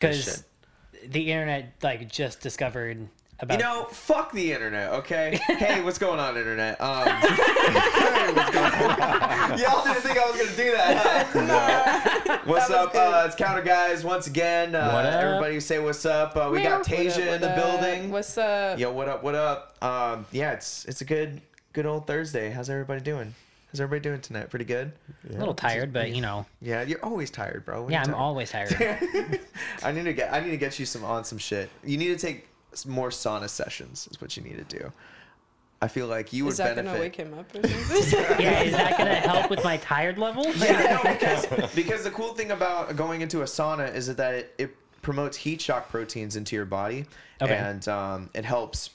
because the internet like just discovered about You know, fuck the internet, okay? hey, what's going on, internet? Um, y'all didn't think I was gonna do that. huh? What's up? Uh, it's Counter Guys once again. Uh, What up? Everybody say what's up. Uh, we got What up, Tasia in the up? building. What's up? Yo, what up? What up? Um, yeah, it's it's a good good old Thursday. How's everybody doing? How's everybody doing tonight? Pretty good. a little tired, but you know, Yeah, you're always tired, bro. When yeah, I'm tired. always tired. I need to get I need to get you some on some shit. You need to take s- more sauna sessions. Is what you need to do. I feel like you would benefit. Is that benefit. gonna wake him up or something? yeah, is that gonna help with my tired level? yeah, no, because because the cool thing about going into a sauna is that it, it promotes heat shock proteins into your body, Okay. and um, it helps.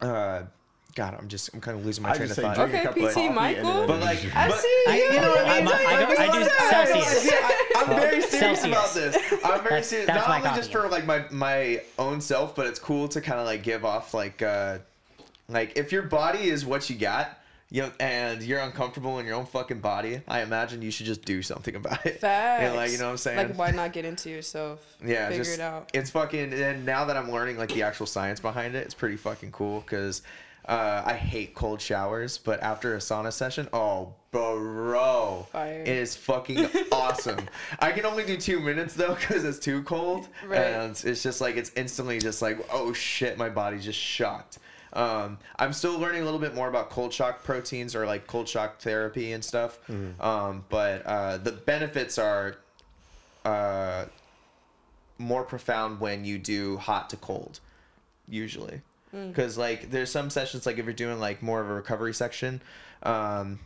Uh, God, I'm just I'm kind of losing my I train of thought. drink a Okay, cup PT coffee Michael. But like, just- I but- see. I- you know what I I'm- mean? I don't- I do Celsius. I'm very serious Celsius. about this. I'm very That's- serious. that's Not my only just for like my my own self, but it's cool to kind of like give off like uh like if your body is what you got. You know, and you're uncomfortable in your own fucking body. I imagine you should just do something about it. Facts. And like, you know what I'm saying? Like, why not get into yourself? yeah, Figure just, it out. It's fucking. And now that I'm learning like the actual science behind it, it's pretty fucking cool. Because uh, I hate cold showers, but after a sauna session, oh, bro, Fire. it is fucking awesome. I can only do two minutes though because it's too cold, Right. and it's just like it's instantly just like oh shit, my body's just shocked. Um, I'm still learning a little bit more about cold shock proteins or like cold shock therapy and stuff. Um, but uh, the benefits are uh, more profound when you do hot to cold, usually. Because like there's some sessions like if you're doing like more of a recovery section, um,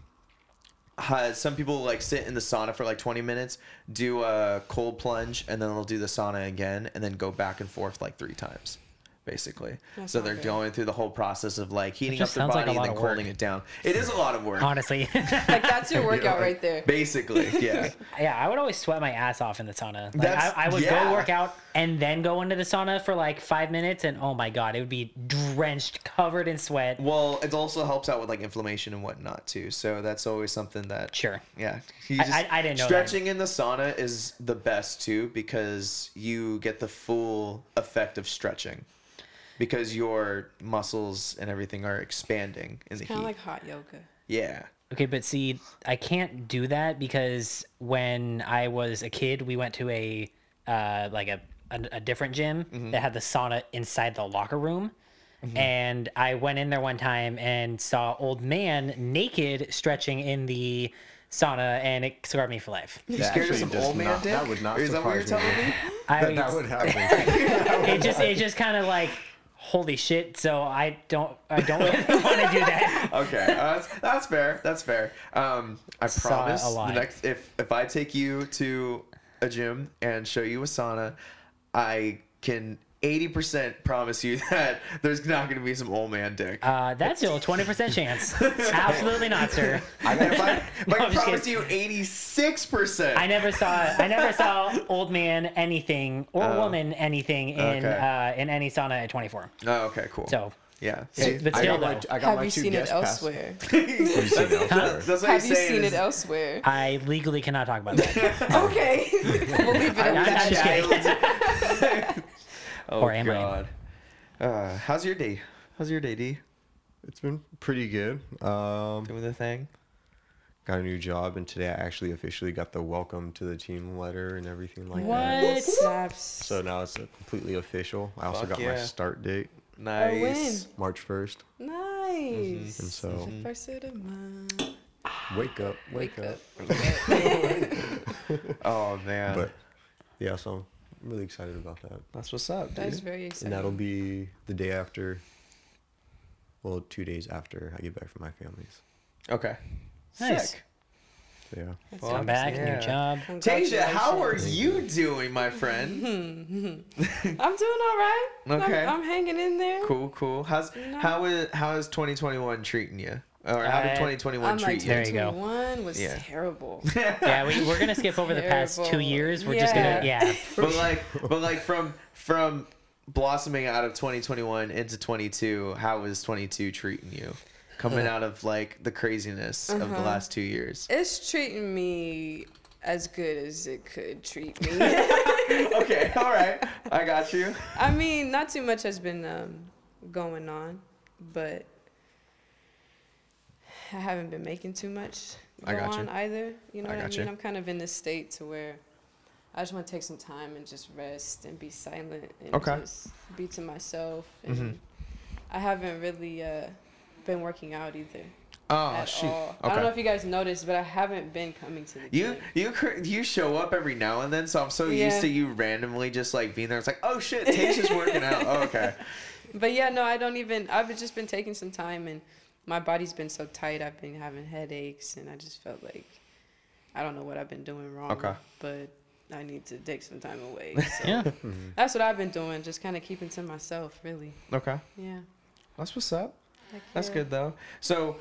ha- some people like sit in the sauna for like 20 minutes, do a cold plunge, and then they'll do the sauna again, and then go back and forth like three times, basically. That's so they're bad. going through the whole process of like heating up just their sounds like body and then cooling it down. It is a lot of work. Honestly, Like, that's your workout right there. Basically, yeah. yeah, I would always sweat my ass off in the sauna. Like, That's- I, I would yeah. go work out and then go into the sauna for like five minutes, and oh my god, it would be drenched, covered in sweat. Well, it also helps out with like inflammation and whatnot too. So that's always something that Sure. Yeah, you I- I- I didn't know that. Stretching in the sauna is the best too because you get the full effect of stretching because your muscles and everything are expanding in the Kind heat. of like hot yoga. yeah. Okay, but see, I can't do that because when I was a kid, we went to a uh, like a, a a different gym Mm-hmm. that had the sauna inside the locker room. And I went in there one time and saw old man naked stretching in the sauna, and it scarred me for life. You That scared of some does old man not- dick? that would not Is that what you're surprise me. telling me? I that, that would happen. it just it just kind of like holy shit. So I don't I don't want to do that. okay, uh, that's, that's fair. That's fair. Um, I Saw promise the next if if I take you to a gym and show you a sauna, I can eighty percent promise you that there's not going to be some old man dick. Uh, that's still a twenty percent chance. Absolutely not, sir. I, if I, if No, I I'm just promise kidding. you eighty six percent. I never saw I never saw old man anything or Oh. woman anything in Okay. uh, in any sauna at 24. Oh, okay, cool. So yeah. But- but I still, got my, though. I got Have my you seen it elsewhere? Have you seen it elsewhere? That's what Have you seen is- it elsewhere? I legally cannot talk about that. Okay. we'll leave it at I'm that. Just kidding. Oh Or am I? God. Uh, how's your day? How's your day, D? It's been pretty good. Um, Doing the thing. got a new job, and today I actually officially got the welcome to the team letter and everything like What? that. Snaps. So now it's uh, completely official. I also Fuck got my start date, Nice. March 1st. Nice. And so, Mm-hmm. The first of the month. wake up, wake, Wake up. up. Oh man. But yeah, so I'm really excited about that. That's what's up, dude. That's very exciting. And that'll be the day after, well, two days after I get back from my family's. Okay. Nice. Sick. So yeah. That's Fuck Come back, yeah. new job. Tasia, how are you doing, my friend? I'm doing all right. Okay. I'm, I'm hanging in there. cool, cool. How's No. how is how is 2021 treating you? Or how did Uh, 2021 I'm like treat you? There you go. 2021 was Yeah. terrible. Yeah, we, we're gonna skip over the past two Terrible. years. We're just gonna Yeah. yeah. but like, but like from from blossoming out of 2021 into 22, how is 22 treating you? Coming out of like the craziness of the Uh-huh. last two years. It's treating me as good as it could treat me. okay, all right, I got you. I mean, not too much has been um, going on, but I haven't been making too much go I got you. on either. You know I what I mean? you. I'm kind of in this state to where I just want to take some time and just rest and be silent and Okay. just be to myself. And Mhm. I haven't really uh, been working out either Oh at shoot. all. I don't know if you guys noticed, but I haven't been coming to the You gym. you you show up every now and then, so I'm so used to you randomly just like being there. It's like, oh shit, Tasha's working out. Oh, okay. But yeah, no, I don't even. I've just been taking some time, and my body's been so tight. I've been having headaches, and I just felt like I don't know what I've been doing wrong. Okay. But I need to take some time away. So Yeah. Mm-hmm. that's what I've been doing, just kind of keeping to myself, really. Okay. Yeah. That's what's up. That's good though. So,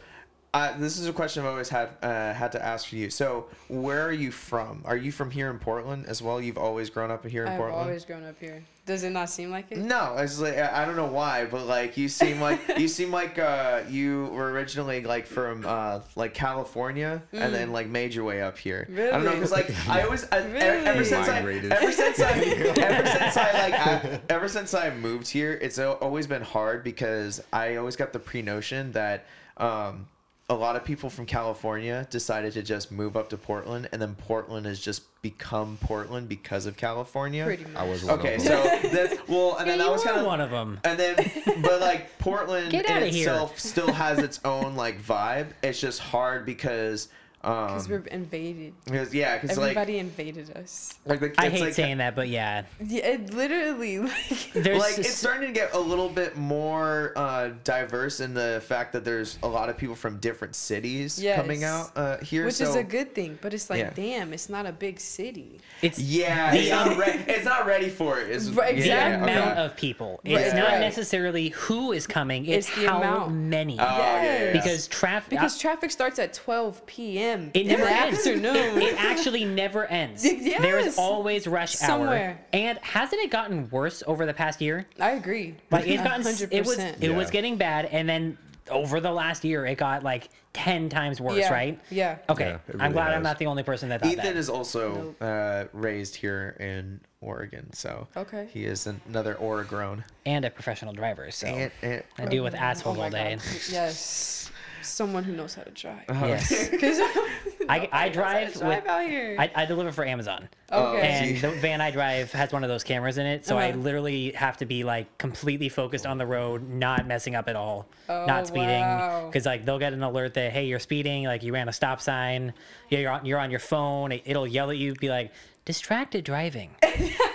uh, this is a question I've always had uh, had to ask for you. So, where are you from? Are you from here in Portland as well? You've always grown up here in Portland? I've always grown up here. Does it not seem like it? No, it's like I I don't know why, but like you seem like you seem like uh, you were originally like from uh, like California and then like made your way up here. I don't know Mm. Because like I always I, e- ever Really? since I ever since I ever since I like I, ever since I moved here, it's always been hard because I always got the pre notion that. Um, a lot of people from California decided to just move up to Portland, and then Portland has just become Portland because of California. Pretty much. I was one Okay, of them. so that's well, and then Yeah, I you was kind of one of them. and then, but like Portland in outta here. itself still has its own like vibe. It's just hard because, um, Because we're invaded. because yeah, because like, Everybody invaded us. like the, I hate like, saying that, but yeah, Yeah, it literally like. like it's starting to get a little bit more uh, diverse in the fact that there's a lot of people from different cities Yes. coming out uh, here. Which so, is a good thing, but it's like, Yeah. damn, it's not a big city. it's yeah, it's not, re- it's not ready for it. It's, Right, the yeah, exactly. okay. amount of people. Right, It's not right. necessarily who is coming; it's, It's the how amount. many. Oh, yeah, yeah, yeah. Because traffic. Because traffic starts at 12 p.m. It never the ends. afternoon. It actually never ends. There is always rush Somewhere. hour. And hasn't it gotten worse over the past year? I agree. Like it's gotten hundred it was percent. it was getting bad and then over the last year it got like 10 times worse, Yeah. right? Yeah. Okay. Yeah, it I'm really glad I'm not the only person that thought Ethan that. is also uh, raised here in Oregon, so Okay. he is an- another Oregon. and a professional driver, so And, and, I deal with assholes Oh all day. God. Yes. Someone who knows how to drive. Yes. Because I, I drive with drive out here. I, I deliver for Amazon. Oh, okay. And the van I drive has one of those cameras in it, so I Uh-huh. literally have to be like completely focused on the road, not messing up at all, Oh, not speeding, wow. because like they'll get an alert that hey you're speeding, like you ran a stop sign, yeah you're on, you're on your phone, it, it'll yell at you, be like distracted driving,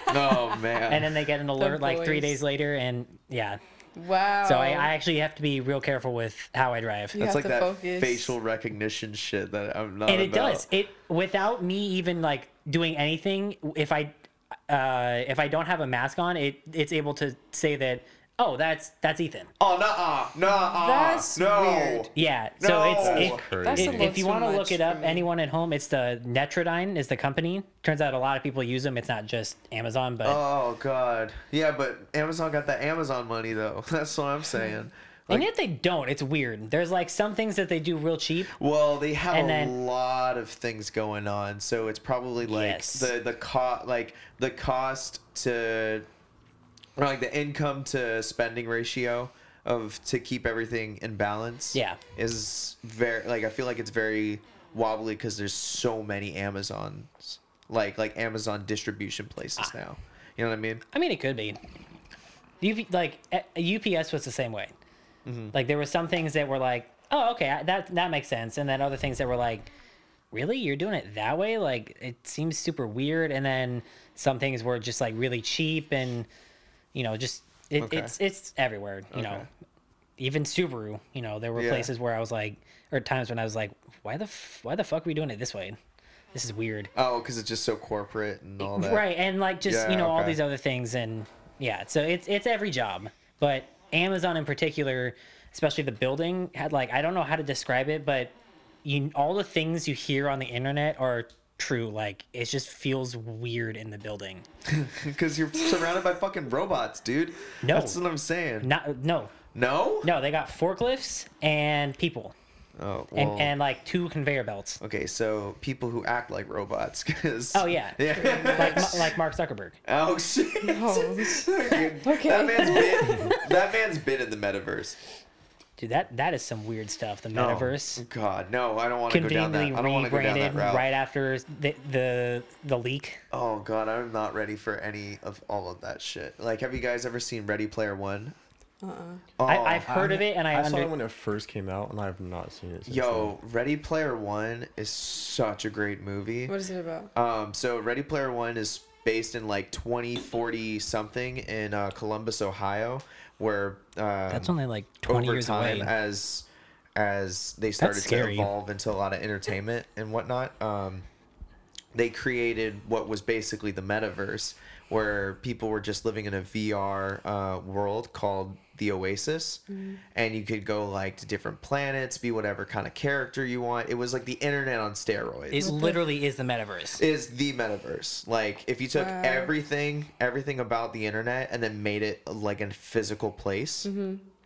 oh man. and then they get an alert like three boys. days later, and yeah, wow. so I, I actually have to be real careful with how I drive. You That's have like to that focus. facial recognition shit that I'm not. and it about. does it without me even like doing anything if i uh if i don't have a mask on it it's able to say that oh that's that's ethan Oh no, no, That's no. weird. yeah so No. it's That's if. That's a if, little if you too want to look much it up for me. anyone at home it's the Netradyne is the company turns out a lot of people use them it's not just amazon but Oh god. Yeah, but Amazon got that Amazon money though. That's what I'm saying. and Like, yet they don't it's weird there's like some things that they do real cheap well, they have And a then- lot of things going on, so it's probably like Yes. the the cost, like the cost to, or like the income to spending ratio of to keep everything in balance. Yeah. is very like I feel like it's very wobbly because there's so many Amazons, like like Amazon distribution places Ah. now. You know what I mean? I mean, it could be. UP, like UPS was the same way. Mm-hmm. Like there were some things that were like, oh, okay, that that makes sense, and then other things that were like, really, you're doing it that way? Like it seems super weird. And then some things were just like really cheap, and you know, just it, Okay. it's it's everywhere. You know, even Subaru. You know, there were Yeah. places where I was like, or times when I was like, why the f- why the fuck are we doing it this way? This is weird. Oh, because it's just so corporate and all that. Right, and like just Yeah, you know all these other things, and yeah, so it's it's every job, but Amazon in particular, especially the building, had like I don't know how to describe it, but you all the things you hear on the internet are true. Like it just feels weird in the building. Because you're surrounded by fucking robots, dude. No. That's what I'm saying. Not no No? no, they got forklifts and people. Oh, well, and, and like two conveyor belts. okay, so people who act like robots, because Oh yeah, yeah. like like Mark Zuckerberg. Oh shit! Oh, okay. That man's been that man's been in the metaverse. Dude, that that is some weird stuff. The No. metaverse. God, no, I don't want to go down that. I don't want to go down that rebranded route. right after the, the the leak. Oh god, I'm not ready for any of all of that shit. Like, have you guys ever seen Ready Player One? Uh-uh. Oh, I, I've heard of it, and I, I saw it when it first came out, and I have not seen it. Since Yo, Ready Player One is such a great movie. What is it about? Um, so Ready Player One is based in like 2040 something in uh, Columbus, Ohio, where um, That's only like twenty over years time away. as as they started to evolve into a lot of entertainment and whatnot. Um, they created what was basically the metaverse, where people were just living in a VR uh, world called the Oasis, and you could go like to different planets, be whatever kind of character you want. It was like the internet on steroids It literally is the metaverse. is the metaverse. Like if you took Wow. everything, everything about the internet, and then made it like a physical place,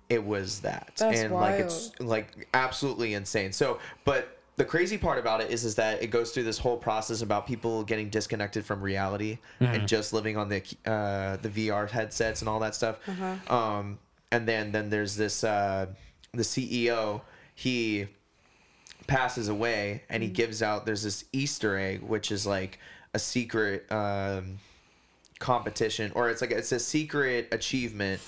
it was that. That's and like it's like absolutely insane. So, but the crazy part about it is, is that it goes through this whole process about people getting disconnected from reality and just living on the uh, the VR headsets and all that stuff. Um, and then then there's this uh, the CEO. He passes away and he gives out there's this easter egg which is like a secret um competition or it's like it's a secret achievement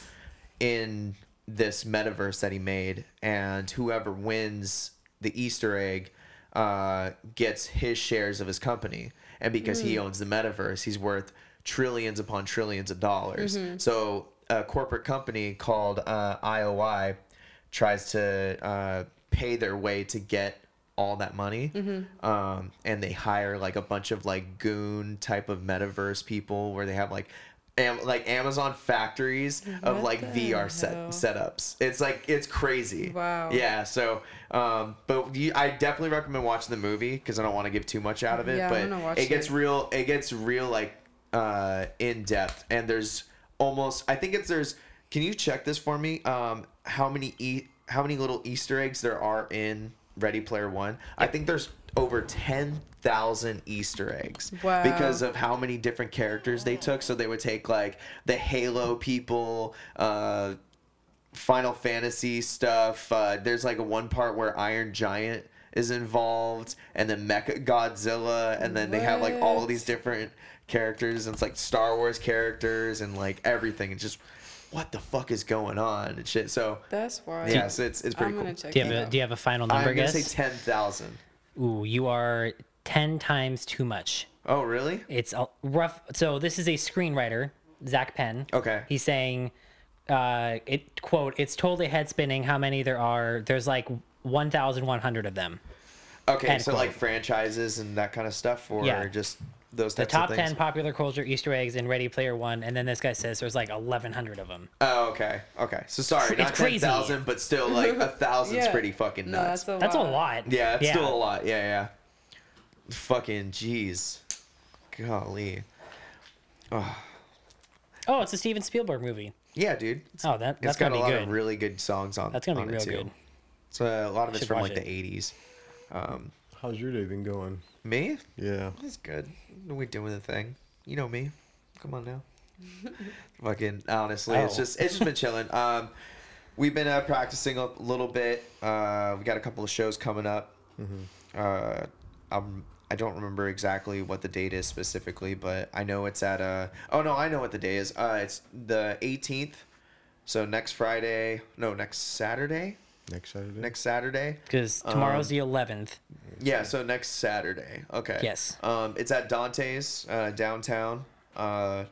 in this metaverse that he made. And whoever wins the easter egg uh gets his shares of his company. And because he owns the metaverse he's worth trillions upon trillions of dollars. So a corporate company called uh, ioi tries to uh, pay their way to get all that money. Um, and they hire like a bunch of like goon type of metaverse people where they have like am- like amazon factories of like vr set setups. It's like it's crazy. Wow. yeah so um but you, i definitely recommend watching the movie because i don't want to give too much out of it Yeah, but it gets it. real it gets real like uh in depth. And there's almost i think it's there's can you check this for me um how many e how many little easter eggs there are in ready player one i think there's over 10,000 easter eggs Wow. because of how many different characters they took so they would take like the halo people uh Final Fantasy stuff. Uh, there's like a one part where Iron Giant is involved, and then Mecha Godzilla, and then they have like all of these different characters, and it's like Star Wars characters and like everything. It's just what the fuck is going on and shit. So That's why. yeah, so it's it's pretty I'm cool. gonna check Do you have a out. Do you have a final number I'm gonna guess? say ten thousand. Ooh, you are ten times too much. Oh really? It's a rough. So this is a screenwriter, Zak Penn. Okay. He's saying, uh, it quote, it's totally head spinning how many there are. There's like one thousand one hundred of them. Okay, End so quote. like franchises and that kind of stuff, or Yeah. just those The top of things. ten popular culture Easter eggs in Ready Player One, and then this guy says there's like eleven hundred of them. Oh, okay, okay. So sorry, It's not ten crazy. thousand, but still like a thousand's Yeah. pretty fucking No, nuts. that's a That's a lot. lot. Yeah, it's yeah. still a lot. Yeah, yeah. Fucking jeez. Golly. Oh, it's a Steven Spielberg movie. Yeah, dude. It's, Oh, that it's that's got a be lot good. of really good songs on. That's gonna on be real too. good. So a lot of it's from like it. the '80s. Um, How's your day been going? Me? Yeah. It's good. We doing the thing. You know me. Come on now. Fucking honestly, it's Oh. just it's just been chilling. Um, we've been uh, practicing a little bit. Uh, we got a couple of shows coming up. Uh, I'm I don't remember exactly what the date is specifically, but I know it's at uh oh no I know what the day is. Uh, it's the 18th. So next Friday, no next Saturday. Next Saturday. Next Saturday. Because tomorrow's the eleventh. Yeah, so next Saturday. Okay. Yes. Um, it's at Dante's uh, downtown. Uh,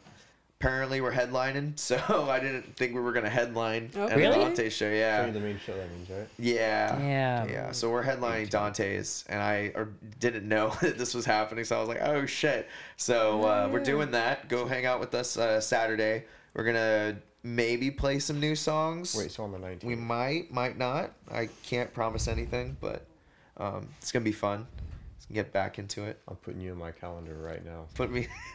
apparently we're headlining, so I didn't think we were gonna headline Oh, at Really? the Dante show. Yeah. the main show. That means right. Yeah. Damn. Yeah. So we're headlining Dante's, and I or didn't know that this was happening, so I was like, oh shit. So uh, we're doing that. Go hang out with us uh, Saturday. We're gonna maybe play some new songs. Wait, so on the 19th. We might, might not. I can't promise anything, but um, it's gonna be fun. Let's get back into it. I'm putting you in my calendar right now. Put me.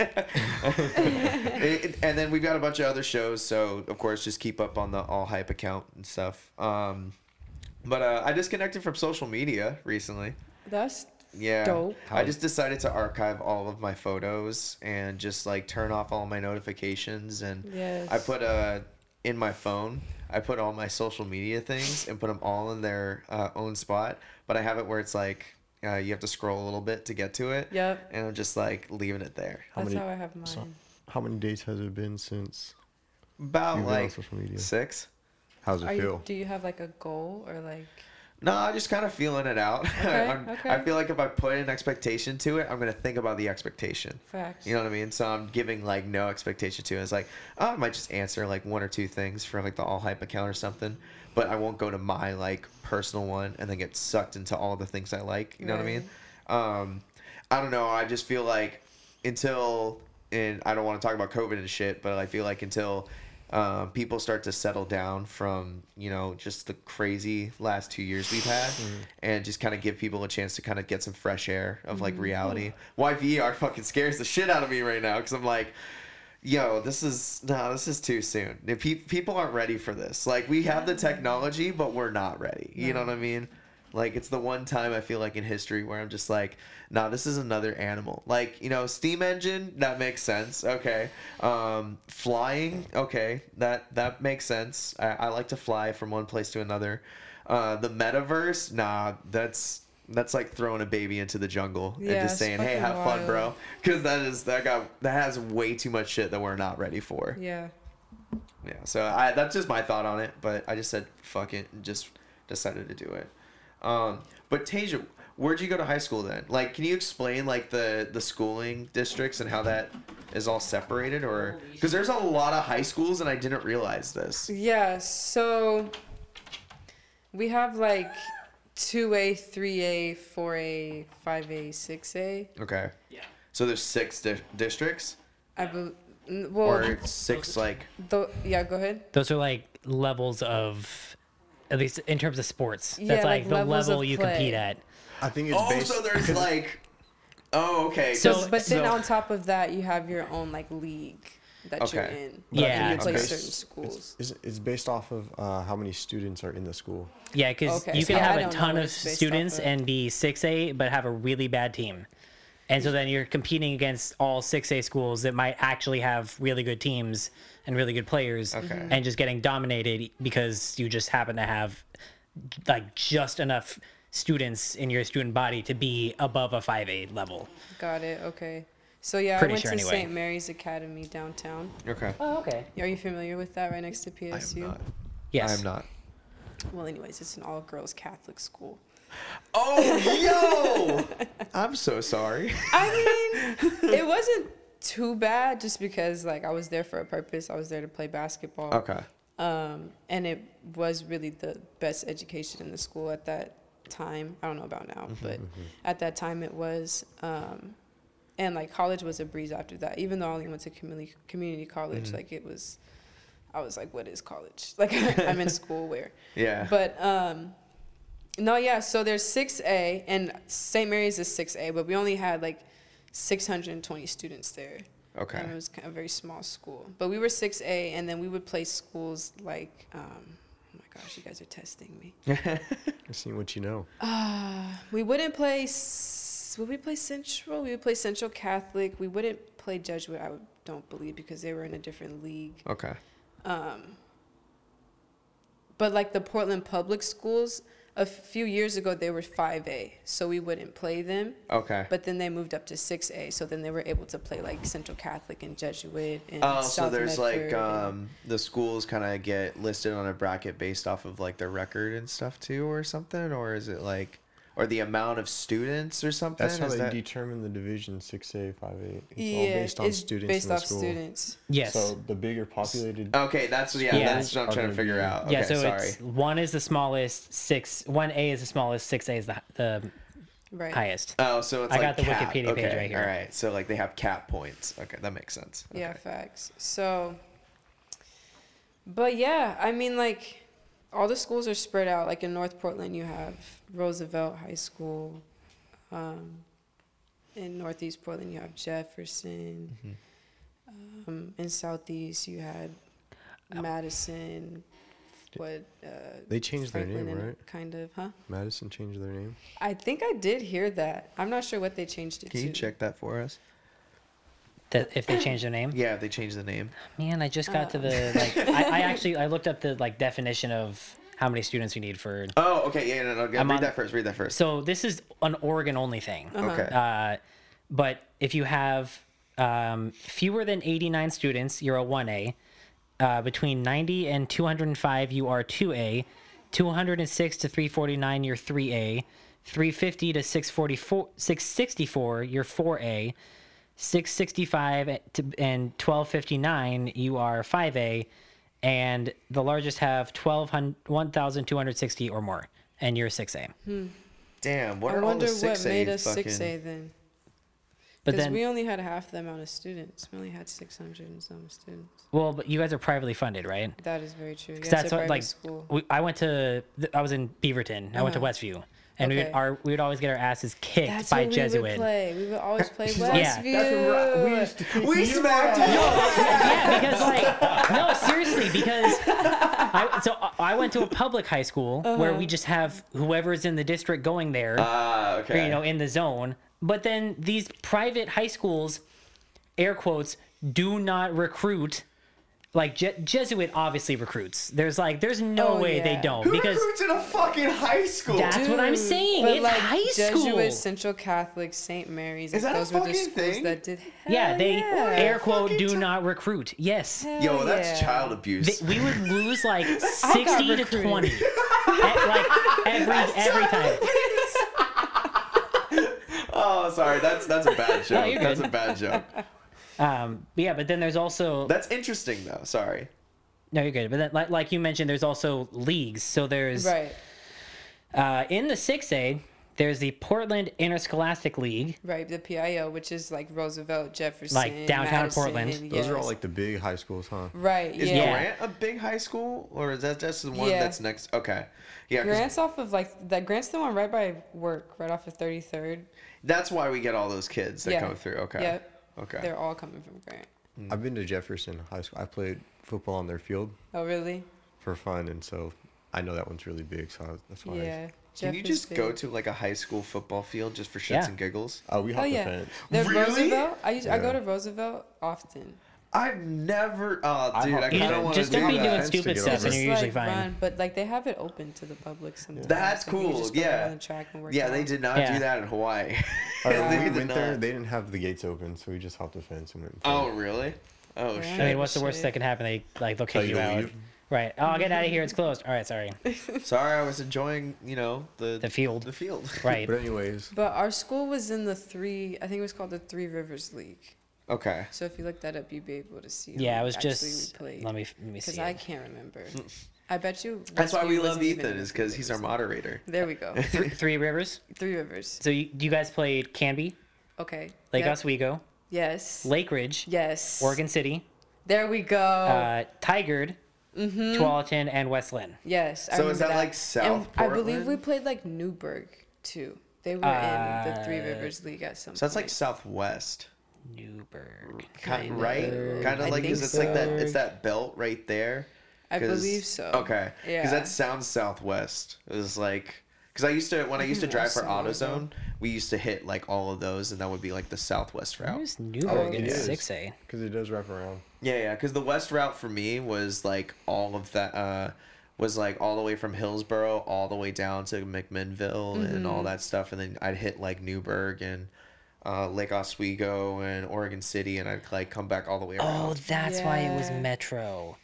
It- and then we've got a bunch of other shows, so of course just keep up on the All Hype account and stuff. Um, But uh, I disconnected from social media recently. That's Yeah. Dope. I just decided to archive all of my photos and just like turn off all my notifications and Yes. I put uh in my phone. I put all my social media things and put them all in their uh, own spot. But I have it where it's like uh, you have to scroll a little bit to get to it. Yep. And I'm just like leaving it there. How That's many- how I have mine. so- How many days has it been since? About You've been on like social media. six. How's it Are you, feel? do you have like a goal or like? No, I'm just kind of feeling it out. Okay, okay. I feel like if I put an expectation to it, I'm gonna think about the expectation. Facts. You know what I mean? So I'm giving like no expectation to it. It's like, oh, I might just answer like one or two things from like the all hype account or something, but I won't go to my like personal one and then get sucked into all the things I like. You know what I mean? Um, I don't know. I just feel like until and I don't want to talk about COVID and shit, but I feel like until um, people start to settle down from you know just the crazy last two years we've had, and just kind of give people a chance to kind of get some fresh air of like reality. YVR fucking scares the shit out of me right now because I'm like. Yo, this is no, this is too soon. Pe- people aren't ready for this, like we have the technology, but we're not ready. You know what I mean? Like it's the one time I feel like in history where I'm just like, nah, this is another animal. Like you know, steam engine that makes sense. Okay, um, flying. Okay, that that makes sense. I, I like to fly from one place to another. Uh, the metaverse, nah, that's that's like throwing a baby into the jungle and just saying, hey, have fun, bro. Because that is that got that has way too much shit that we're not ready for. Yeah. Yeah, so I that's just my thought on it, but I just said fuck it and just decided to do it. Um, but Tasia, where'd you go to high school then? Like, can you explain like the the schooling districts and how that is all separated, or because there's a lot of high schools and I didn't realize this. Yeah. So we have like two A, three A, four A, five A, six A. Okay. Yeah. So there's six di- districts, I believe. well, or six like tho- yeah. Go ahead. Those are like levels of, at least in terms of sports. Yeah, That's like like, the level you play. compete at. I think it's also based. there's like, oh, okay. So- But then so- on top of that, you have your own like league that you're Okay. in. Yeah, And you it's play based- certain schools. It's, it's based off of uh, how many students are in the school. Yeah, because Okay, you so can yeah, have a ton of students of. and be 6A, but have a really bad team. And so then you're competing against all 6A schools that might actually have really good teams and really good players Okay. Mm-hmm. and just getting dominated because you just happen to have like just enough students in your student body to be above a 5A level. Got it. Okay. So yeah, Pretty I went sure to anyway. St. Mary's Academy downtown. okay. Oh, okay. Are you familiar with that? Right next to PSU? I am PSU. not. Yes. I am not. Well, anyways, it's an all-girls Catholic school. Oh, yo! I'm so sorry. I mean, it wasn't too bad just because like I was there for a purpose. I was there to play basketball. Okay. Um, and it was really the best education in the school at that time. I don't know about now, but at that time it was. Um, and like college was a breeze after that. Even though I only went to community community college, like it was. I was like, what is college? Like I'm in school where. Yeah. But um, no, yeah. So there's six A, and St. Mary's is six A, but we only had like 620 students there. okay. And it was a very small school. But we were 6A, and then we would play schools like, um, oh my gosh, you guys are testing me. I've seen what you know. Uh, we wouldn't play, s- would we play Central? We would play Central Catholic. We wouldn't play Jesuit, I don't believe, because they were in a different league. Okay. Um, but like the Portland public schools, a few years ago, they were 5A, so we wouldn't play them. Okay. But then they moved up to 6A, so then they were able to play like Central Catholic and Jesuit and Oh, so there's Medford like um the schools kind of get listed on a bracket based off of like their record and stuff too, or something, or is it like, or the amount of students or something? That's how Is they that- determine the division six A, five A. It's yeah, all based on it's students based in the off school. students. Yes. So the bigger populated. Okay, that's yeah, Yeah. that's what I'm trying to figure be- out. Okay, yeah, so sorry. it's one is the smallest, six one A is the smallest, six A is the the Right. highest. Oh, so it's I like got the cap. Wikipedia page right here. All right, so like they have cap points. Okay, that makes sense. Yeah, Okay. facts. So, but yeah, I mean, like, all the schools are spread out. Like in North Portland, you have Roosevelt High School. Um, in Northeast Portland, you have Jefferson. Um, in Southeast, you had Madison, what uh, They changed their name, right? Kind of, huh? Madison changed their name. I think I did hear that. I'm not sure what they changed it Can to. Can you check that for us? That if they change their name. Yeah, if they change the name. Man, I just got to Oh. the like. I, I actually I looked up the like definition of how many students you need for. Oh, okay. Yeah, no, no. no I'm read on- that first. Read that first. So this is an Oregon only thing. Uh-huh. Okay. Uh, but if you have um, fewer than 89 students, you're a 1A. Uh, between 90 and 205, you are 2A. 206 to 349, you're 3A. 350 to 644, 664, you're 4A. 665 to, and 1259, you are 5A. And the largest have 1200 1,260 or more, and you're 6A. Hmm. Damn. What I are all wonder the what six made A us fucking? six A then. Because we only had half the amount of students. We only had 600 and some students. well, but you guys are privately funded, right? That is very true. 'Cause Yes, that's a what like school. we, I went to I was in Beaverton. I went to Uh-huh. Westview, and we would our we would always get our asses kicked That's by what Jesuit. we would play. We would always play Westview. Yeah. Westview. We smacked you. yeah, because like no, seriously, because I so I went to a public high school where Uh-huh. we just have whoever's in the district going there, Ah, or, okay. you know, in the zone. But then these private high schools, air quotes, do not recruit. Like Je- Jesuit obviously recruits. There's like there's no Oh, way they don't Who because recruits in a fucking high school? That's what I'm Dude, saying. but It's like high school. Jesuit, Central Catholic, St. Mary's. Is like, that a those were the fucking schools thing? that did. Yeah, Hell they yeah. air quote fucking do t- not recruit. Yes. Hell Yo, that's yeah. child abuse. They- we would lose like 60 to recruited. 20. E- like every every time. oh, sorry. That's that's a bad joke. you're that's good. a bad joke. Um but yeah, but then there's also That's interesting though. Sorry. No, you're good. But then like like you mentioned there's also leagues. So there's Right, uh in the 6A there's the Portland Interscholastic League. right. The PIO, which is like Roosevelt, Jefferson, Like downtown Madison, Portland. Those are all like the big high schools, huh? Right. Is yeah. Grant a big high school, or is that just the one Yeah. that's next? Okay. Yeah. Grant's off of like that. Grant's the one right by work, right off of 33rd. that's why we get all those kids that Yeah. come through. Okay. Yep. Okay. They're all coming from Grant. Mm. I've been to Jefferson High School. I played football on their field Oh, really? for fun, and so I know that one's really big. So I, that's why. Yeah. Can you just go to like a high school football field just for shits Yeah. and giggles? Uh, I, oh, we Oh hopped yeah. the fence. The Really? Roosevelt. I used, I go Yeah. to Roosevelt often. I've never. Oh, I dude, hope- I You kind know, of want to just do don't be doing stupid stuff and it. you're usually like, fine. run, but like they have it open to the public sometimes. That's Like, you cool, yeah. the track and work Yeah, out. they did not Yeah. do that in Hawaii. They when we did went there, they didn't have the gates open, so we just hopped the fence and went. And Oh, really? Oh Yeah. shit. I mean, what's the worst Shit. that can happen? They like they'll kick you you out. leave. Right. Oh, I'll get out of here. It's closed. All right, sorry. Sorry, I was enjoying, you know, the The field. The field. Right. But anyways, But our school was in the three. I think it was called the Three Rivers League. Okay. So if you look that up, you'd be able to see. Yeah, who it was just we played. let me let me Because. I can't remember. I bet you. That's why we love Ethan, is because he's our moderator. There we go. Th- Three Rivers. Three Rivers. So you, you guys played Canby, Okay. Lake Yep. Oswego, Yes. Lake Ridge, Yes. Oregon City, There we go. uh, Tigard, mm-hmm. Tualatin, and West Linn. Yes. I So is remember that, like, South And I believe we played like Newberg too. They were in the Three Uh, Rivers League at some So that's like southwest, Newberg. kind Kinda. right? Kind I of like think is it's like that? It's that belt right there. I 'Cause- believe so. Okay. Because that sounds southwest. It was like because I used to when I used to drive for AutoZone, we used to hit like all of those, and that would be like the southwest route. Where's Newberg in it is. six A? because it does wrap around. Yeah, yeah. Because the west route for me was like all of that. Uh, was like all the way from Hillsboro all the way down to McMinnville and Mm-hmm. all that stuff, and then I'd hit like Newberg and uh, Lake Oswego and Oregon City, and I'd like come back all the way around. Oh, that's why it was Metro.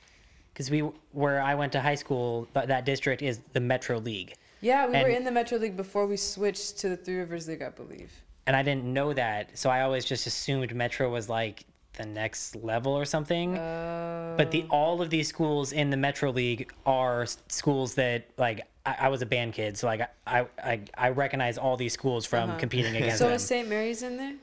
Because we where I went to high school, th- that district is the Metro League, Yeah, we were in the Metro League before we switched to the Three Rivers League, I believe. and I didn't know that, so I always just assumed Metro was like the next level or something. Uh, but the all of these schools in the Metro League are schools that like I, I was a band kid, so like I I I recognize all these schools from competing against Uh-huh. so them. is St. Mary's in there?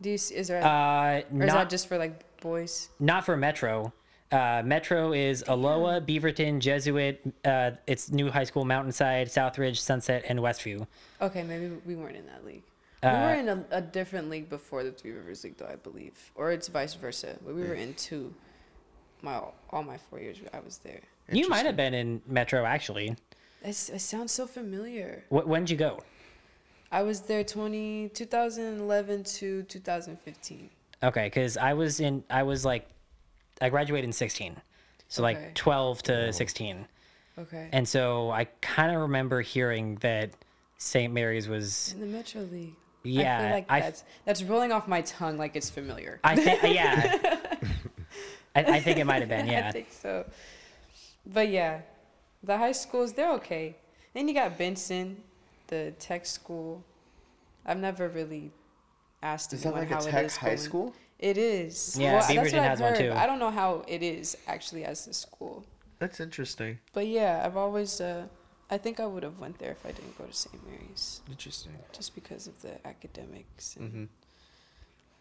Do you is there? uh, or is that just for like boys? not for Metro. Uh, Metro is Aloha, Beaverton, Jesuit. Uh, it's New High School, Mountainside, Southridge, Sunset, and Westview. Okay, maybe we weren't in that league. Uh, we were in a, a different league before the Three Rivers League, though I believe, or it's vice versa. We were in two. my all my four years I was there. You might have been in Metro actually. It's, it sounds so familiar. Wh- when did you go? I was there 20, 2011 to 2015. Okay, because I was in. I was like, I graduated in sixteen, so Okay. like twelve to sixteen, Okay. and so I kind of remember hearing that St. Mary's was. in the Metro League. I Yeah, feel like I f- that's that's rolling off my tongue like it's familiar. I think. yeah. I, I think it might have been. Yeah. I think so. But yeah, the high schools they're okay. Then you got Benson, the tech school. I've never really asked Is that anyone like a how it tech is high going. school? It is. Yeah, well, that's what I've has one heard, too. I don't know how it is actually as a school. That's interesting. But yeah, I've always. Uh, I think I would have went there if I didn't go to St. Mary's, Interesting. just because of the academics and hmm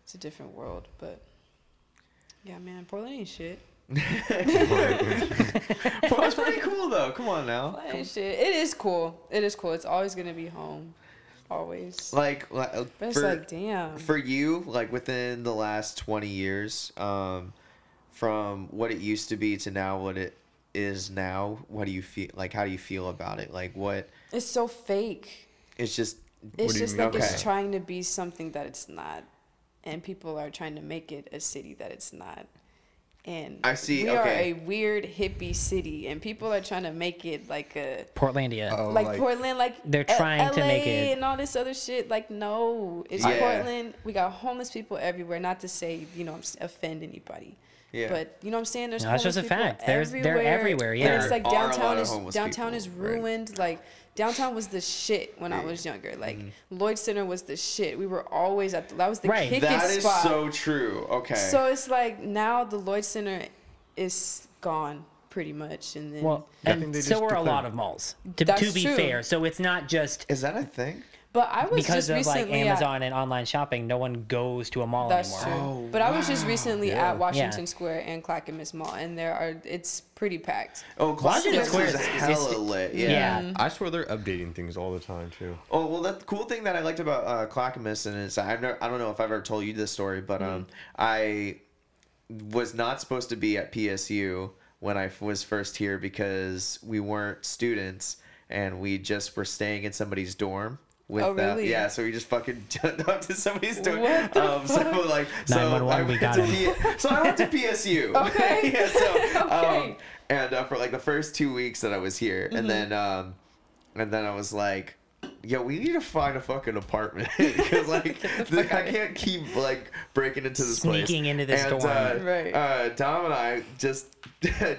it's a different world. But yeah, man, Portland ain't shit. Well, it's pretty cool though. Come on now. Shit. It is cool. It is cool. It's always gonna be home, always. Like, like uh, it's for, like, damn. for you, like within the last twenty years, um, from what it used to be to now what it is now, what do you feel? Like, how do you feel about it? Like, what? It's so fake. It's just It's just like Okay. it's trying to be something that it's not, and people are trying to make it a city that it's not. And I see, We are a weird hippie city, and people are trying to make it like a Portlandia. Oh, like, Portland, like They're L- trying to make it- and all this other shit. Like, no, it's Yeah. Portland. We got homeless people everywhere. Not to say you know offend anybody. Yeah. But you know what I'm saying? There's No, that's just a fact. There's- they're everywhere, Yeah. And yeah. it's like There are a lot downtown is downtown people, is right. ruined. Like downtown was the shit when I was younger. Like mm-hmm. Lloyd Center was the shit. We were always at the, that was the Right. kicking that is spot. so true. Okay. So it's like now the Lloyd Center is gone pretty much, and then Well, I think and they so just are a lot of malls. To, That's to be true. fair, so it's not just is that a thing? But I was because just of like recently at- Amazon and online shopping. No one goes to a mall That's anymore. true. Oh, but I was just recently Yeah. at Washington Yeah. Square and Clackamas Mall, and there are it's pretty packed. Oh, Washington Washington Square is is- is- hella lit. Yeah. Yeah. I swear they're updating things all the time too. Oh well, that the cool thing that I liked about uh, Clackamas and is I've never, I don't know if I've ever told you this story, but um, I was not supposed to be at PSU when I was first here because we weren't students and we just were staying in somebody's dorm. With Oh, them. really? Yeah, so we just fucking jumped up to somebody's door What the um, so like, so I we went got to. P- so I went to PSU. Okay. yeah. So um, Okay. and uh, for like the first two weeks that I was here, Mm-hmm. and then um, and then I was like, "Yo, we need to find a fucking apartment because like fuck I can't keep like breaking into this place." Sneaking into this and, dorm. Uh, Right. uh, Dom and I just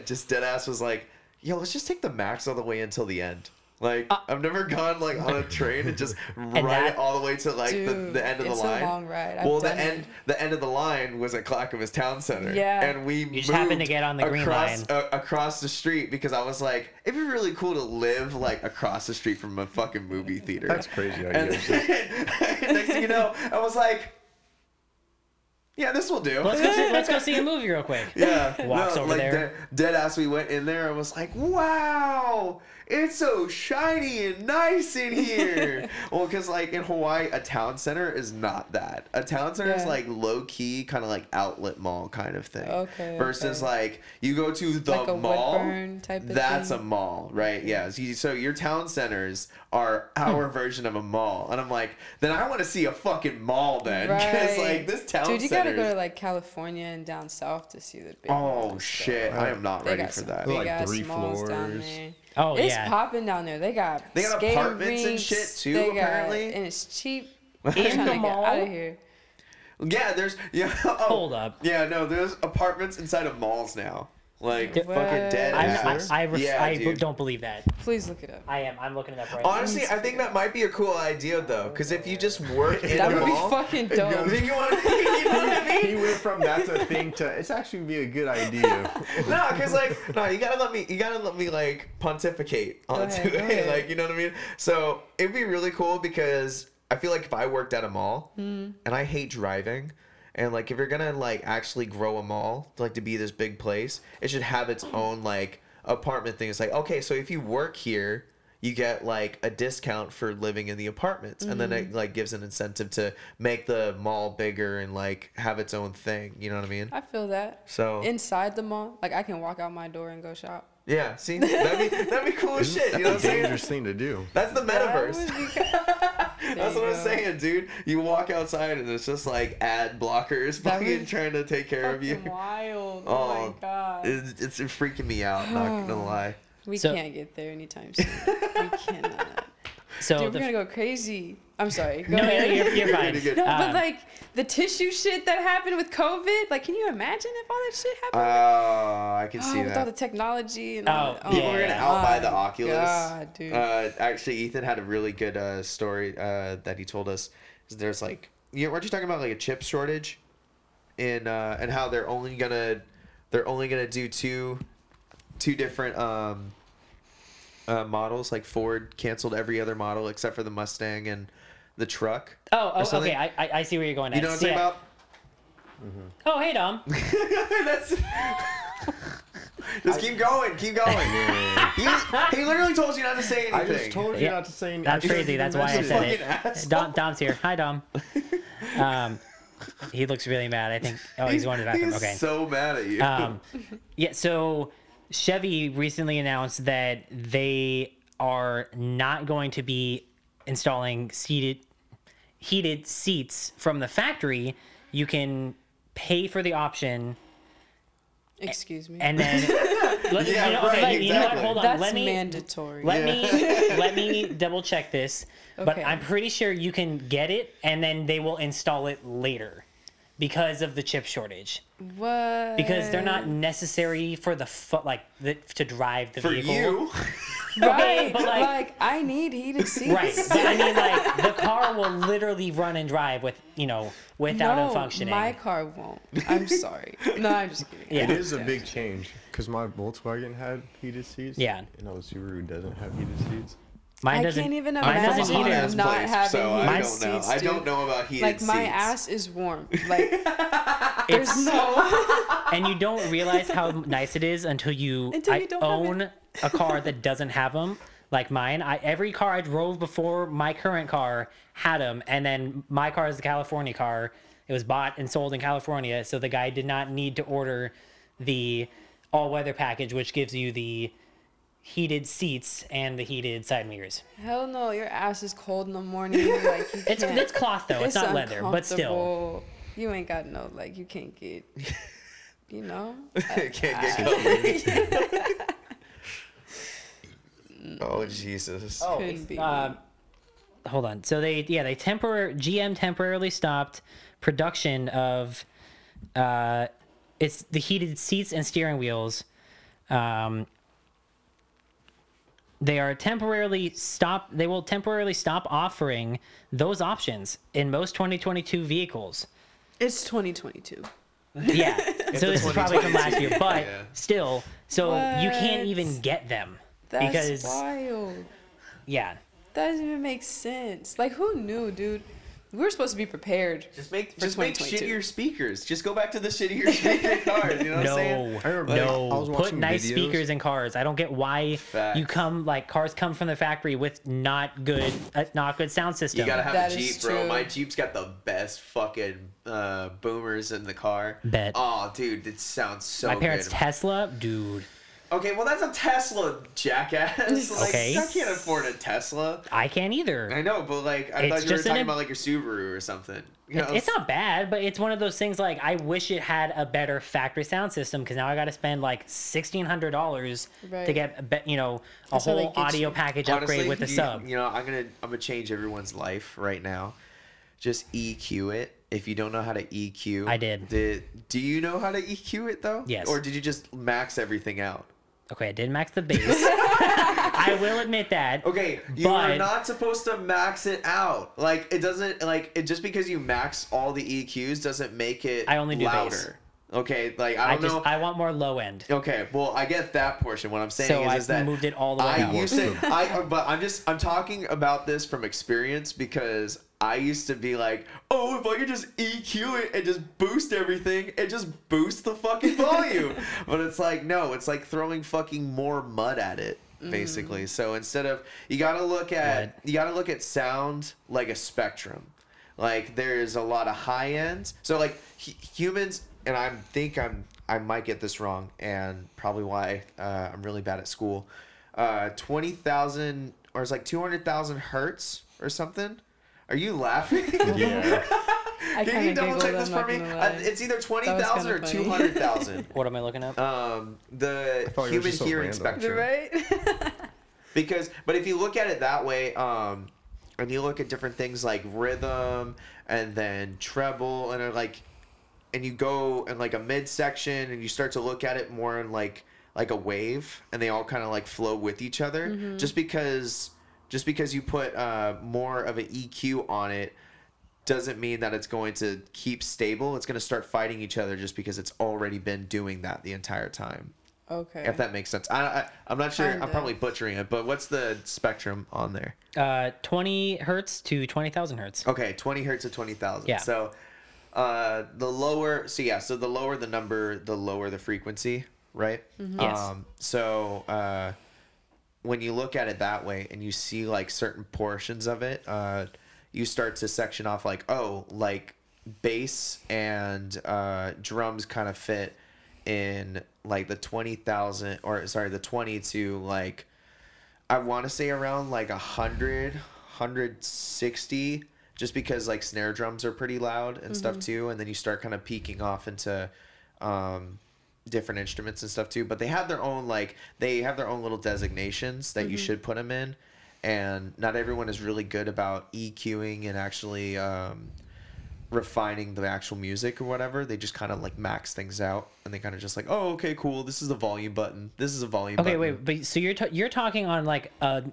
just dead ass was like, "Yo, let's just take the max all the way until the end." Like I've never gone like on a train and just ride Uh, that- it all the way to like the, Dude, the end of it's the a line. long ride. I've well, the it. end the end of the line was at Clackamas Town Center. Yeah. and we just happened to get on the green across, line. uh, across the street because I was like, it'd be really cool to live like across the street from a fucking movie theater. That's crazy. And idea. then, next thing you know, I was like, yeah, this will do. Let's go. See, let's go see a movie real quick. Yeah, Walks over like there. Dead, dead ass. We went in there and was like, "Wow, it's so shiny and nice in here." well, because like in Hawaii, a town center is not that. A town center is like low key, kind of like outlet mall kind of thing. Okay, Versus okay. like you go to the Like a mall. Type of that's thing? a mall, right? Yeah. So, you- so your town centers are our Hmm. version of a mall, and I'm like, then I want to see a fucking mall then, because Right. like this town Dude, you centers. gotta go to like California and down south to see the big Oh malls shit! stuff. I am not They ready got for some that. big Like ass three malls down floors. There. Oh it's yeah. popping down there. They got They got skating apartments and shit, too, they got- apparently. and it's cheap. In the mall? out of here. Yeah, there's yeah. Oh, Hold up. Yeah, no, there's apartments inside of malls now. Like What? fucking dead. I'm, ass. I, I, ref- Yeah, I dude. don't believe that. Please look it up. I am. I'm looking it up right now. Honestly, I think that might be a cool idea though, because if you just work in That the would be mall, fucking dope. you, wanna, you know what I mean? he went from that's a thing to it's actually be a good idea. no, because like no, you gotta let me. You gotta let me like pontificate onto ahead, it. Like you know what I mean. So it'd be really cool because I feel like if I worked at a mall Hmm. and I hate driving. And like, if you're gonna like actually grow a mall, like to be this big place, it should have its own like apartment thing. It's like, okay, so if you work here, you get like a discount for living in the apartments, and then it mm-hmm. like gives an incentive to make the mall bigger and like have its own thing. You know what I mean? I feel that. So Inside the mall, like I can walk out my door and go shop. Yeah, see, that'd be that'd be cool as shit. You know what I'm That's a saying? dangerous thing to do. That's the metaverse. would be That's what you I'm saying, dude. You walk outside and it's just like ad blockers fucking trying to take care of you. Wild. Oh, Oh, my god. It's, it's freaking me out. Not gonna lie. we So- can't get there anytime soon. we cannot. So Dude, we're gonna go crazy. I'm sorry. Go no, no, ahead. you're, you're fine. Pretty good. No, but Um, like the tissue shit that happened with COVID, like, can you imagine if all that shit happened? Oh, I can oh, see with all the technology and Oh, all that. yeah. People are gonna outbuy the Oculus. God, dude. Uh, actually, Ethan had a really good uh, story uh, that he told us. There's like, you weren't you talking about like a chip shortage, in uh, and how they're only gonna they're only gonna do two two different um, uh, models. Like Ford canceled every other model except for the Mustang and the truck. oh, oh okay. I, I I see where you're going. You know what I'm next. talking Yeah. Oh, hey Dom. That's. Just keep going, keep going. he, he literally told you not to say anything. I just told you Yeah. not to say anything. That's crazy. That's why I said it. Fucking asshole. Dom, Dom's here. Hi, Dom. Um, he looks really mad. I think. Oh, he's going to the bathroom. He's Okay. so mad at you. Um, yeah. So Chevy recently announced that they are not going to be installing seated heated seats from the factory. You can pay for the option Excuse me. and then let, Yeah, you know, right, like, you know what? Hold on. That's let me mandatory. let me let me double check this. But I'm pretty sure you can get it and then they will install it later because of the chip shortage. what? Because they're not necessary for the fu- like the, to drive the For vehicle. you, right. but, like, like- I need heated seats. Right. But I mean like the car will literally run and drive with, you know, without no, it functioning. my car won't. I'm sorry. No, I'm just kidding. Yeah. It is a big change because my Volkswagen had heated seats. Yeah. And our Subaru doesn't have heated seats. Mine doesn't can't even mine imagine doesn't Hot ass not place, having so I heated don't know. seats, I don't know about heated Like my seats. ass is warm. Like there's no. and you don't realize how nice it is until you, Until I you don't have own a car that doesn't have them like mine I, every car i drove before my current car had them and then my car is a california car it was bought and sold in california so the guy did not need to order the all-weather package which gives you the heated seats and the heated side mirrors Hell no, your ass is cold in the morning. Like you it's can't. it's cloth though it's, not leather but still. You ain't got no like you can't get. You know. Can't get going. oh Jesus. Oh, Couldn't be um, hold on. So they yeah they tempor GM temporarily stopped production of uh it's the heated seats and steering wheels. Um, they are temporarily stop. They will temporarily stop offering those options in most 2022 vehicles. It's 2022. Yeah. so this is probably from last year, but Yeah. still, so you can't even get them That's because wild. yeah. That doesn't even make sense. Like who knew, dude? We were supposed to be prepared. Just make For just make 2022. shittier speakers. Just go back to the shittier speaker cars. You know what I'm saying? No, I remember, like, I no. was Put nice videos. speakers in cars. I don't get why Facts. you come like cars come from the factory with not good, uh, not good sound system. You gotta have That a Jeep, bro. true. My Jeep's got the best fucking uh, boomers in the car. Bet. Oh, dude, it sounds so My parents' good. Tesla, dude. Okay, well that's a Tesla, jackass. like, Okay. I can't afford a Tesla. I can't either. I know, but like I It's thought you were just an talking im- about like your Subaru or something. You It- know, it's not bad, but it's one of those things like I wish it had a better factory sound system because now I got to spend like sixteen hundred dollars to get a be- you know a That's whole get audio you. package Honestly, upgrade with the you, sub. You know, I'm gonna I'm gonna change everyone's life right now. Just EQ it. If you don't know how to EQ, I did. Did do you know how to EQ it though? Yes. Or did you just max everything out? Okay, I did max the bass. I will admit that. Okay, you are But- not supposed to max it out. Like it doesn't like it just because you max all the EQs doesn't make it I only do bass. louder. Okay, like I I don't just know. I want more low end. Okay, well, I get that portion. What I'm saying So is, I is that moved it all the way I out. used to, I, but I'm just, I'm talking about this from experience because I used to be like, oh, if I could just EQ it and just boost everything, it just boosts the fucking volume. but it's like, no, it's like throwing fucking more mud at it. basically. So instead of you got to look at you got to look at sound like a spectrum. Like there's a lot of high ends. So like hu- humans, and I think I'm I might get this wrong, and probably why uh, I'm really bad at school. Uh, Twenty thousand or it's like two hundred thousand hertz or something. Are you laughing? Yeah. I Can you double check this for me? Uh, it's either twenty That was thousand or kinda two funny. hundred thousand. What am I looking at? um, the thought it was human just so hearing spectrum. right? Because, but if you look at it that way, um, and you look at different things like rhythm and then treble and like, and you go in like a midsection and you start to look at it more in like like a wave, and they all kind of like flow with each other. Just because, just because you put uh, more of an EQ on it doesn't mean that it's going to keep stable. It's going to start fighting each other just because it's already been doing that the entire time. okay. If that makes sense. I, I I'm not sure. I'm Kinda. probably butchering it, but what's the spectrum on there? Uh, 20 hertz to 20,000 hertz. Okay, 20 hertz to 20,000. Yeah. So, uh, the lower. So yeah. So the lower the number, the lower the frequency, right? Yes. Um. So, uh, when you look at it that way, and you see like certain portions of it, uh, you start to section off like, oh, like bass and uh, drums kind of fit in like the 20,000 or sorry, the 20 to like I want to say around like a hundred, hundred sixty, just because like snare drums are pretty loud and stuff too, and then you start kind of peeking off into um, different instruments and stuff too. But they have their own like they have their own little designations that you should put them in, and not everyone is really good about EQing and actually um, refining the actual music or whatever. They just kind of like max things out, and they kind of just like, oh, okay, cool. This is the volume button. This is a volume. Button. Okay, button. wait, but so you're ta- you're talking on like a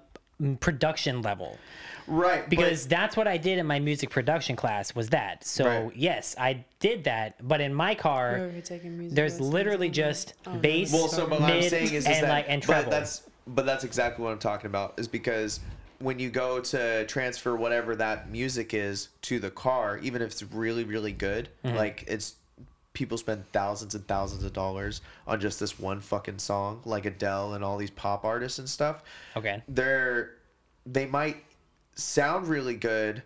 production level right? but- because that's what I did in my music production class was that. So Right. yes, I did that, but in my car Where we're taking music there's literally just Oh, bass, Well, so what I'm saying is, is and that, like and but that's but that's exactly what I'm talking about. Is because when you go to transfer whatever that music is to the car, even if it's really really good, Mm-hmm. like it's people spend thousands and thousands of dollars on just this one fucking song, like Adele and all these pop artists and stuff. okay. They're they might sound really good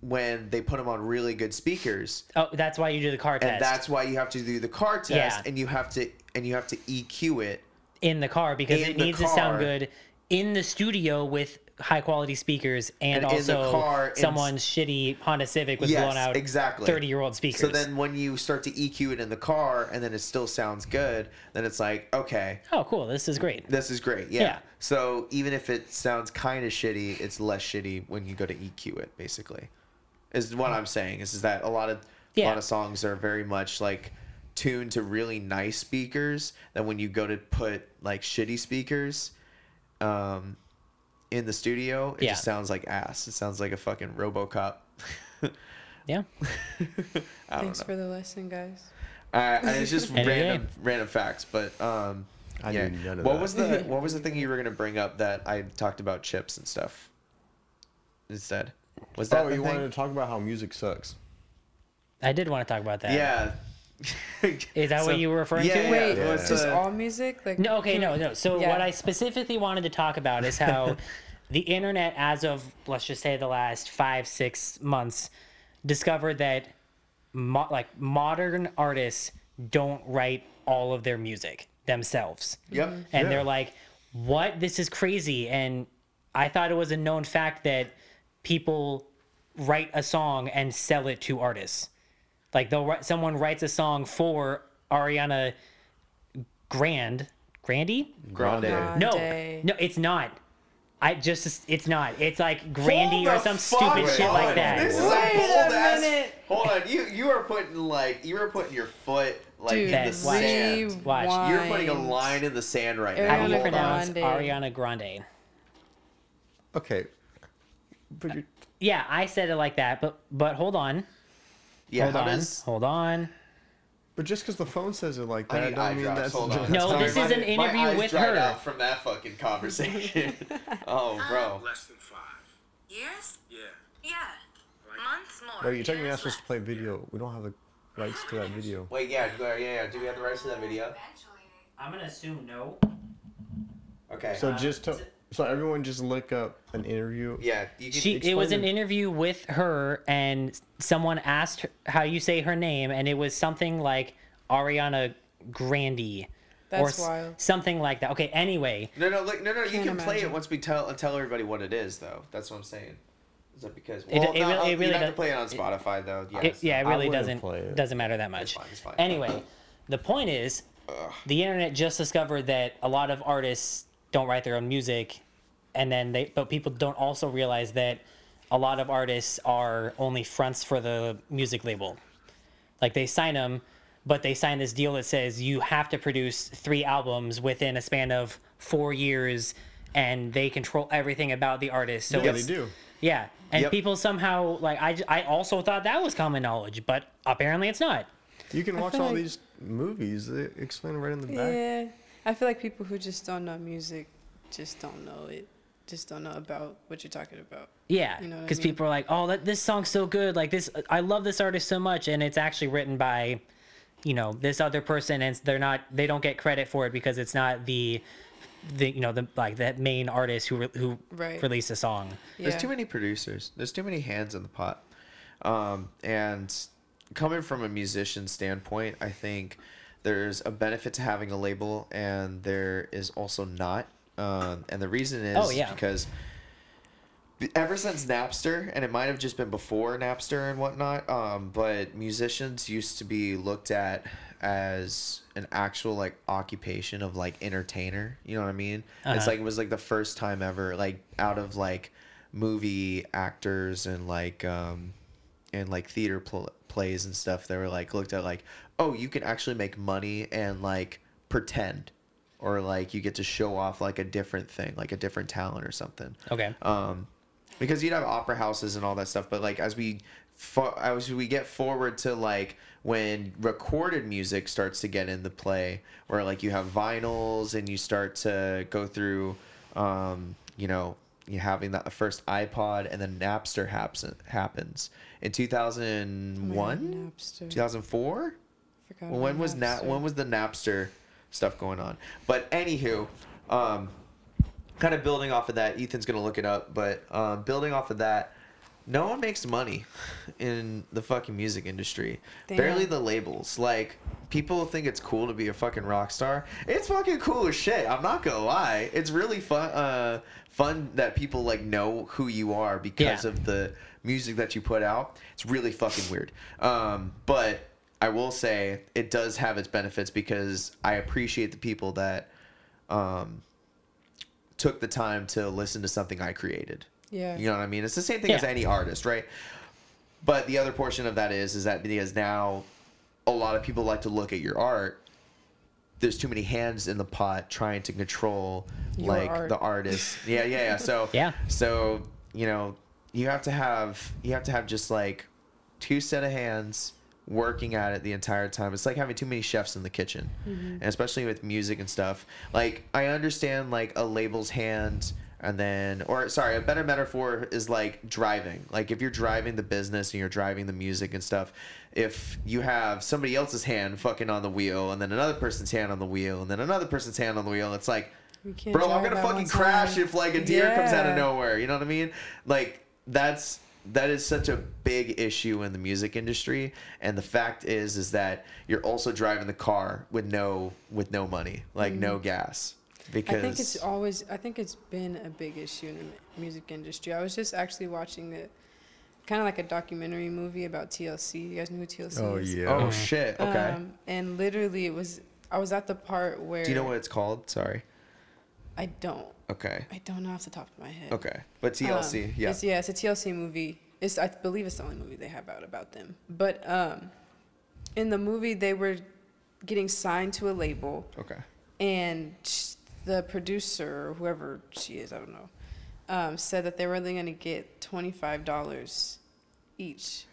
when they put them on really good speakers Oh, that's why you do the car test and that's why you have to do the car test Yeah. and you have to and you have to EQ it in the car because In it needs to sound good in the studio with high quality speakers and, And also car, in- someone's shitty Honda Civic with Yes, blown out exactly. 30 year old speakers. So then when you start to EQ it in the car and then it still sounds good, then it's like, okay, oh, cool. This is great. this is great. Yeah. Yeah. So even if it sounds kind of shitty, it's less shitty when you go to EQ it, basically. Is what I'm saying. Is, is that a lot of a lot of songs are very much like tuned to really nice speakers Then when you go to put like shitty speakers um in the studio, it Yeah. just sounds like ass. It sounds like a fucking RoboCop. Yeah. I Thanks know. for the lesson, guys. Uh, and it's just random random facts, but um, I yeah. knew none of what that. was the what was the thing you were gonna bring up that I talked about chips and stuff instead? Was that Oh, the you thing? wanted to talk about how music sucks. I did want to talk about that. Yeah. Is that what you were referring yeah, to? Yeah, Wait, it was, just uh, all music? Like No, okay, no, no. So Yeah. what I specifically wanted to talk about is how the internet, as of let's just say the last five, six months, discovered that mo- like modern artists don't write all of their music themselves, Yep. and Yeah. they're like, "What? This is crazy!" And I thought it was a known fact that people write a song and sell it to artists. Like they'll write, someone writes a song for Ariana Grand, Grandy. Grande. Grande. No, no, it's not. I just, it's not. It's like Grandy or some fuck stupid shit on. like that. This is Wait a a bold ass. minute. Hold on, you you are putting like you are putting your foot like Dude, in the That's why- sand. Watch. You're putting a line in the sand right Ariana How do you pronounce Ariana Grande? Okay. But you Yeah, I said it like that, but but hold on, Yeah, hold how on, does hold on. but just because the phone says it like I that, need eye don't mean drops. that's Hold on. No, Sorry, this my- is an interview my interview eyes with dried her. out from that fucking conversation. oh, bro. Less than five. Years? Yeah. Yeah. Months more. Wait, you're telling me I'm years supposed to less. play video? We don't have the rights to that video. Wait, yeah, yeah, yeah. Do we have the rights to that video? I'm gonna assume no. Okay. So just to, so everyone just look up an interview. yeah, you can She it was explain an interview with her, and someone asked her how you say her name, and it was something like Ariana Grande. or That's s- wild. something like that. Okay, anyway, No, no, like, no, no. You Can't can play it once we tell tell everybody what it is, though. That's what I'm saying. Is that because? It- Well, it no, really- I'll- it you really have to does- play it on Spotify, though. Yes. it, yeah, it I really wouldn't doesn't it. doesn't matter that much. fine, it's fine. Anyway, the point is, the internet just discovered that a lot of artists don't write their own music, and then they but people don't also realize that a lot of artists are only fronts for the music label. Like they sign them, but they sign this deal that says you have to produce three albums within a span of four years, and they control everything about the artist. So Yeah, they do. Yeah, and Yep. people somehow like I, I also thought that was common knowledge, but apparently it's not. You can watch all like- these movies. They explain it right in the back. Yeah, I feel like people who just don't know music just don't know it, just don't know about what you're talking about. Yeah, You know what I because mean? people are like, "Oh, that this song's so good! Like this, I love this artist so much," and it's actually written by, you know, this other person, and they're not, they don't get credit for it because it's not the, the you know, the like that main artist who re- who Right. released a song. Yeah. There's too many producers. There's too many hands in the pot. Um, and coming from a musician standpoint, I think there's a benefit to having a label, and there is also not. Um, and the reason is Oh, yeah. because ever since Napster, and it might have just been before Napster and whatnot, um, but musicians used to be looked at as an actual like occupation of like entertainer. You know what I mean? It's Uh-huh. like it was like the first time ever, like out of like movie actors and like um and like theater pl- plays and stuff. They were like looked at like, oh, you can actually make money and like pretend. Or like you get to show off like a different thing, like a different talent or something Okay. um, because you'd have opera houses and all that stuff. But like as we fo- as we get forward to like when recorded music starts to get into play, where like you have vinyls and you start to go through, um, you know, you having that the first iPod and then Napster happens happens in two thousand one, two thousand four. Forgot Well, when was Na- Napster. when was the Napster stuff going on? But anywho, um, kind of building off of that, Ethan's gonna look it up. But um, building off of that, no one makes money in the fucking music industry. Damn. Barely the labels. Like people think it's cool to be a fucking rock star. It's fucking cool as shit. I'm not gonna lie. It's really fun. Uh, fun that people like know who you are because Yeah. of the music that you put out. It's really fucking weird. Um, but I will say it does have its benefits because I appreciate the people that um, took the time to listen to something I created. Yeah. You know what I mean? It's the same thing as any artist, right? But the other portion of that is is that because now a lot of people like to look at your art. There's too many hands in the pot trying to control Your like art. the artist. Yeah, yeah, yeah. So Yeah. So you know you have to have you have to have just like two set of hands working at it the entire time. It's like having too many chefs in the kitchen, mm-hmm. and especially with music and stuff. Like I understand like a label's hand, and then or sorry, a better metaphor is like driving. Like if you're driving the business and you're driving the music and stuff, if you have somebody else's hand fucking on the wheel, and then another person's hand on the wheel, and then another person's hand on the wheel, it's like bro, I'm gonna fucking crash time. if like a deer comes out of nowhere. You know what I mean? Like that's that is such a big issue in the music industry. And the fact is, is that you're also driving the car with no with no money, like no gas, because. I think it's always. I think it's been a big issue in the music industry. I was just actually watching it, kind of like a documentary movie about TLC. You guys know who TLC Oh is? yeah. oh shit. Okay. Um, and literally, it was. I was at the part where. Do you know what it's called? Sorry. I don't. Okay. I don't know off the top of my head. Okay. But TLC, Um, yeah. It's, yeah, it's a TLC movie. It's I believe it's the only movie they have out about them. But um, in the movie, they were getting signed to a label, Okay. and sh- the producer or whoever she is, I don't know, um, said that they were only going to get twenty five dollars each.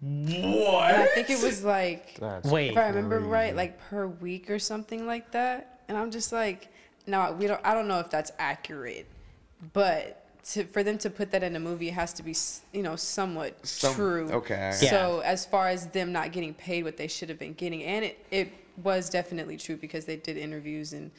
What? And I think it was like That's Wait. if I remember crazy. right, like per week or something like that. And I'm just like, no, we don't. I don't know if that's accurate, but to, for them to put that in a movie, it has to be, you know, somewhat Some- true. okay. So as far as them not getting paid what they should have been getting, and it it was definitely true because they did interviews and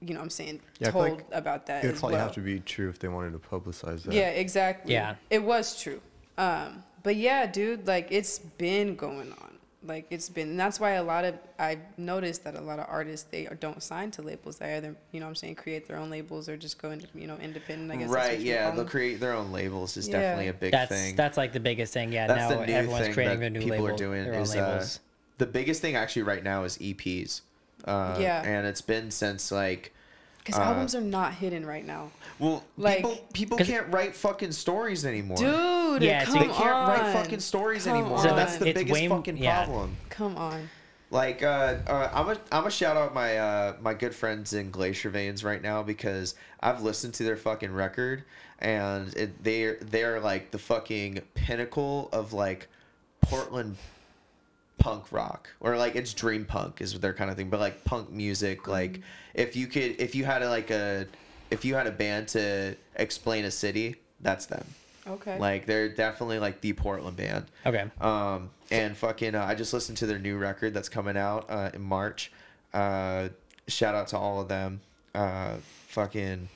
you know what I'm saying, Yeah, told like about that It'd as probably well. have to be true if they wanted to publicize that. Yeah, exactly. Yeah. It was true. Um, but yeah, dude, like it's been going on. Like it's been, and that's why a lot of I've noticed that a lot of artists they don't sign to labels. They either, you know, what I'm saying, create their own labels or just go into, you know, independent. I guess. right? Yeah, call they'll create their own labels. Is Yeah. definitely a big That's thing. that's like the biggest thing. Yeah, That's now the new everyone's thing creating that their new people label, are doing their own is uh, the biggest thing actually right now is EPs. Uh, Yeah. and it's been since like Because uh, albums are not hidden right now, well, Like- people people 'Cause- can't write fucking stories anymore. dude. Yeah, so come they can't on. write fucking stories Come anymore. on. That's the It's biggest way- fucking yeah. problem. Come on. Like, uh, uh, I'm a I'm a shout out my uh, my good friends in Glacier Veins right now because I've listened to their fucking record and it, they're they're like the fucking pinnacle of like Portland punk rock or like it's dream punk is their kind of thing, but like punk music. Like if you could if you had a, like a if you had a band to explain a city, that's them. Okay. Like they're definitely like the Portland band. Okay. Um, and fucking, uh, I just listened to their new record that's coming out uh, in March. Uh, shout out to all of them. Uh, fucking,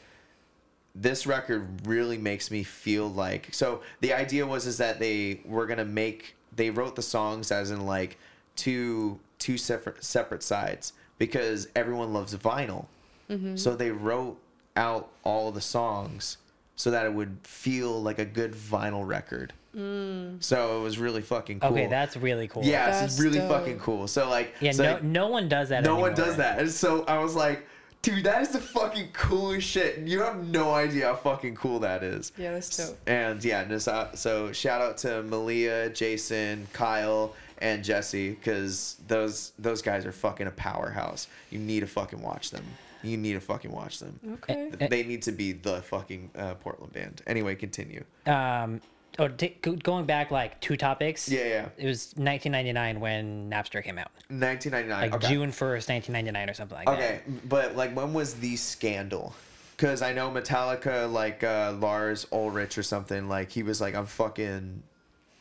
this record really makes me feel like. So the idea was is that they were gonna make. They wrote the songs as in like two two separate separate sides because everyone loves vinyl. Mm-hmm. So they wrote out all the songs so that it would feel like a good vinyl record. Mm. So it was really fucking cool. Okay, that's really cool. yeah, it's That's really dope. fucking cool. So like, Yeah, so no, like, no one does that no anymore. one does that. And so I was like, dude, that is the fucking coolest shit. You have no idea how fucking cool that is. Yeah, that's dope. And yeah, and so, so shout out to Malia, Jason, Kyle, and Jesse because those those guys are fucking a powerhouse. You need to fucking watch them. You need to fucking watch them. Okay. They need to be the fucking uh, Portland band. Anyway, continue. Um, oh, t- going back like two topics. Yeah, yeah. It was 1999 when Napster came out, 1999. like okay. June 1st, 1999 or something like that. Okay, but like when was the scandal? Because I know Metallica, like uh, Lars Ulrich or something, like he was like, "I'm fucking,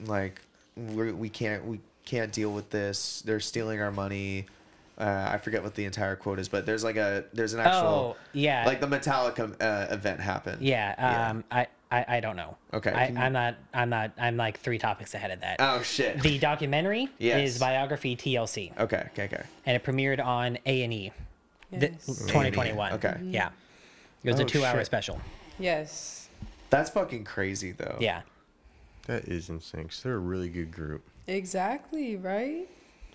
like, we're, we can't, we can't deal with this. They're stealing our money." Uh, I forget what the entire quote is, but there's like a there's an actual Oh, yeah. like the Metallica uh, event happened. yeah. Yeah. Um, I, I, I don't know. Okay, I, you... I'm not. I'm not. I'm like three topics ahead of that. Oh shit. the documentary Yes. is biography TLC, okay, okay, okay. and it premiered on A and E, th- Yes. 2021. Okay. Yeah. It was Oh, a two-hour shit. special. Yes. That's fucking crazy though. Yeah. That is insane. 'cause they're a really good group. Exactly. Right.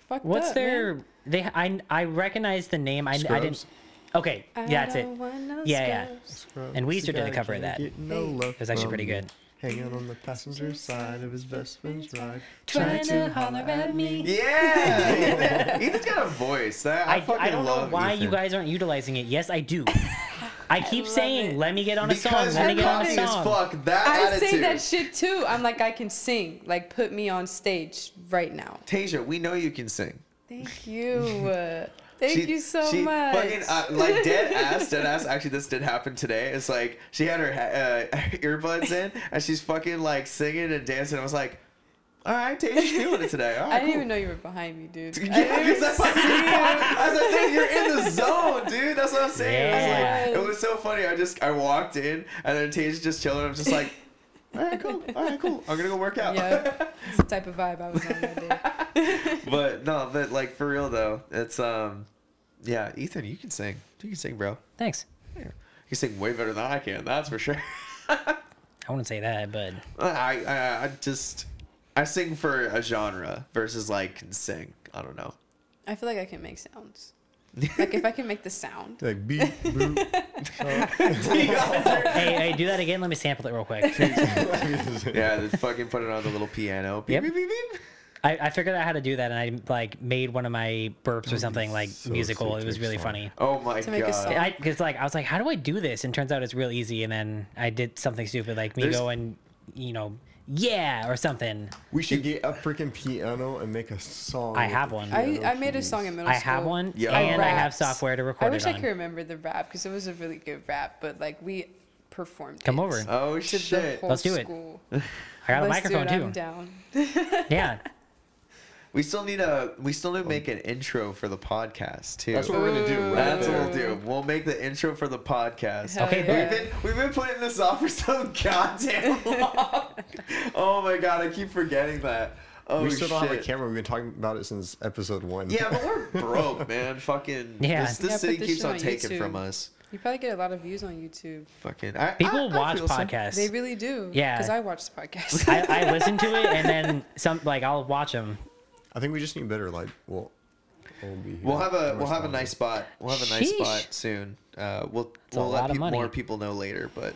Fucked What's up, their? man. They. I. I recognize the name. I. I didn't. Scrubs? Okay. I Yeah, that's it. don't no Yeah, yeah. scrubs. And Weezer did a cover of that. get no love It was actually pretty good. Hanging on the passenger side of his best friend's ride. Trying to holler at me. Yeah. Ethan, Ethan's got a voice. That, I, I, fucking I don't know love why you guys aren't utilizing it. Yes, I do. I keep love saying, it. "Let me get on a song. Because Let me get on a cocky as song." fuck. That I attitude. say that shit too. I'm like, I can sing. Like, put me on stage right now. Tasia, we know you can sing. Thank you. Thank She- you so she much. Fucking, uh, like dead ass, dead ass. Actually, this did happen today. It's like she had her uh, earbuds in and she's fucking like singing and dancing. I was like, all right, Tasia's feeling it today. All right, I didn't cool. even know you were behind me, dude. I didn't because even that's what I was saying. You're in the zone, dude. That's what I'm saying. I was like, it was so funny. I just I walked in and then Tasia's just chilling. I'm just like, all right, cool. All right, cool. I'm gonna go work out. Yeah, it's the type of vibe I was on that day. but no, but like for real though, it's um, yeah, Ethan, you can sing. You can sing, bro. Thanks. You can sing way better than I can. That's for sure. I wouldn't say that, but I, I I just I sing for a genre versus like can sing. I don't know. I feel like I can make sounds. Like if I can make the sound. Like beep, boop. hey, hey, do that again. Let me sample it real quick. yeah, they fucking put it on the little piano. Beep, Yep. beep, beep, beep. I, I figured out how to do that, and I like made one of my burps or something like so musical. sick It was really funny. Oh my To make a god. song. I because like I was like, how do I do this? And turns out it's real easy. And then I did something stupid like me There's- going, you know, yeah or something. We should get a freaking piano and make a song. I with have the one. I, piano I made a keys. song in middle school. I school. have one, Yeah. and I have Raps. software to record I record wish it I on. could remember the rap because it was a really good rap, but like we performed. Come it over. Oh to the shit. whole Let's do it. school. I got a Let's do microphone it, I'm too. down. Yeah, We still need a. We still need to oh. make an intro for the podcast too. That's what we're gonna do. right That's there. what we'll do. We'll make the intro for the podcast. Hell Okay, yeah. We've been we've been putting this off for so goddamn long. oh my god, I keep forgetting that. Oh we still shit. don't have a camera. We've been talking about it since episode one. Yeah, but we're broke, man. Fucking Yeah. This, this Yeah, city this keeps on on taking YouTube. from us. You probably get a lot of views on YouTube. Fucking I, People I, I watch feel so. podcasts. They really do. Yeah. Because I watch the podcast. I, I listen to it and then some like I'll watch them. I think we just need better. Like, well, we'll be. Here We'll have a we'll have a nice spot. We'll have a nice Sheesh. spot soon. Uh, we'll a we'll let lot of peop- money. more people know later, but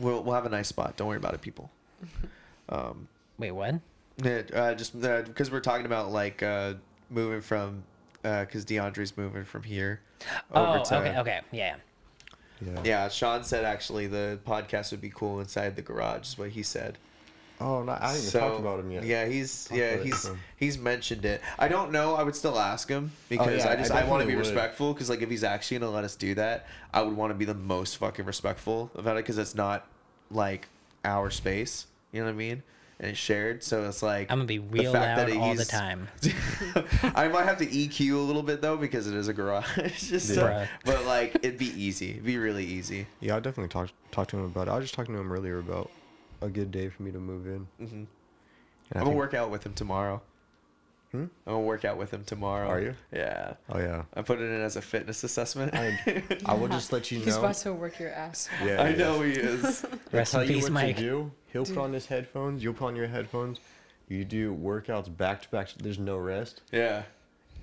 we'll we'll have a nice spot. Don't worry about it, people. Um, Wait, what? yeah, uh, just because we're talking about like uh, moving from because DeAndre's moving from here over Oh, to okay, okay, yeah. Yeah. yeah. Sean said actually the podcast would be cool inside the garage. Is what he said. Oh, no, I haven't even so talked about him yet. yeah, he's Talked yeah about it, he's so. he's mentioned it. I don't know. I would still ask him oh, because yeah, I I just I, want to be would. respectful because like if he's actually gonna let us do that, I would want to be the most fucking respectful about it because it's not like our space. You know what I mean? And it's shared, so it's like I'm gonna be the real loud that all the time. I might have to EQ a little bit though because it is a garage. just so- but like it'd be easy. It'd be really easy. Yeah, I definitely talked talked to him about it. I was just talking to him earlier about a good day for me to move in. Mhm. And I'm gonna think- work out with him tomorrow. Hmm? I'm gonna work out with him tomorrow. Are you? Yeah. Oh yeah. I put it in as a fitness assessment. I, I will just let you know. He's about to work your ass. off. Yeah, I yeah. know he is. Rest tell in you peace, what Mike. to do. He'll Dude. put on his headphones. You'll put on your headphones. You do workouts back to back. There's no rest, yeah.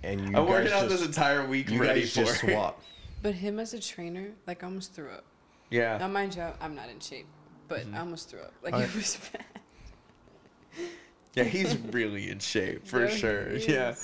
and you I'm guys working out just, this entire week you ready guys for just it. swap. But him as a trainer, like I almost threw up. Yeah. Now, mind you, I'm not in shape, but Mm-hmm. I almost threw up. Like I- it was bad. Yeah, he's really in shape for Yeah, sure. Yeah.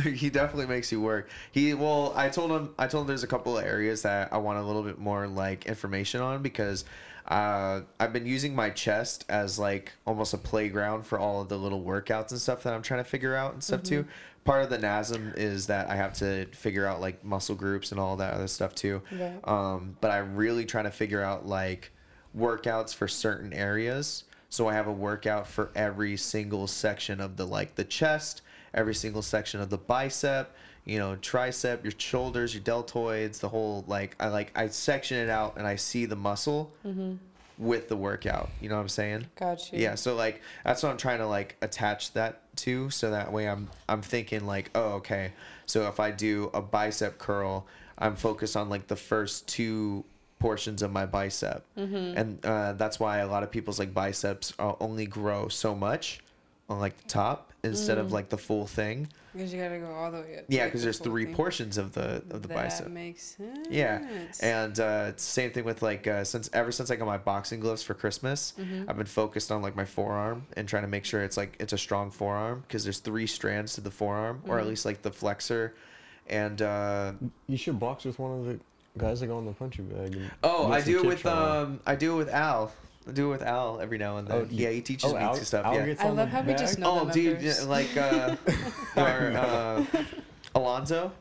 he definitely makes you work. He well, I told him I told him there's a couple of areas that I want a little bit more like information on because uh, I've been using my chest as like almost a playground for all of the little workouts and stuff that I'm trying to figure out and stuff too. Part of the NASM is that I have to figure out like muscle groups and all that other stuff too. Right. Um, but I'm really trying to figure out like workouts for certain areas. So I have a workout for every single section of the like the chest, every single section of the bicep, you know, tricep, your shoulders, your deltoids, the whole like I like I section it out and I see the muscle mm-hmm. with the workout. You know what I'm saying? Got you. Yeah, so like that's what I'm trying to like attach that to so that way I'm I'm thinking like, oh okay. So if I do a bicep curl, I'm focused on like the first two portions of my bicep. And uh, that's why a lot of people's like biceps uh, only grow so much on like the top instead of like the full thing. Because you gotta go all the way up. Yeah, because the there's full three thing. portions of the of the that bicep. makes sense. Yeah, and uh, same thing with like uh, since ever since I got my boxing gloves for Christmas, Mm-hmm. I've been focused on like my forearm and trying to make sure it's like it's a strong forearm because there's three strands to the forearm or at Mm-hmm. least like the flexor, and uh, You should box with one of the guys that go on the punching bag. and oh I do it with from 'em. um I do it with Al. I do it with Al every now and then. Oh, yeah, he teaches oh, me Al- some stuff. Al yeah. gets I on love the how we just know Oh, the dude, yeah, like uh, or, uh, Alonzo.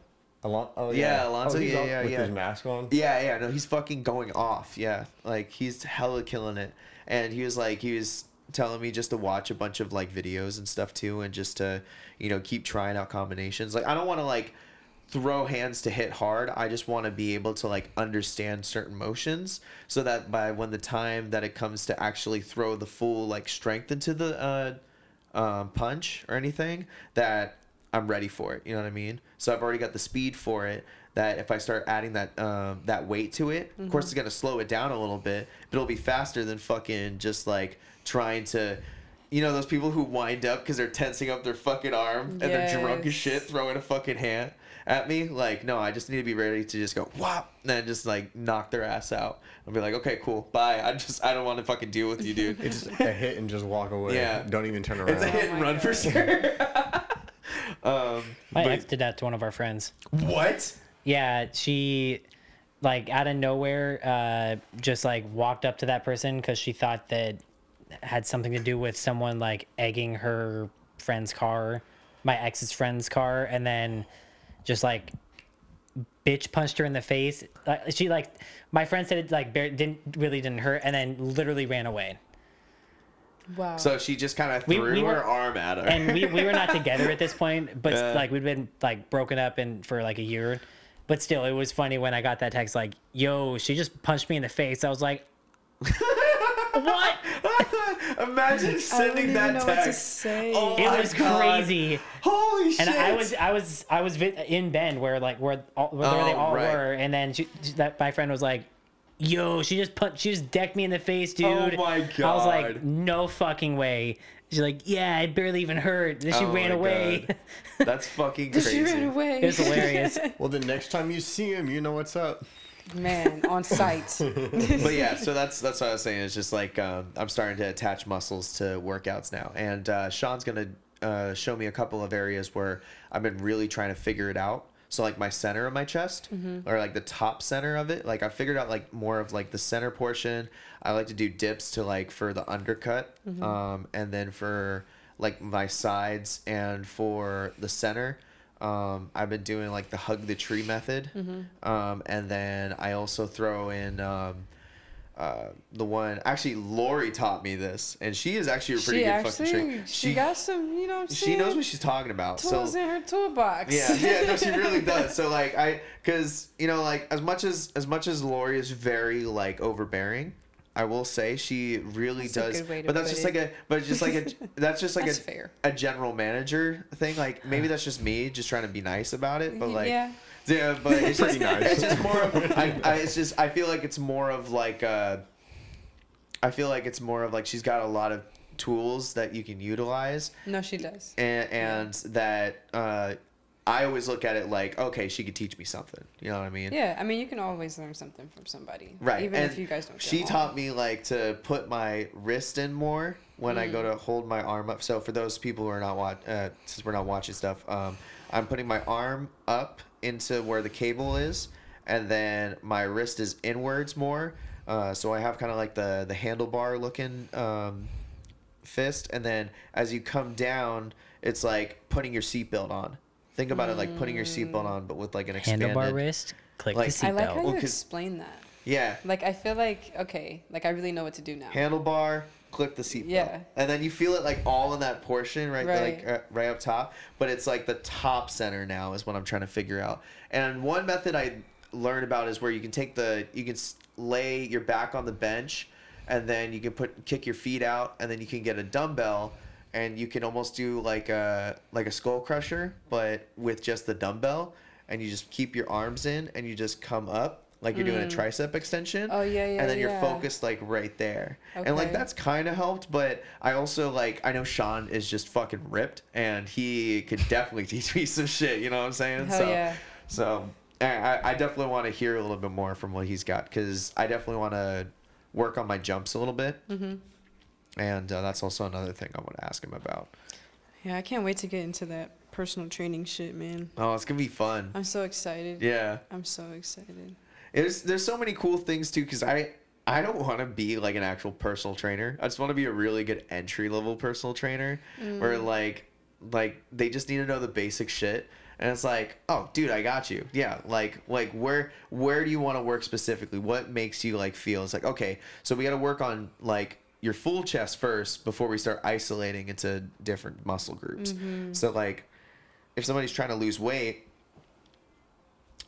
Alon- oh, Yeah, yeah, Alonso, Oh, he's yeah, yeah, with yeah. his mask on. Yeah, yeah, no, he's fucking going off. Yeah, like he's hella killing it. And he was like, he was telling me just to watch a bunch of like videos and stuff too, and just to, you know, keep trying out combinations. Like, I don't want to like throw hands to hit hard. I just want to be able to like understand certain motions so that by when the time that it comes to actually throw the full like strength into the uh, um, punch or anything, that I'm ready for it. You know what I mean? So I've already got the speed for it. That if I start adding that um, that weight to it, of course it's gonna slow it down a little bit, but it'll be faster than fucking just like trying to. You know those people who wind up because they're tensing up their fucking arm and they're drunk as shit, throwing a fucking hand at me. Like, no, I just need to be ready to just go whop, and then just like knock their ass out. I'll be like, okay, cool, bye. I just I don't want to fucking deal with you, dude. It's just a hit and just walk away. Yeah. Don't even turn around. It's a hit Oh and my run for sure. um, My but- ex did that to one of our friends. what? Yeah, she like out of nowhere uh just like walked up to that person because she thought that had something to do with someone like egging her friend's car my ex's friend's car and then just like bitch punched her in the face like she like my friend said it like bare, didn't really didn't hurt and then literally ran away Wow. So she just kind of threw we were- her arm at her. and we, we were not together at this point, but Yeah. like we'd been like broken up and for like a year. But still, it was funny when I got that text like, "Yo, she just punched me in the face." I was like, "What?" Imagine I wouldn't sending even that know what to text. say. Oh It my was God. crazy. Holy shit! And I was I was I was in Bend where like where all, where they Oh, all right. were, and then she, she- that my friend was like, "Yo, she just put she just decked me in the face, oh dude." Oh my God! I was like, "No fucking way." She's like, "Yeah, it barely even hurt." Then she Oh ran away. God. That's fucking crazy. she ran away. it was hilarious. Well, the next time you see him, you know what's up. Man, on site. but yeah, so that's that's what I was saying. It's just like um, I'm starting to attach muscles to workouts now, and uh, Sean's gonna uh, show me a couple of areas where I've been really trying to figure it out. So like my center of my chest, or like the top center of it, like I figured out like more of like the center portion. I like to do dips to like for the undercut, um, and then for like my sides and for the center. Um, I've been doing like the hug the tree method, um, and then I also throw in um, uh, the one. Actually, Lori taught me this, and she is actually a pretty she good actually, fucking trainer. she, got some, you know she knows what she's talking about. tools so in her toolbox. yeah, yeah, no, she really does. So like I, because you know, like as much as as much as Lori is very like overbearing. I will say she really That's a does, good way to but that's put just it. like a, but just like a, that's just like That's a, fair. a general manager thing. Like maybe that's just me just trying to be nice about it, but like Yeah. yeah, but it's just, Pretty nice. it's just more of I, I it's just I feel like it's more of like uh I feel like it's more of like she's got a lot of tools that you can utilize No, she does. and and that uh I always look at it like okay she could teach me something you know what I mean Yeah, I mean, you can always learn something from somebody. right Even and if you guys don't. she taught me like to put my wrist in more when I Mm. go to hold my arm up so for those people who are not watch uh, since we're not watching stuff um I'm putting my arm up into where the cable is and then my wrist is inwards more uh, so I have kind of like the the handlebar looking um, fist and then as you come down it's like putting your seatbelt on think about it like putting your seatbelt on but with like an expanded Handlebar wrist, click Like- the I like how seatbelt. Well, you 'cause- explain that. yeah Like, I feel like okay, like I really know what to do now. handlebar click the seatbelt Yeah. and then you feel it like all in that portion right, there, like Right. uh, right up top but it's like the top center now is what i'm trying to figure out and one method i learned about is where you can take the you can lay your back on the bench and then you can put kick your feet out and then you can get a dumbbell and you can almost do like a like a skull crusher but with just the dumbbell and you just keep your arms in and you just come up like you're doing a tricep extension. Oh, yeah, yeah, and then you're focused like right there. And like that's kind of helped but i also like i know sean is just fucking ripped and he could definitely teach me some shit you know what i'm saying? Hell so yeah. so I, I- I definitely want to hear a little bit more from what he's got because i definitely want to work on my jumps a little bit. Mm-hmm. And uh, that's also another thing i want to ask him about Yeah, I can't wait to get into that personal training shit, man. oh it's gonna be fun I'm so excited. yeah I'm so excited. There's there's so many cool things too because I I don't want to be like an actual personal trainer. I just want to be a really good entry level personal trainer where like like they just need to know the basic shit. And it's like, oh, dude, I got you. Yeah, like, like where, where do you want to work specifically? What makes you like feel? It's like, okay, so we got to work on like your full chest first before we start isolating into different muscle groups. So like, if somebody's trying to lose weight,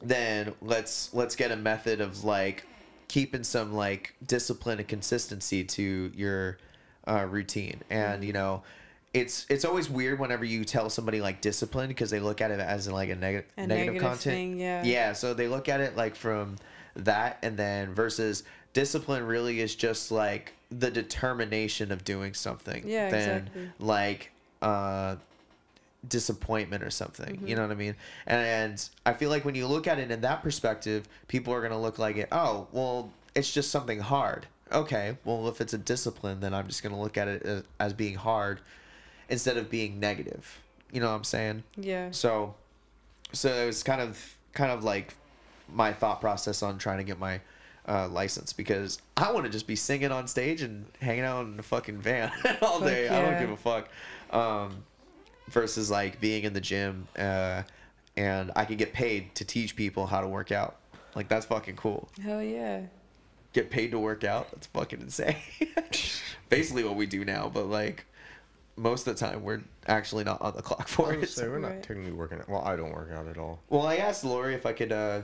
then let's let's get a method of like keeping some like discipline and consistency to your uh, routine. And you know it's it's always weird whenever you tell somebody like discipline because they look at it as like a, neg- A negative, negative content. thing, yeah. yeah so they look at it like from that. And then versus discipline really is just like the determination of doing something Yeah, than exactly. like uh disappointment or something. Mm-hmm. You know what I mean? And, and I feel like when you look at it in that perspective, people are gonna look like it. Oh, well, it's just something hard. Okay, well, if it's a discipline, then I'm just gonna look at it as, as being hard instead of being negative. You know what I'm saying? Yeah. So, so it was kind of kind of like my thought process on trying to get my uh, license because I want to just be singing on stage and hanging out in the fucking van all Fuck day. I don't give a fuck. Um, versus like being in the gym uh, and I could get paid to teach people how to work out. Like that's fucking cool. Hell yeah. get paid to work out. That's fucking insane. Basically what we do now, but like most of the time we're actually not on the clock for was it. say, we're not Right. technically working. Out. Well, I don't work out at all. Well, I asked Lori if I could uh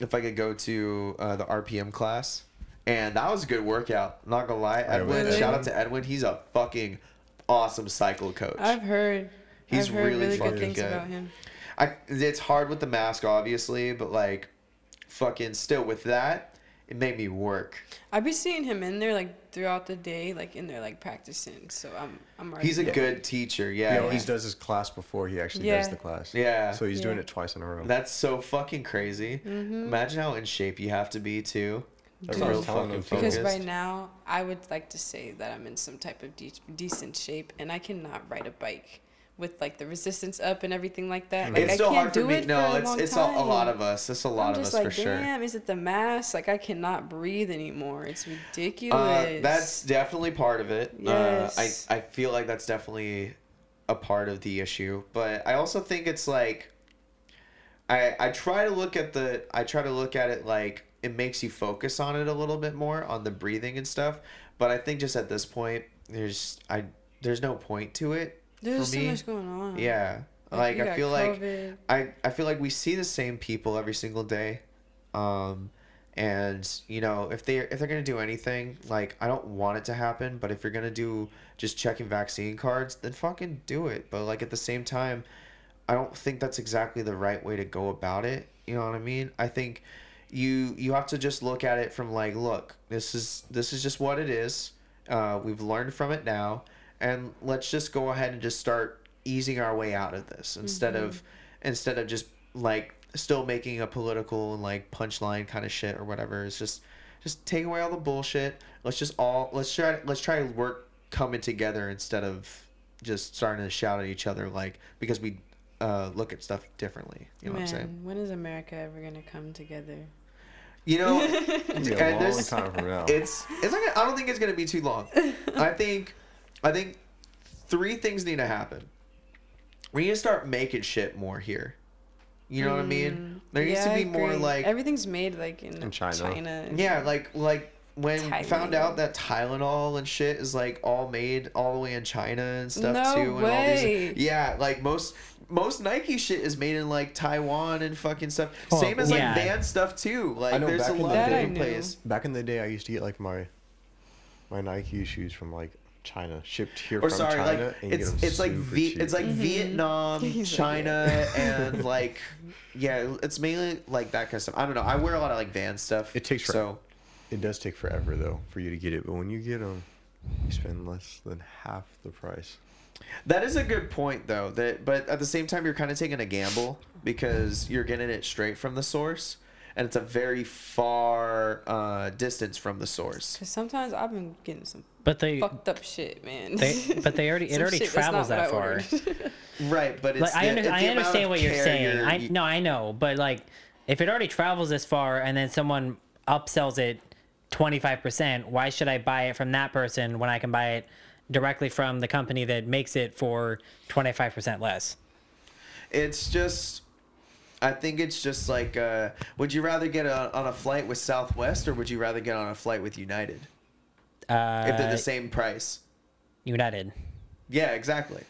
if I could go to uh, the RPM class. And that was a good workout. Not gonna lie. Edwin, went shout out to Edwin. He's a fucking awesome cycle coach. I've heard. He's I've heard really really, fucking good things good. about him. I it's hard with the mask, obviously, but like, fucking still with that, it made me work. I'd be seeing him in there like throughout the day, like in there like practicing. So I'm I'm already. He's a going. good teacher. He Yeah, always he's, does his class before he actually Yeah. does the class. Yeah. So he's doing it twice in a row. that's so fucking crazy. Mm-hmm. Imagine how in shape you have to be too. That's Real fucking him. Because focused. right now, I would like to say that I'm in some type of de- decent shape, and I cannot ride a bike with like the resistance up and everything like that. Like it's I still can't hard for do me. it No, for a it's long it's a, a lot of us. It's a lot I'm of just us like, for sure. damn, is it the mask? Like I cannot breathe anymore. It's ridiculous. Uh, that's definitely part of it. Yes. Uh, I I feel like that's definitely a part of the issue, but I also think it's like I I try to look at the I try to look at it like it makes you focus on it a little bit more on the breathing and stuff. But I think just at this point, there's I there's no point to it There's so me. much going on. Yeah, like you I feel like I, I feel like we see the same people every single day. Um and you know if they if they're gonna do anything like i don't want it to happen but if you're gonna do just checking vaccine cards then fucking do it. But like at the same time i don't think that's exactly the right way to go about it. You know what i mean? I think you you have to just look at it from like look this is this is just what it is. Uh, we've learned from it now and let's just go ahead and just start easing our way out of this instead of instead of just like still making a political and like punchline kind of shit or whatever it's just just take away all the bullshit let's just all let's try let's try to work coming together instead of just starting to shout at each other like because we uh, look at stuff differently you know Man, what i'm saying when is America ever gonna come together? you know It'll a long time from now. it's it's not gonna, I don't think it's gonna be too long. I think I think three things need to happen. We need to start making shit more here. You know what I mean? There needs Mm, Yeah, to be more like everything's made like in, In China. and- yeah, like like when found out that Tylenol and shit is like all made all the way in China and stuff No too, and all these yeah, like most most Nike shit is made in like Taiwan and fucking stuff. Oh, Same as like yeah. Van stuff too. Like I know there's back a lot of That different places. Back in the day, I used to get like my my Nike shoes from like China, shipped here or from sorry, China, like and it's it's like v- cheap. it's like mm-hmm. Vietnam, He's like, China, and like yeah, it's mainly like that kind of stuff. I don't know. I wear a lot of like Van stuff. It takes so. It does take forever though for you to get it, but when you get them, you spend less than half the price. That is a good point though. That but at the same time you're kind of taking a gamble because you're getting it straight from the source and it's a very far uh, distance from the source. Cause sometimes I've been getting some But they, fucked up shit, man. they but they already it already shit travels that far. Right, but it's Like I, under, it's I the understand of what you're saying. I you- no, I know, but like if it already travels this far and then someone upsells it 25%, why should I buy it from that person when I can buy it directly from the company that makes it for 25% less? It's just, I think it's just like, uh, would you rather get a, on a flight with Southwest or would you rather get on a flight with United Uh, if they're the same price? United. Yeah, exactly.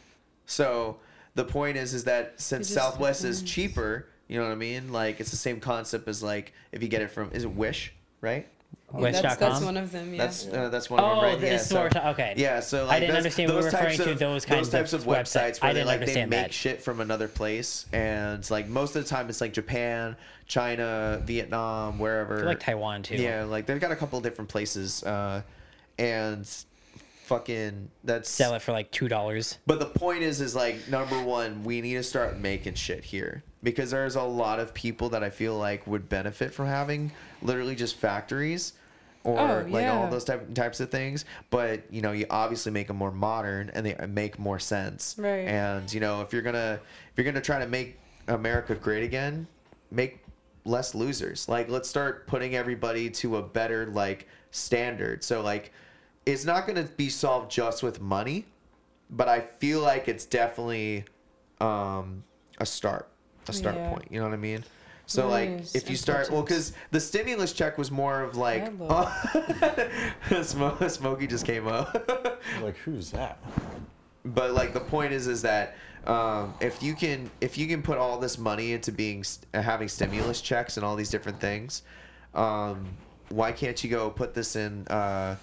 So the point is, is that since just Southwest is cheaper, you know what I mean? Like it's the same concept as like if you get it from is it Wish, right? Wish.com. that's, that's one of them. Yeah. That's uh, that's one of them, Oh, right? yeah, is what we're okay. Yeah, so like, I didn't those- understand we were those types referring to those kinds types of of websites. websites I where they didn't like they make that. shit from another place, and like most of the time it's like Japan, China, Vietnam, wherever. I feel like Taiwan too. Yeah, like they've got a couple different places, uh, and fucking that's Sell it for like two dollars. but the point is, is like number one, we need to start making shit here because there's a lot of people that I feel like would benefit from having literally just factories or Oh, like all those type, types of things. But you know, you obviously make them more modern and they make more sense. Right. And you know, if you're gonna if you're gonna try to make America great again, make less losers. Like let's start putting everybody to a better like standard. So like it's not going to be solved just with money, but I feel like it's definitely um, a start, a start Yeah. point. You know what I mean? So like, if you start, well, because the stimulus check was more of like, Smo- Smokey just came up. Like, who's that? but like the point is is that um, if you can if you can put all this money into being st- uh, having stimulus checks and all these different things um, why can't you go put this in uh,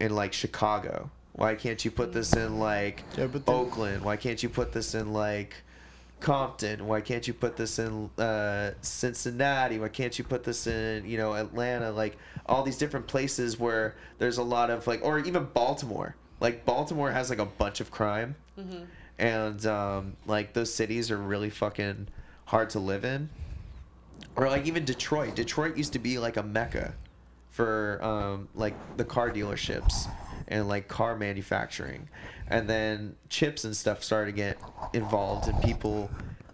in like chicago? Why can't you put this in like Yeah, then- oakland? Why can't you put this in like compton. Why can't you put this in uh, cincinnati? Why can't you put this in you know atlanta? Like all these different places where there's a lot of like or even baltimore. Like baltimore has like a bunch of crime. And um, like those cities are really fucking hard to live in. Or like even detroit. Detroit used to be like a mecca for um, like the car dealerships and like car manufacturing. And then chips and stuff started to get involved and people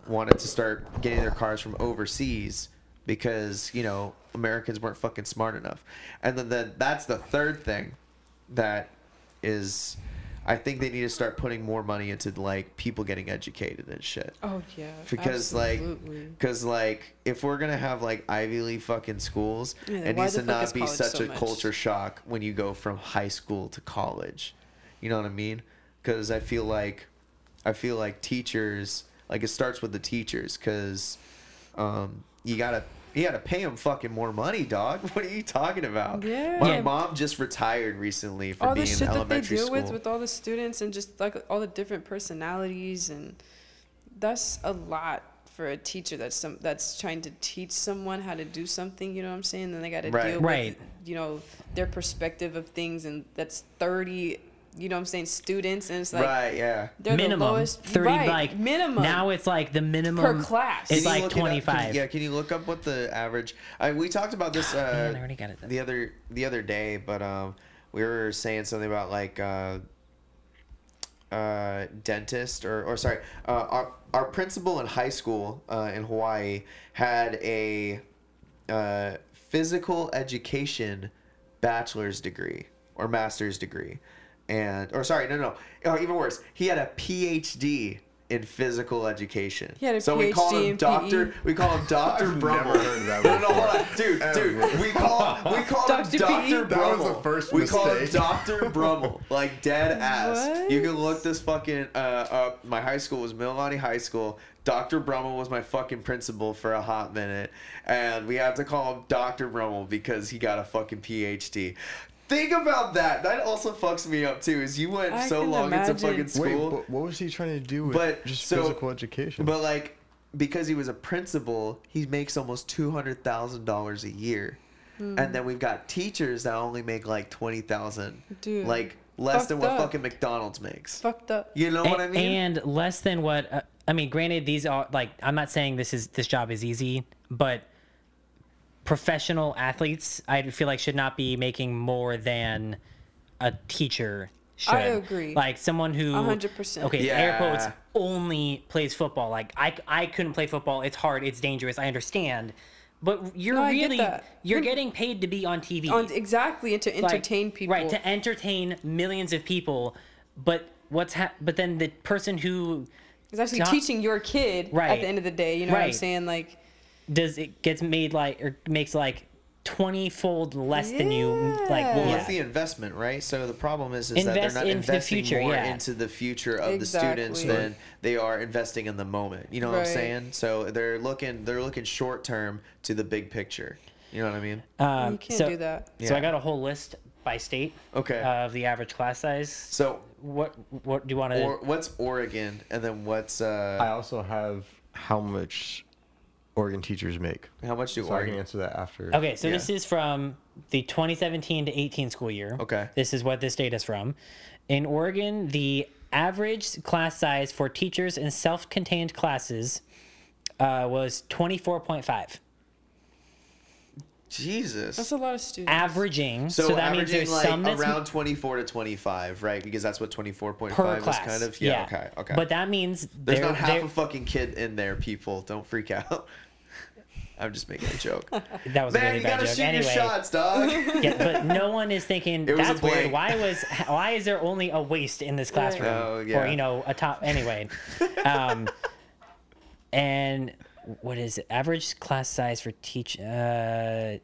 wanted to start getting their cars from overseas because you know americans weren't fucking smart enough. And then the, that's the third thing that is i think they need to start putting more money into like people getting educated and shit Oh yeah. because absolutely. like because like if we're gonna have like ivy league fucking schools Yeah, it needs to not be such so a much? culture shock when you go from high school to college you know what i mean because i feel like i feel like teachers like it starts with the teachers because um you gotta you gotta pay him fucking more money dog what are you talking about Yeah. my Yeah. mom just retired recently from all being the in shit that they elementary deal school with with all the students and just like all the different personalities and that's a lot for a teacher that's some that's trying to teach someone how to do something you know what i'm saying then they got to Right. deal Right. with you know their perspective of things and that's 30 you know what i'm saying students and it's like right yeah they're minimum the lowest 30 right, like minimum now it's like the minimum per class It's Can like look it up? Can you- 25. yeah, can you look up what the average? I, we talked about this uh, Man, I already got it. the other the other day, but um, we were saying something about like uh, uh, dentist or or sorry, uh, our our principal in high school uh, in Hawaii had a uh, physical education bachelor's degree or master's degree, and or sorry, no, no, oh, even worse, he had a PhD in physical education. He had a so we call him in Doctor. PE. We call him Doctor I've Brummel. never heard of that No, no, hold on, dude, dude. We call we call him Dr. Doctor PE? That was the Brummel. first we call him. Doctor Brummel, like dead ass. You can look this fucking uh, up. My high school was Mililani High School. Dr. Brummel was my fucking principal for a hot minute, and we had to call him Dr. Brummel because he got a fucking PhD. Think about that. That also fucks me up too. Is you went I so can long into imagine. fucking Wait, school, but what was he trying to do with But, just so- physical education? but like because he was a principal, he makes almost two hundred thousand dollars a year, Hmm. and then we've got teachers that only make like twenty thousand, Dude, like less than what up. fucking McDonald's makes. fucked up You know A- what I mean? And less than what uh, I mean. Granted, these are like I'm not saying this is this job is easy, but professional athletes I feel like should not be making more than a teacher should. I agree. Like someone who hundred percent. Okay, air quotes only plays football. Like I I couldn't play football. It's hard. It's dangerous. I understand. But you're No, I get really you're You're- getting paid to be on TV. on exactly and to Like, entertain people Right, to entertain millions of people. But what's ha- but then the person who is actually Not- teaching your kid Right. at the end of the day. You know what I'm saying? Like, does it gets made like or makes like 20 fold less than you like Yeah. Well, yeah. it's the investment, right? So the problem is, is that they're not into the investing future, more yeah. into the future of the students Exactly. than they are investing in the moment. You know what I'm saying? So they're looking they're looking short term to the big picture. You know what I mean? Um, you can't so, do that. So I got a whole list by state Okay. of the average class size. So What what do you want to or what's Oregon and then what's uh I also have how much Oregon teachers make. how much do So I can answer that after. Okay, so Yeah. this is from the 2017 to 18 school year. Okay. This is what this data is from. In Oregon, the average class size for teachers in self-contained classes uh, was 24.5. Jesus. That's a lot of students. Averaging. so, So, that means there's like some that's around 24 to 25, right? Because that's what 24.5 per is class. kind of. Yeah, okay, okay. But that means There's not half a fucking kid in there, people. Don't freak out. I'm just making a joke. that was a Man, really you bad gotta joke. shoot Anyway, your shots, dog. yeah, but no one is thinking It was a that's weird. Why was why is there only a waist in this classroom? Oh, yeah. Or you know a top anyway. Um, and what is it? Average class size for teach. Uh,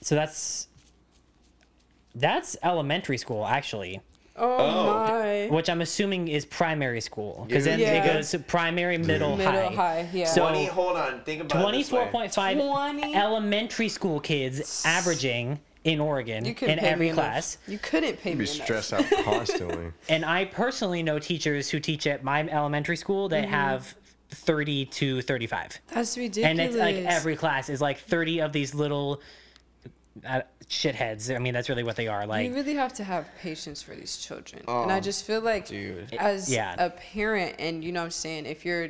so that's that's elementary school actually, Oh, Oh. my. which I'm assuming is primary school because then Yeah. it goes to primary, middle, Middle, high. high, yeah. So- 20, hold on. Think about it. Twenty-four point five 20? elementary school kids averaging in Oregon in pay me every enough. class. You couldn't pay You'd me be enough. stressed out constantly. And I personally know teachers who teach at my elementary school that have 30 to 35. That's ridiculous. And it's like every class is like 30 of these little uh, shitheads. I mean, that's really what they are. Like, you really have to have patience for these children. and I Oh, just feel like dude. as Yeah. a parent and you know what I'm saying, if you're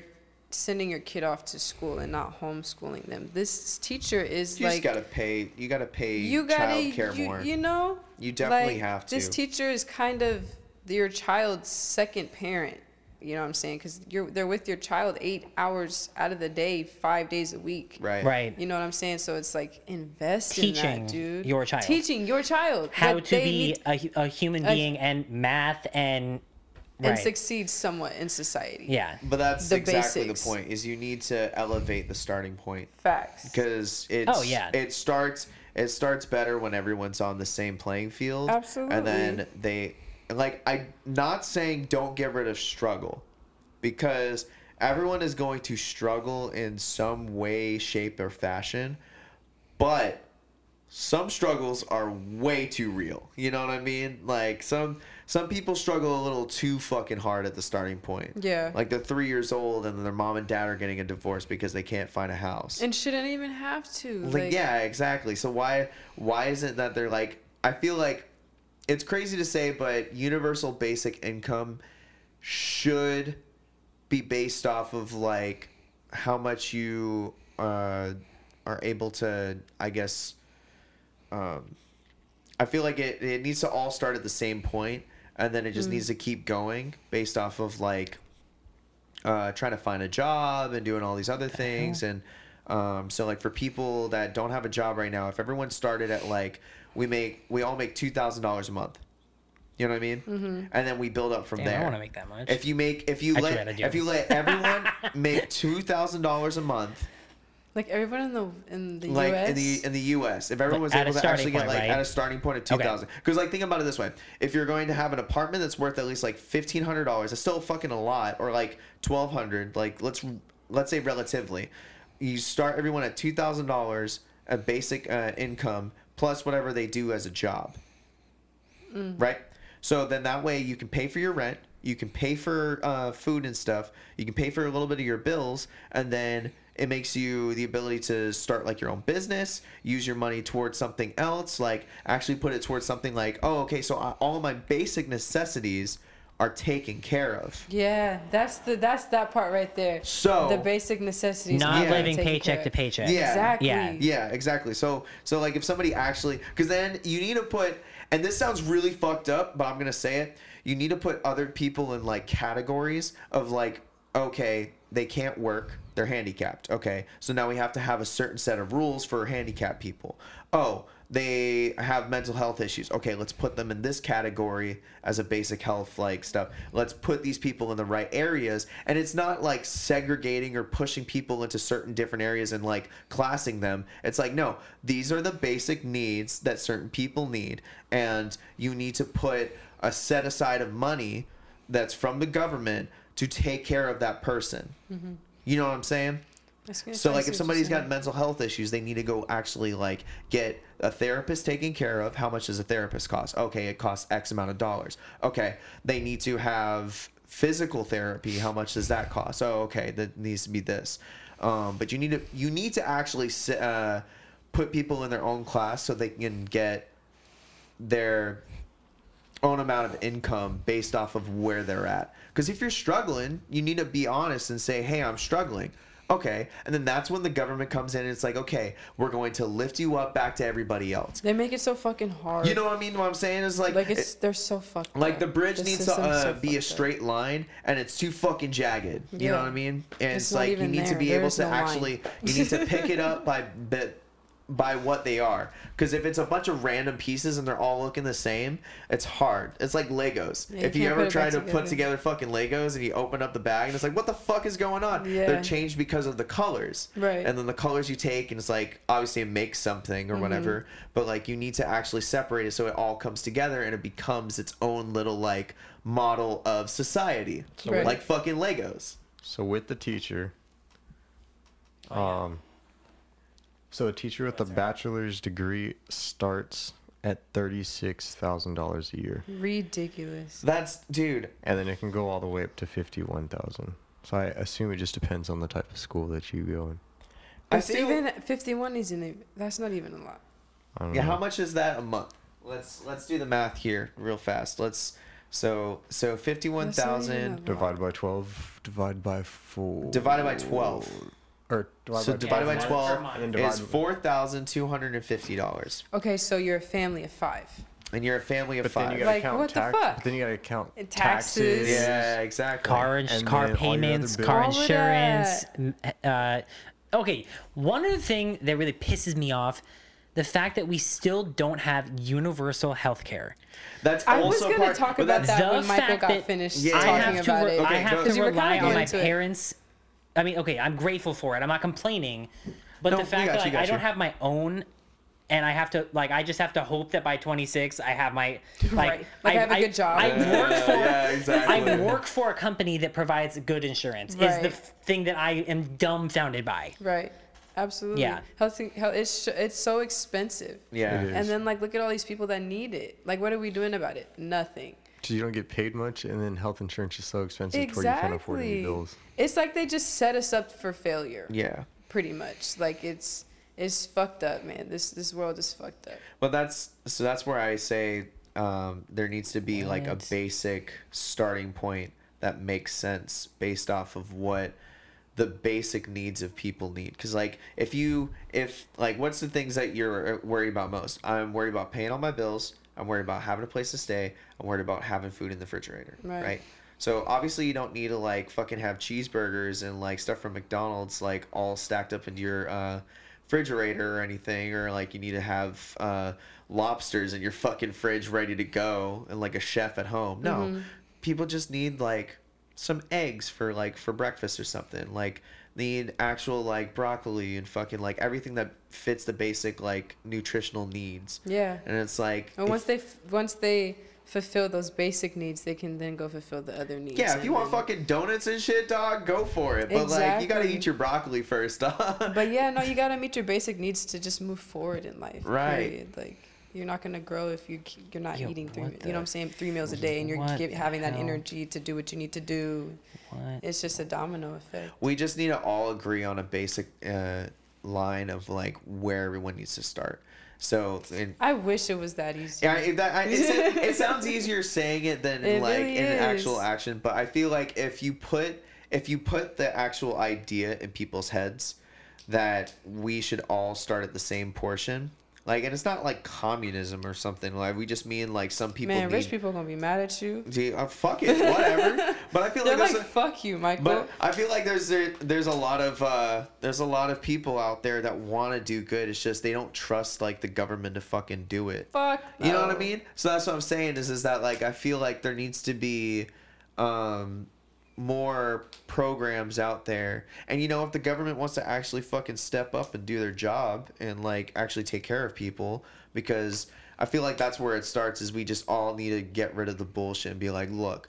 sending your kid off to school and not homeschooling them, this teacher is You like you gotta pay. You gotta pay you gotta childcare you, more. you know You definitely like, have to. This teacher is kind of your child's second parent. You know what I'm saying? Because you're they're with your child eight hours out of the day, five days a week. right. right. You know what I'm saying? So it's like invest Teaching in that, dude. your child. Teaching your child How to be need- a, a human a- being and math and. and Right. succeed somewhat in society. Yeah. But that's The exactly basics. the point. Is you need to elevate the starting point Facts. because it's Oh, yeah. it starts it starts better when everyone's on the same playing field. Absolutely. And then they like I'm not saying don't get rid of struggle because everyone is going to struggle in some way, shape, or fashion. But some struggles are way too real. You know what I mean? Like some some people struggle a little too fucking hard at the starting point. Yeah. Like they're three years old and their mom and dad are getting a divorce because they can't find a house. And shouldn't even have to. like, yeah, exactly. So why why isn't that they're like I feel like it's crazy to say, but universal basic income should be based off of like how much you uh, are able to, I guess. Um, I feel like it, it needs to all start at the same point, and then it just needs to keep going based off of like uh, trying to find a job and doing all these other things. And um, so, like for people that don't have a job right now, if everyone started at like we make we all make two thousand dollars a month. You know what I mean? Mm-hmm. And then we build up from Damn, there. I want to make that much. If you make if you Actually, let if you let everyone make two thousand dollars a month, Like everyone in the in the like U.S. in the in the U.S., if everyone was able to starting actually get like right? at a starting point of two thousand, okay. because like think about it this way: if you're going to have an apartment that's worth at least like fifteen hundred dollars, it's still fucking a lot, or like twelve hundred. Like let's let's say relatively, you start everyone at two thousand dollars, a basic uh, income plus whatever they do as a job, right? So then that way you can pay for your rent, you can pay for uh, food and stuff, you can pay for a little bit of your bills, and then it makes you the ability to start like your own business, use your money towards something else, like actually put it towards something like, oh, okay, so I- all my basic necessities are taken care of. yeah, that's the that's that part right there. So- the basic necessities. Not Yeah. living paycheck to paycheck. Yeah. Exactly. Yeah. Yeah, exactly. So so like if somebody actually because then you need to put and this sounds really fucked up, but I'm gonna say it. You need to put other people in like categories of like, okay, they can't work, they're handicapped. Okay. So now we have to have a certain set of rules for handicapped people. Oh, they have mental health issues. Okay, let's put them in this category as a basic health like stuff. Let's put these people in the right areas. And it's not like segregating or pushing people into certain different areas and like classing them. It's like, no, these are the basic needs that certain people need. And you need to put a set aside of money that's from the government to take care of that person. Mm-hmm. You know what I'm saying? So like if somebody's got mental health issues, they need to go actually like get a therapist taken care of. How much does a therapist cost? Okay, it costs X amount of dollars. Okay, they need to have physical therapy. How much does that cost? Oh, okay, that needs to be this. Um, but you need to you need to actually uh, put people in their own class so they can get their own amount of income based off of where they're at. Because if you're struggling, you need to be honest and say, "Hey, I'm struggling." Okay, and then that's when the government comes in and it's like, "Okay, we're going to lift you up back to everybody else." They make it so fucking hard. You know what I mean? What I'm saying is like, like it's it- they're so fucked. like up. the bridge The needs to uh, so be a fucked up. straight line, and it's too fucking jagged. You know what I mean? And It's it's, like you need to be There able to no line. actually, you need to pick it up by bit by what they are. Because if it's a bunch of random pieces and they're all looking the same, it's hard. It's like Legos. Yeah, you if you can't ever try back to put together. together fucking Legos and you open up the bag and it's like, what the fuck is going on? They're changed because of the colors. Right. And then the colors you take and it's like obviously it makes something or Mm-hmm. whatever, but like you need to actually separate it so it all comes together and it becomes its own little like model of society. Right. Like fucking Legos. So with the teacher, um, so a teacher with a bachelor's degree starts at thirty six thousand dollars a year, Ridiculous. That's dude. and then it can go all the way up to fifty one thousand. So I assume it just depends on the type of school that you go in. I It's feel- even 51 isn't even, that's not even a lot. Yeah, know. how much is that a month? Let's let's do the math here real fast. Let's so so fifty one That's not even thousand a- Divided by twelve, divided by four. divided by twelve Or divided So by divided by Yeah, per 12 month. And then is divide- four thousand two hundred and fifty dollars, Okay, so you're a family of five. and you're a family of But then five. you gotta Like, count what the tax. fuck? But then you gotta count And taxes. taxes. yeah, exactly. car ins- And car then all your other payments, bills. car All of insurance. m- Uh, okay, one other thing that really pisses me off: the fact that we still don't have universal health care. That's I also was going part, to talk but about that's- that The when Michael fact got that finished Yeah. I talking have to, about re- it. I Okay, have go- to 'Cause you were kinda rely on going my into it. parents. I mean, okay, I'm grateful for it. I'm not complaining, but No, the fact that you, like, I don't you. have my own. And I have to like I just have to hope that by 26 I have my like Right. Like, I have a good job. I Yeah, work for yeah, exactly. I work for a company that provides good insurance. Is the f- thing that I am dumbfounded by. Right. Absolutely. Yeah. Health, health it's, it's so expensive. yeah. It is. And then, like, look at all these people that need it. Like, what are we doing about it? Nothing. So you don't get paid much, and then health insurance is so expensive to where you can't afford any bills. It's like they just set us up for failure. Yeah. Pretty much. Like, it's it's fucked up, man. This this world is fucked up. Well, that's so that's where I say um, there needs to be like a basic starting point that makes sense based off of what the basic needs of people need. Because like if you if like what's the things that you're uh, worried about most? I'm worried about paying all my bills. I'm worried about having a place to stay. I'm worried about having food in the refrigerator. Right. right? So obviously you don't need to like fucking have cheeseburgers and like stuff from McDonald's like all stacked up into your uh, refrigerator or anything, or like you need to have uh, lobsters in your fucking fridge ready to go and like a chef at home. No, Mm-hmm. people just need like some eggs for like for breakfast or something. Like need actual like broccoli and fucking like everything that fits the basic like nutritional needs. Yeah. And it's like And if- once they f- once they fulfill those basic needs, they can then go fulfill the other needs. Yeah, if you want fucking donuts and shit, dog, go for it. But like, you gotta eat your broccoli first, dog. But yeah, no, you gotta meet your basic needs to just move forward in life. Right. period. Like you're not gonna grow if you you're not Yo, eating three. You know what I'm saying? Three meals a day, and you're give, having that energy to do what you need to do. What? It's just a domino effect. we just need to all agree on a basic uh, line of like where everyone needs to start. So, in, I wish it was that easy. yeah, it, that, I, it, it sounds easier saying it than It like really in actual is. action. But I feel like if you put if you put the actual idea in people's heads that we should all start at the same portion, like, and it's not like communism or something. Like, we just mean like some people Man, need. rich people gonna be mad at you. Gee, uh, fuck it, whatever. but I feel They're like like, a, "Fuck you, Michael." but I feel like there's there, there's a lot of uh, there's a lot of people out there that want to do good. It's just they don't trust like the government to fucking do it. Fuck. You know what I mean? So that's what I'm saying is is that like I feel like there needs to be um more programs out there. And you know if the government wants to actually fucking step up and do their job and like actually take care of people because I feel like that's where it starts is we just all need to get rid of the bullshit and be like, "Look,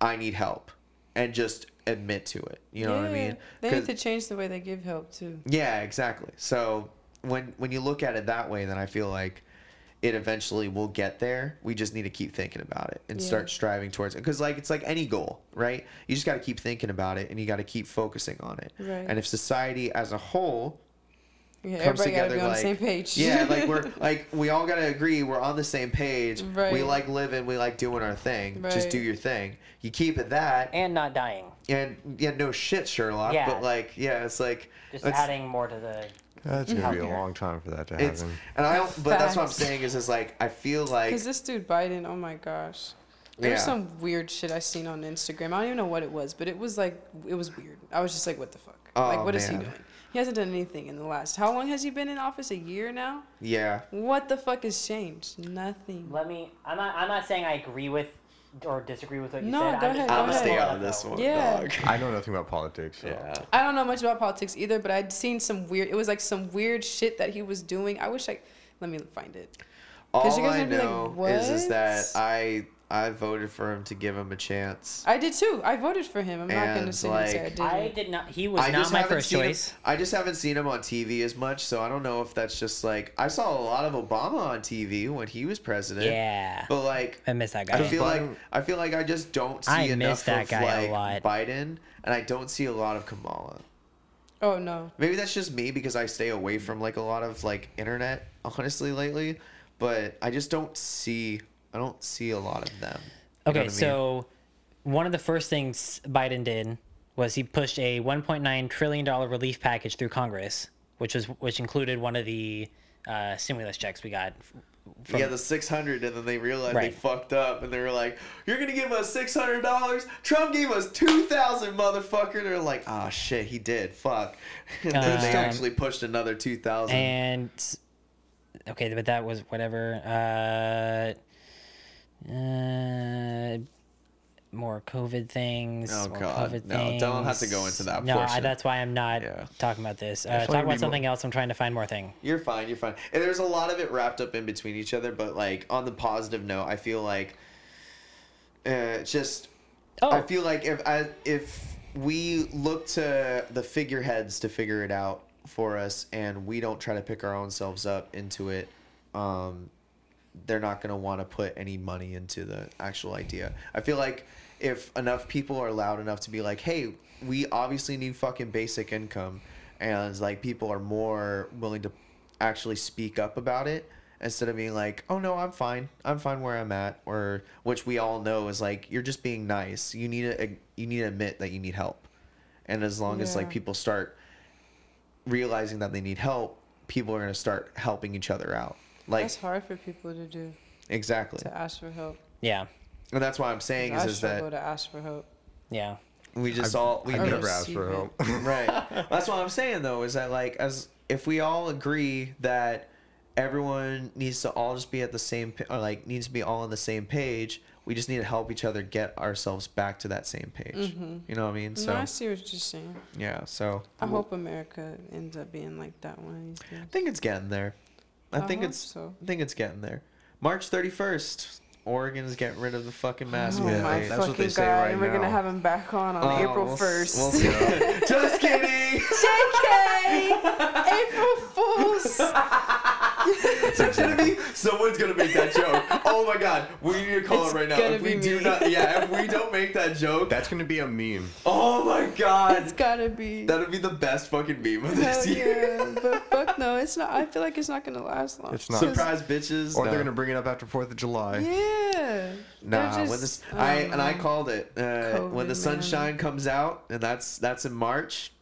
I need help." And just admit to it. You know what I mean? They need to change the way they give help too. yeah, exactly. So when when you look at it that way, then I feel like it eventually will get there. We just need to keep thinking about it and Yeah. start striving towards it. Because like it's like any goal, right? You just got to keep thinking about it and you got to keep focusing on it. Right. And if society as a whole Yeah, comes everybody gotta together be on like the same page. yeah, like we're like we all gotta agree we're on the same page. We like living, we like doing our thing. Just do your thing. You keep it that, And not dying. and yeah, no shit, Sherlock. Yeah. But like, yeah, it's like Just adding more to the. That's gonna be a long time for that to It's happen. and I don't, but that's what I'm Facts. saying is is like I feel like Because this dude Biden, oh my gosh. There's Yeah. some weird shit I seen on Instagram. I don't even know what it was, but it was like it was weird. I was just like, what the fuck? Oh, like, what is he doing? He hasn't done anything in the last. How long has he been in office? A year now. Yeah. What the fuck has changed? Nothing. Let me. I'm not. I'm not saying I agree with or disagree with what you No, said. go I'm just ahead, I'm gonna stay out of this one, Yeah. dog. I know nothing about politics. So. Yeah. I don't know much about politics either, but I'd seen some weird. It was like some weird shit that he was doing. I wish I. Let me find it. 'Cause All you guys I would be like, know is, is that I I voted for him to give him a chance. I did too. I voted for him. I'm not gonna And, sit here and say I didn't. I did not. He was I not just my haven't first seen choice. Him, I just haven't seen him on TV as much, so I don't know if that's just like I saw a lot of Obama on TV when he was president. Yeah. But like I miss that guy. I guy. feel like I feel like I just don't see I miss enough that of guy a like lot. Biden, and I don't see a lot of Kamala. oh no. Maybe that's just me because I stay away from like a lot of like internet, honestly, lately. But I just don't see I don't see a lot of them. You know Okay, what I mean? so one of the first things Biden did was he pushed a 1.9 trillion dollar relief package through Congress, which was which included one of the uh, stimulus checks we got. f- From, yeah, the six hundred, and then they realized they fucked up, and they were like, "You're gonna give us six hundred dollars? Trump gave us two thousand, motherfucker." They're like, "Ah, shit, he did. Fuck." And then they Um, actually pushed another two thousand. and okay, but that was whatever. Uh, uh, more COVID things. Oh, God. COVID No, don't have to go into that No, I, that's why I'm not Yeah. talking about this. Uh, talk about something else. I'm trying to find more thing. You're fine. You're fine. And there's a lot of it wrapped up in between each other. But like on the positive note, I feel like uh, just Oh, I feel like if I, if we look to the figureheads to figure it out for us, and we don't try to pick our own selves up into it, um, they're not going to want to put any money into the actual idea. I feel like if enough people are loud enough to be like, "Hey, we obviously need fucking basic income," and like people are more willing to actually speak up about it instead of being like, "Oh no, I'm fine. I'm fine where I'm at," or which we all know is like you're just being nice. You need to you need to admit that you need help, and as long as like people start realizing that they need help, people are going to start helping each other out. Like That's hard for people to do. exactly, To ask for help. yeah, and that's what I'm saying I is, is that to ask for help. yeah. we just I've- all we I've never asked for help. right. That's what I'm saying though is that like as if we all agree that everyone needs to all just be at the same pa- or like needs to be all on the same page, we just need to help each other get ourselves back to that same page. Mm-hmm. You know what I mean? So no, I see what you're saying. yeah, so I hope America ends up being like that one I think it's getting there. I, I think it's so. I think it's getting there. March 31st, Oregon is getting rid of the fucking mask Oh Yeah, my mandate. that's what they fucking say god! right and we're gonna have him back on on Oh, April we'll first. we'll. Just kidding. JK! April Fools! It's gonna be someone's gonna make that joke. Oh my god, we need to call It's it right now. If we be do not, yeah, if we don't make that joke, That's gonna be a meme. oh my god, It's gotta be. That'll be the best fucking meme of Hell this year. yeah, but fuck no, it's not. I feel like it's not gonna last long. It's not. Surprise bitches. Or no. they're gonna bring it up after Fourth of July. Yeah. Nah, They're when just- this, I and I called it uh, when the sunshine man. comes out, and that's that's in March.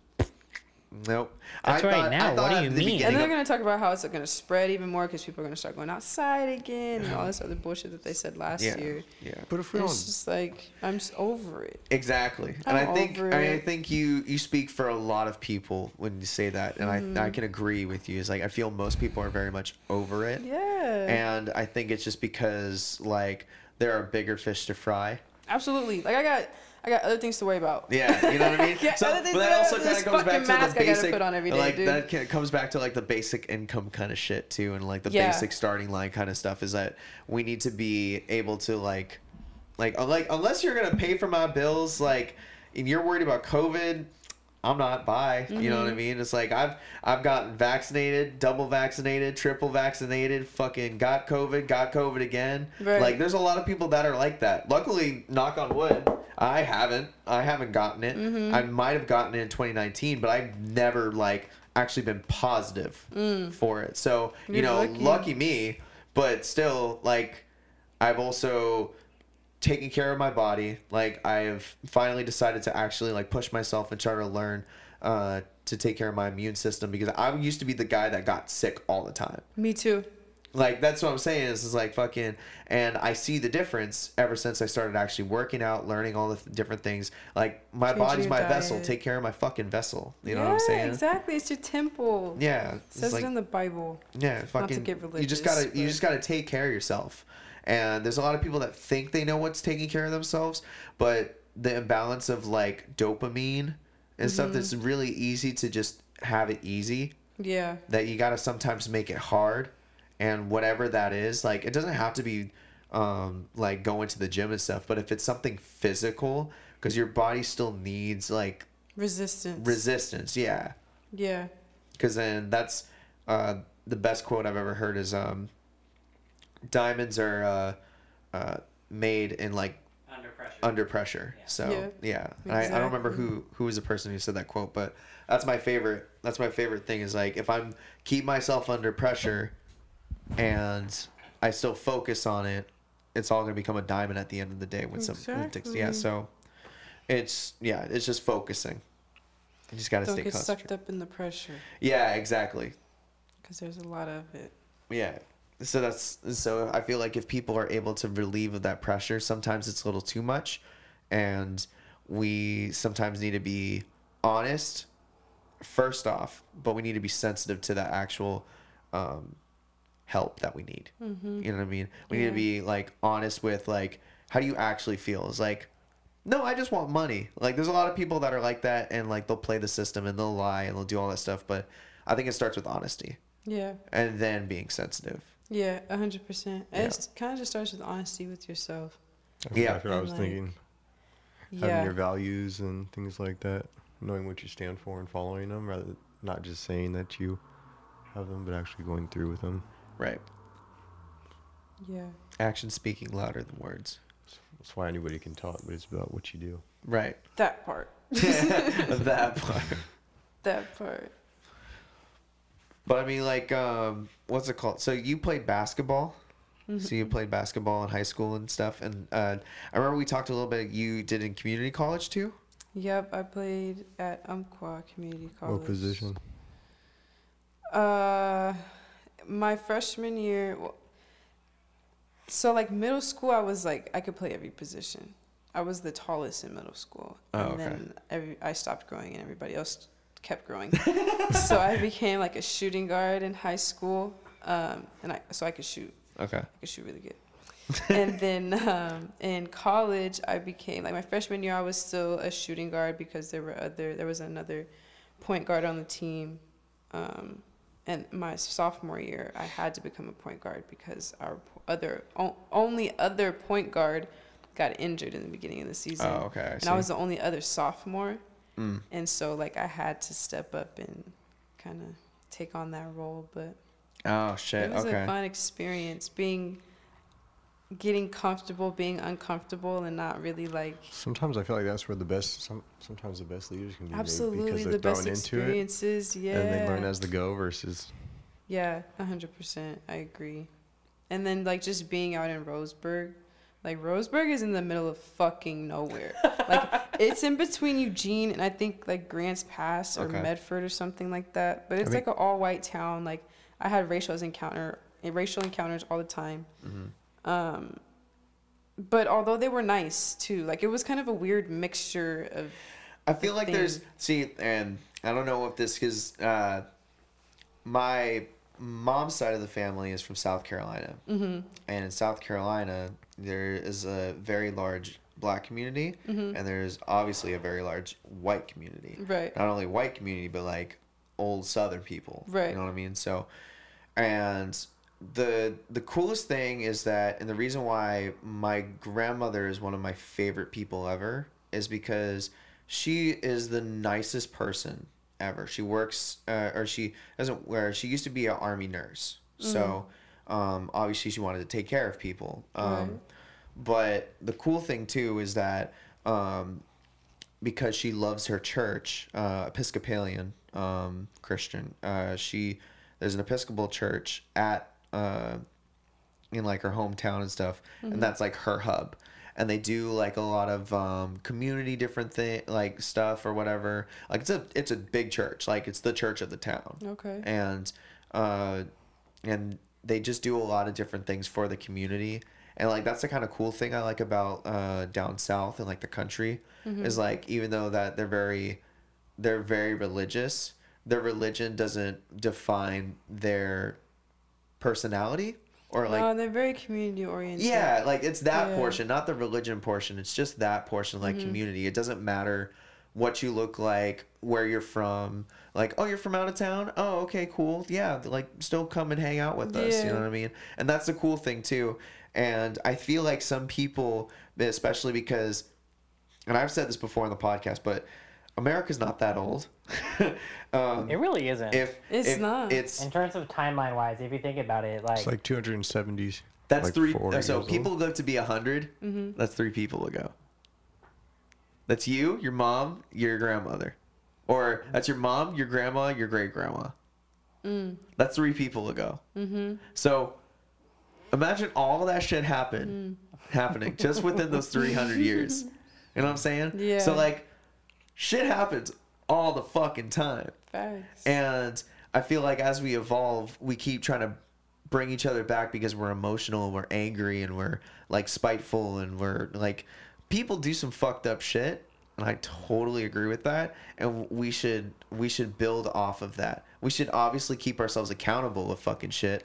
Nope. That's I right thought- now. I What thought do at you the mean? And they're gonna talk about how it's gonna spread even more because people are gonna start going outside again and all this other bullshit that they said last Yeah, year. yeah. But if we And don't, it's just like I'm just over it. Exactly, and I'm I think over I think you you speak for a lot of people when you say that, and Mm-hmm. I I can agree with you. Is like I feel most people are very much over it, Yeah. and I think it's just because like there are bigger fish to fry. Absolutely. Like I got I got other things to worry about. Yeah, you know what I mean. Yeah, so, but that also kind of comes back to the mask I gotta basic, put on every day, like dude. that ca- comes back to like the basic income kind of shit too, and like the Yeah. basic starting line kind of stuff. Is that we need to be able to like, like, uh, like unless you're gonna pay for my bills, like, and you're worried about COVID. I'm not by. You know what I Mm-hmm. mean? It's like I've I've gotten vaccinated, double vaccinated, triple vaccinated, fucking got COVID, got COVID again. Right. Like there's a lot of people that are like that. Luckily, knock on wood, I haven't. I haven't gotten it. Mm-hmm. I might have gotten it in 2019, but I've never like actually been positive for it. So you Mm. You're know, lucky. lucky me. But still, like I've also taking care of my body. Like I have finally decided to actually like push myself and try to learn uh, to take care of my immune system because I used to be the guy that got sick all the time. Me too. Like that's what I'm saying is, is like fucking, and I see the difference ever since I started actually working out, learning all the th- different things. Like my Changing body's my vessel. Take care of my fucking vessel. You know yeah, what I'm saying? Exactly. It's your temple. Yeah. It says like, it in the Bible. yeah, fucking. get you just gotta you just gotta take care of yourself. And there's a lot of people that think they know what's taking care of themselves, but the imbalance of like dopamine and stuff Mm-hmm. that's really easy to just have it easy Yeah. that you gotta sometimes make it hard and whatever that is like it doesn't have to be um like going to the gym and stuff but if it's something physical because your body still needs like Resistance. resistance yeah yeah. because then that's uh the best quote i've ever heard is um diamonds are uh uh made in like Under pressure. under pressure. Yeah. So Yeah, yeah, And I, I don't remember who who was the person who said that quote, but that's my favorite. That's my favorite thing is like if I'm keep myself under pressure, and I still focus on it, it's all gonna become a diamond at the end of the day with some with Yeah. So it's yeah, it's just focusing. You just gotta Don't stay get sucked up in the pressure Yeah, exactly. because there's a lot of it. Yeah. So that's so I feel like if people are able to relieve of that pressure, sometimes it's a little too much and we sometimes need to be honest first off, but we need to be sensitive to the actual um, help that we need. Mm-hmm. You know what I mean? We need to be like honest with like how do you actually feel? It's like no, I just want money. Like there's a lot of people that are like that and like they'll play the system and they'll lie and they'll do all that stuff, but I think it starts with honesty Yeah. and then being sensitive. Yeah. A hundred percent. Yeah. It kind of just starts with honesty with yourself. That's Yeah. exactly what I was And, thinking. Yeah. Having your values and things like that, knowing what you stand for and following them, rather than not just saying that you have them, but actually going through with them. Right. yeah. Action speaking louder than words. That's why anybody can talk, but it's about what you do. Right. That part. that part. That part. But I mean, like, um, what's it called? So you played basketball. Mm-hmm. So you played basketball in high school and stuff. And uh, I remember we talked a little bit. You did in community college too. Yep. I played at Umpqua Community College. What position? Uh, my freshman year. So like middle school, I was like I could play every position. I was the tallest in middle school, Oh, and okay. then every I stopped growing, and everybody else kept growing. so I became like a shooting guard in high school, um, and I so I could shoot. Okay. I could shoot really good. and then um, in college, I became like my freshman year. I was still a shooting guard because there were other. There was another point guard on the team, um, and my sophomore year, I had to become a point guard because our other o- only other point guard got injured in the beginning of the season. Oh, okay. I and. I was the only other sophomore, Mm. and so like I had to step up and kind of take on that role, but. Oh shit. It was Okay. a fun experience being getting comfortable being uncomfortable and not really like Sometimes I feel like that's where the best. Some sometimes the best leaders can be made absolutely because they're the best thrown into it experiences yeah and they learn as they go. Versus yeah 100% i agree and then like just being out in roseburg like roseburg is in the middle of fucking nowhere like it's in between eugene and i think like grants pass or Okay. medford or something like that but it's mean- like an all-white town like i had racial encounter racial encounters all the time Mhm. Um, but although they were nice too, like it was kind of a weird mixture of. I feel like there's see, and I don't know if this because uh, my mom's side of the family is from South Carolina, hmm and in South Carolina there is a very large black community, hmm and there's obviously a very large white community. Right. Not only white community, but like old Southern people. Right. You know what I mean? So, and the the coolest thing is that, and the reason why my grandmother is one of my favorite people ever is because she is the nicest person ever. She works, uh, or she doesn't. Where she used to be an army nurse, so um, obviously she wanted to take care of people. Um, Right. But the cool thing too is that um, because she loves her church, uh, Episcopalian um, Christian. Uh, she there's an Episcopal church at uh, in like her hometown and stuff, and that's like her hub. And they do like a lot of um, community different thing like stuff or whatever. Like it's a it's a big church. Like it's the church of the town Okay. and uh, and they just do a lot of different things for the community and like that's the kind of cool thing i like about uh, down south and like the country is like even though that they're very they're very religious their religion doesn't define their personality or like no, they're very community oriented. yeah, like it's that Yeah. Mm-hmm. portion, not the religion portion. It's just that portion, like community. It doesn't matter what you look like, where you're from. Like, oh, you're from out of town. Oh, okay, cool. Yeah, like still come and hang out with us. You know what I mean? And that's the cool thing too. And I feel like some people, especially because, and I've said this before on the podcast, but America's not that old. um, It really isn't. if It's if not. it's in terms of timeline wise, if you think about it, like, It's like 270s. That's like three. 40 So years people old. live to be 100 That's three people ago. That's you, your mom, your grandmother, or that's your mom, your grandma, your great grandma. That's three people ago. Mm-hmm. So imagine all that shit happen, happening just within those 300 years. You know what I'm saying? Yeah. So like, shit happens all the fucking time. Facts. And I feel like as we evolve, we keep trying to bring each other back because we're emotional and we're angry and we're like spiteful and we're like people do some fucked up shit and I totally agree with that and we should we should build off of that. We should obviously keep ourselves accountable of fucking shit.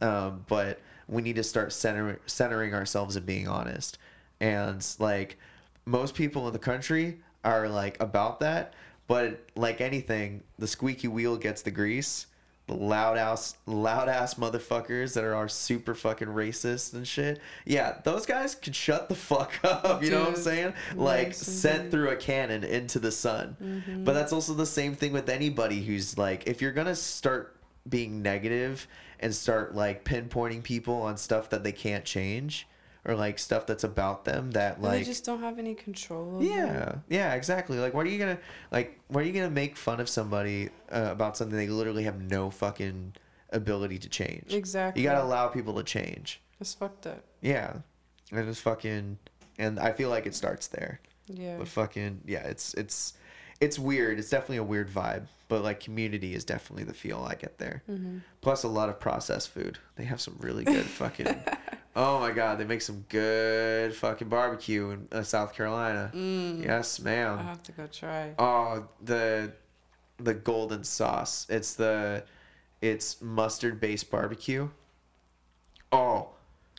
Um, but we need to start center, centering ourselves and being honest. And like most people in the country are like about that, but like anything, the squeaky wheel gets the grease. Loud ass, loud ass motherfuckers that are, are super fucking racist and shit. Yeah, those guys could shut the fuck up. You know what I'm saying? Like yes, sent through a cannon into the sun. But that's also the same thing with anybody who's like, if you're gonna start being negative and start like pinpointing people on stuff that they can't change or like stuff that's about them that And like they just don't have any control. Over yeah yeah exactly like what are you gonna like what are you gonna make fun of somebody uh, about something they literally have no fucking ability to change Exactly. you gotta allow people to change It's fucked up. yeah and it's fucking and i feel like it starts there Yeah. but fucking yeah, it's it's it's weird. It's definitely a weird vibe, but like community is definitely the feel I get there. Mm-hmm. Plus a lot of processed food. They have some really good fucking. oh my god, they make some good fucking barbecue in uh, South Carolina. Yes, ma'am. I have to go try. Oh, the the golden sauce. It's the it's mustard based barbecue. Oh,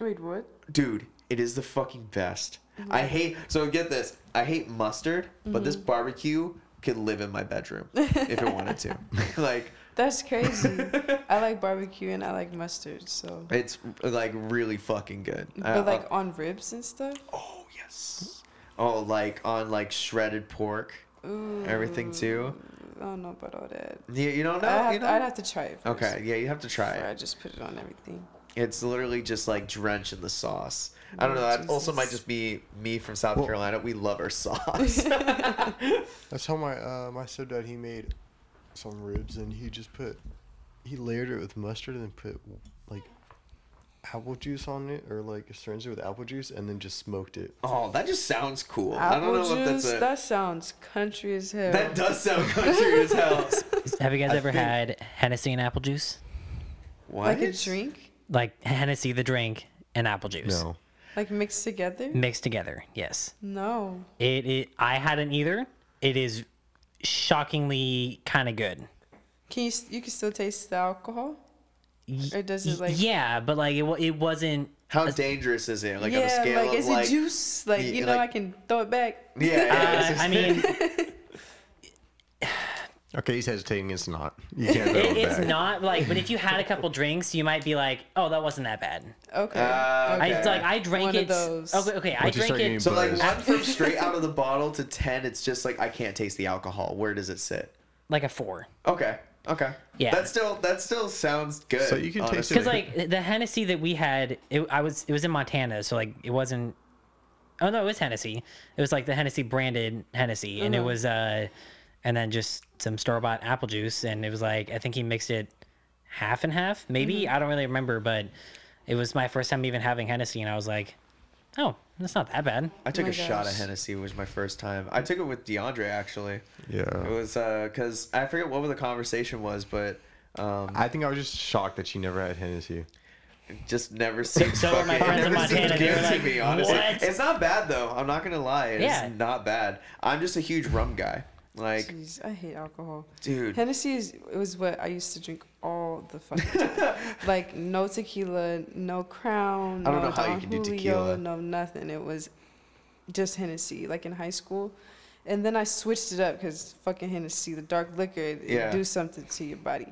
Wait, what? dude, it is the fucking best. I hate so get this. I hate mustard, but this barbecue could live in my bedroom if it wanted to. like That's crazy. I like barbecue and I like mustard. So, it's like really fucking good. But like I- on ribs and stuff. oh yes. Oh, like on like shredded pork, Ooh. everything too. Oh, I don't know about all that. You, you don't know? Have, you know? I'd have to try it. First okay, yeah, you have to try it. I just put it on everything. It's literally just like drenched in the sauce. I don't know. That also might just be me from South Well- Carolina. We love our sauce. That's how my uh, my stepdad he made some ribs and he just put he layered it with mustard and then put like apple juice on it or like syringe it with apple juice and then just smoked it. oh, that just sounds cool. I Apple don't know if juice. that's a. That sounds country as hell. That does sound country as hell. have you guys I ever think- had Hennessy and apple juice? What? like a drink, Like Hennessy, the drink, and apple juice No. Like mixed together. mixed together. Yes. No. It, it I hadn't either. It is shockingly kind of good. Can you? You can still taste the alcohol. Or does it like? yeah, but like it it wasn't. How dangerous is it? Like on a yeah, scale like of is like. it juice? Like y- you know, like- I can throw it back. Yeah. yeah Uh, I mean, Okay, he's hesitating. It's not. You can't throw it, it it's back. not like. But if you had a couple drinks, you might be like, "Oh, that wasn't that bad." Okay. I Okay. it's like I drank One of those. Okay, okay, I Once you drank start getting it. so like Buzz. one from straight out of the bottle to ten, it's just like I can't taste the alcohol. Where does it sit? like a four. Okay. Okay. Yeah. That still that still sounds good. So you can taste honestly. Because like the Hennessy that we had, it, I was it was in Montana, so like it wasn't. Oh no, it was Hennessy. It was like the Hennessy branded Hennessy, and it Uh-huh. was uh, and then just some store bought apple juice, and it was like I think he mixed it half and half, maybe Mm-hmm. I don't really remember, but it was my first time even having Hennessy, and I was like, oh, that's not that bad. I took my a shot of. Hennessy. It was my first time. I took it with DeAndre actually. Yeah. It Yeah. was uh because I forget what the conversation was, but um I think I was just shocked that she never had Hennessy. just never seemed so were my fucking- friends in never seemed Montana. They good were to me, honestly. "What?" It's not bad though. I'm not gonna lie. It's Yeah. not bad. I'm just a huge rum guy. Like, Jeez, I hate alcohol. dude. Hennessy is it was what I used to drink all the fucking time. like no tequila, no Crown, I don't no know how you Don can do tequila. no nothing. It was just Hennessy, like in high school. And then I switched it up because fucking Hennessy, the dark liquor, it, it Yeah. do something to your body,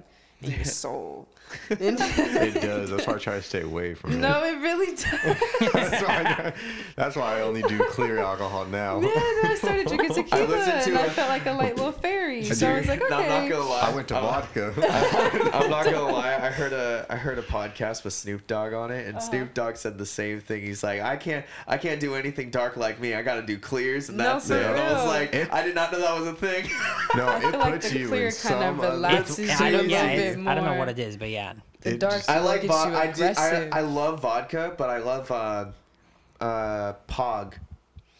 your soul. And It does. That's why I try to stay away from it. no, it really does. that's, why I, that's why I only do clear alcohol now. Yeah, then I started drinking tequila, listened to and I a- felt like a light little fairy. So I was like, Dude, okay. I'm not gonna lie. I went to I'm- vodka. I'm not gonna lie. I heard a I heard a podcast with Snoop Dogg on Uh-huh. it, and Snoop Dogg said the same thing. He's like, I can't I can't do anything dark like me. I gotta do clears, and No, that's for it. And I was like, It- I did not know that was a thing. no, I it feel like puts the you clear in kind some. of other- relaxes It's, you I a don't, little yeah, bit more. I don't know what it is, but yeah. The It dark just- I like gets vo- you I, did, I. I love vodka, but I love uh, uh, Pog.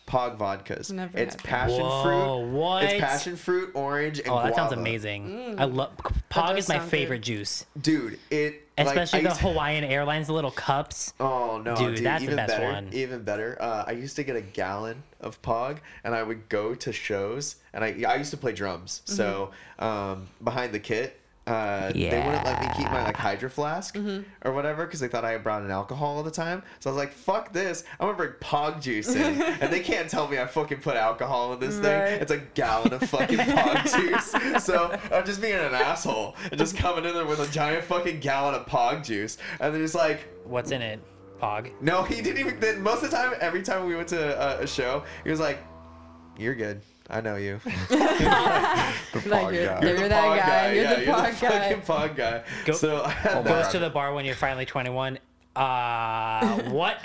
Pog vodkas. Never it's had that. passion Whoa, fruit. what? It's passion fruit, orange, and Oh, that sounds guava. amazing. I love Pog does is my sound favorite good. juice, Dude, it like, especially I the used- Hawaiian Airlines the little cups. Oh no, Dude, dude! that's the even best better, one. even better. Uh, I used to get a gallon of Pog, and I would go to shows, and I I used to play drums. Mm-hmm. So um, behind the kit, uh, they wouldn't let me keep my like hydro flask Mm-hmm. or whatever because they thought I had brought in alcohol all the time. So I was like, "Fuck this! I'm gonna bring Pog juice in," and they can't tell me I fucking put alcohol in this Right. thing. It's a gallon of fucking Pog juice. So I'm just being an asshole and just coming in there with a giant fucking gallon of Pog juice, and they're just like. What's in it? Pog. No, he didn't even. Most of the time, every time we went to a, a show, he was like, "You're good. I know you. the Like pod you're- guy. You're the that pod guy. You're the you're pod the guy." fucking pod guy." Go- so I Oh that- Goes to the bar when you're finally 21. Uh, what?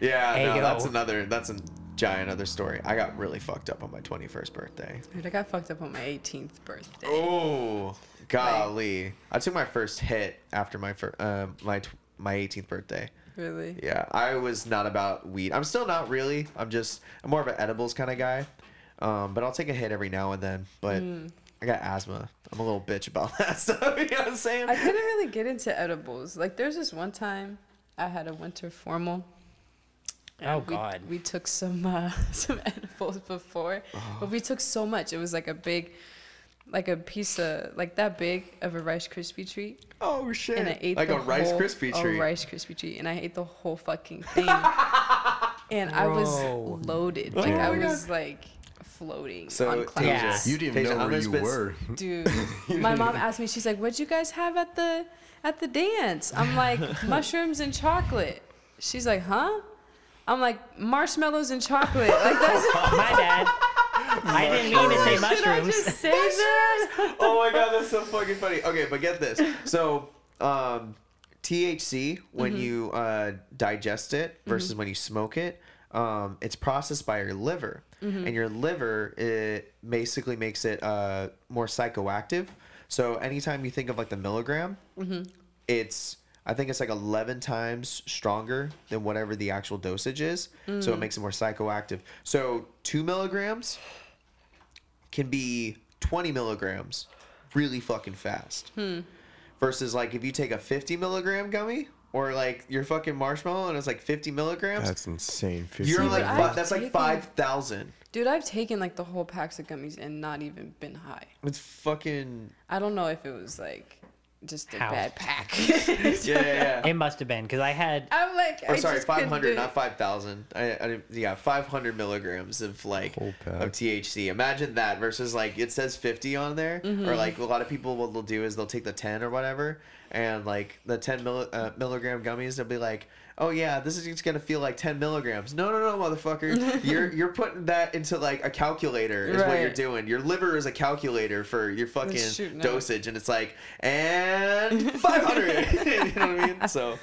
yeah, Hey, no, yo. that's another. That's a giant other story. I got really fucked up on my 21st birthday. Dude, I got fucked up on my 18th birthday. Oh, golly! I took my first hit after my first, uh, my tw- my 18th birthday. Really? Yeah, I was not about weed. I'm still not really. I'm just I'm more of an edibles kind of guy. Um, but I'll take a hit every now and then. But I got asthma. I'm a little bitch about that stuff. you know what I'm saying? I couldn't really get into edibles. Like, there's this one time I had a winter formal. Oh, we, God. We took some uh, some edibles before, but we took so much. It was like a big, like a piece of like that big of a Rice Krispie treat, oh shit! and I ate like the a Rice whole, Krispie treat. A Rice Krispie treat, and I ate the whole fucking thing. and I was loaded. Like Oh I my was like floating So, on Tasia, clouds. Yeah. You didn't Tasia, know I'm where you spit- were. Dude, my mom asked me. She's like, "What'd you guys have at the at the dance?" I'm like, "Mushrooms and chocolate." She's like, "Huh?" I'm like, "Marshmallows and chocolate." Like that's. My bad. I didn't mean to say mushrooms. Did I just say that? oh my god, that's so fucking funny. Okay, but get this. So, um, THC when Mm-hmm. you uh, digest it versus when you smoke it, um, it's processed by your liver, Mm-hmm. and your liver it basically makes it uh, more psychoactive. So anytime you think of like the milligram, Mm-hmm. it's I think it's like 11 times stronger than whatever the actual dosage is. Mm. So it makes it more psychoactive. So two milligrams can be 20 milligrams really fucking fast. Hmm. Versus like if you take a 50 milligram gummy or like your fucking marshmallow and it's like 50 milligrams, That's insane. 50 you're like I've fi- that's like 5,000. Dude, I've taken like the whole packs of gummies and not even been high. It's fucking I don't know if it was like just a How? bad pack. yeah yeah. yeah. It must have been because I had. I'm like, Or I sorry, just couldn't do 500, not 5,000. I, I, yeah, 500 milligrams of like of THC. Imagine that versus like it says 50 on there, Mm-hmm. or like a lot of people what they'll do is they'll take the 10 or whatever, and like the 10 milli, uh, milligram gummies, they'll be like, oh yeah, this is just gonna feel like 10 milligrams. No, no, no, motherfucker, you're you're putting that into like a calculator is what you're doing. Your liver is a calculator for your fucking out. dosage, and it's like and 500. you know what I mean? So.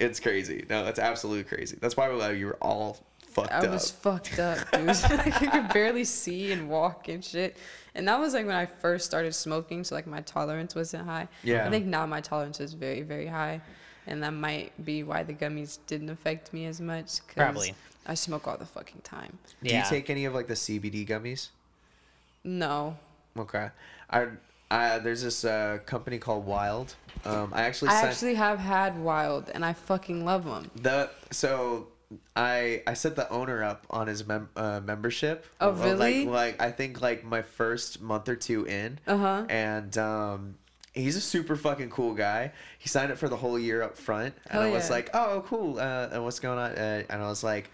It's crazy. No, that's absolutely crazy. That's why we you were all fucked I up. I was fucked up, dude. like, I could barely see and walk and shit. And that was like when I first started smoking, so like my tolerance wasn't high. Yeah. I think now my tolerance is very, very high, and that might be why the gummies didn't affect me as much. 'cause Probably. I smoke all the fucking time. Do Yeah. you take any of like the CBD gummies? No. Okay. I uh, there's this uh, company called Wyld. Um, I actually I sent actually have had Wyld, and I fucking love them. the so I I set the owner up on his mem- uh, membership. Oh, Well, really? Like like I think like my first month or two in. Uh huh. and um, he's a super fucking cool guy. He signed up for the whole year up front, and Hell I was yeah. like, "Oh, cool." Uh, and what's going on? Uh, and I was like,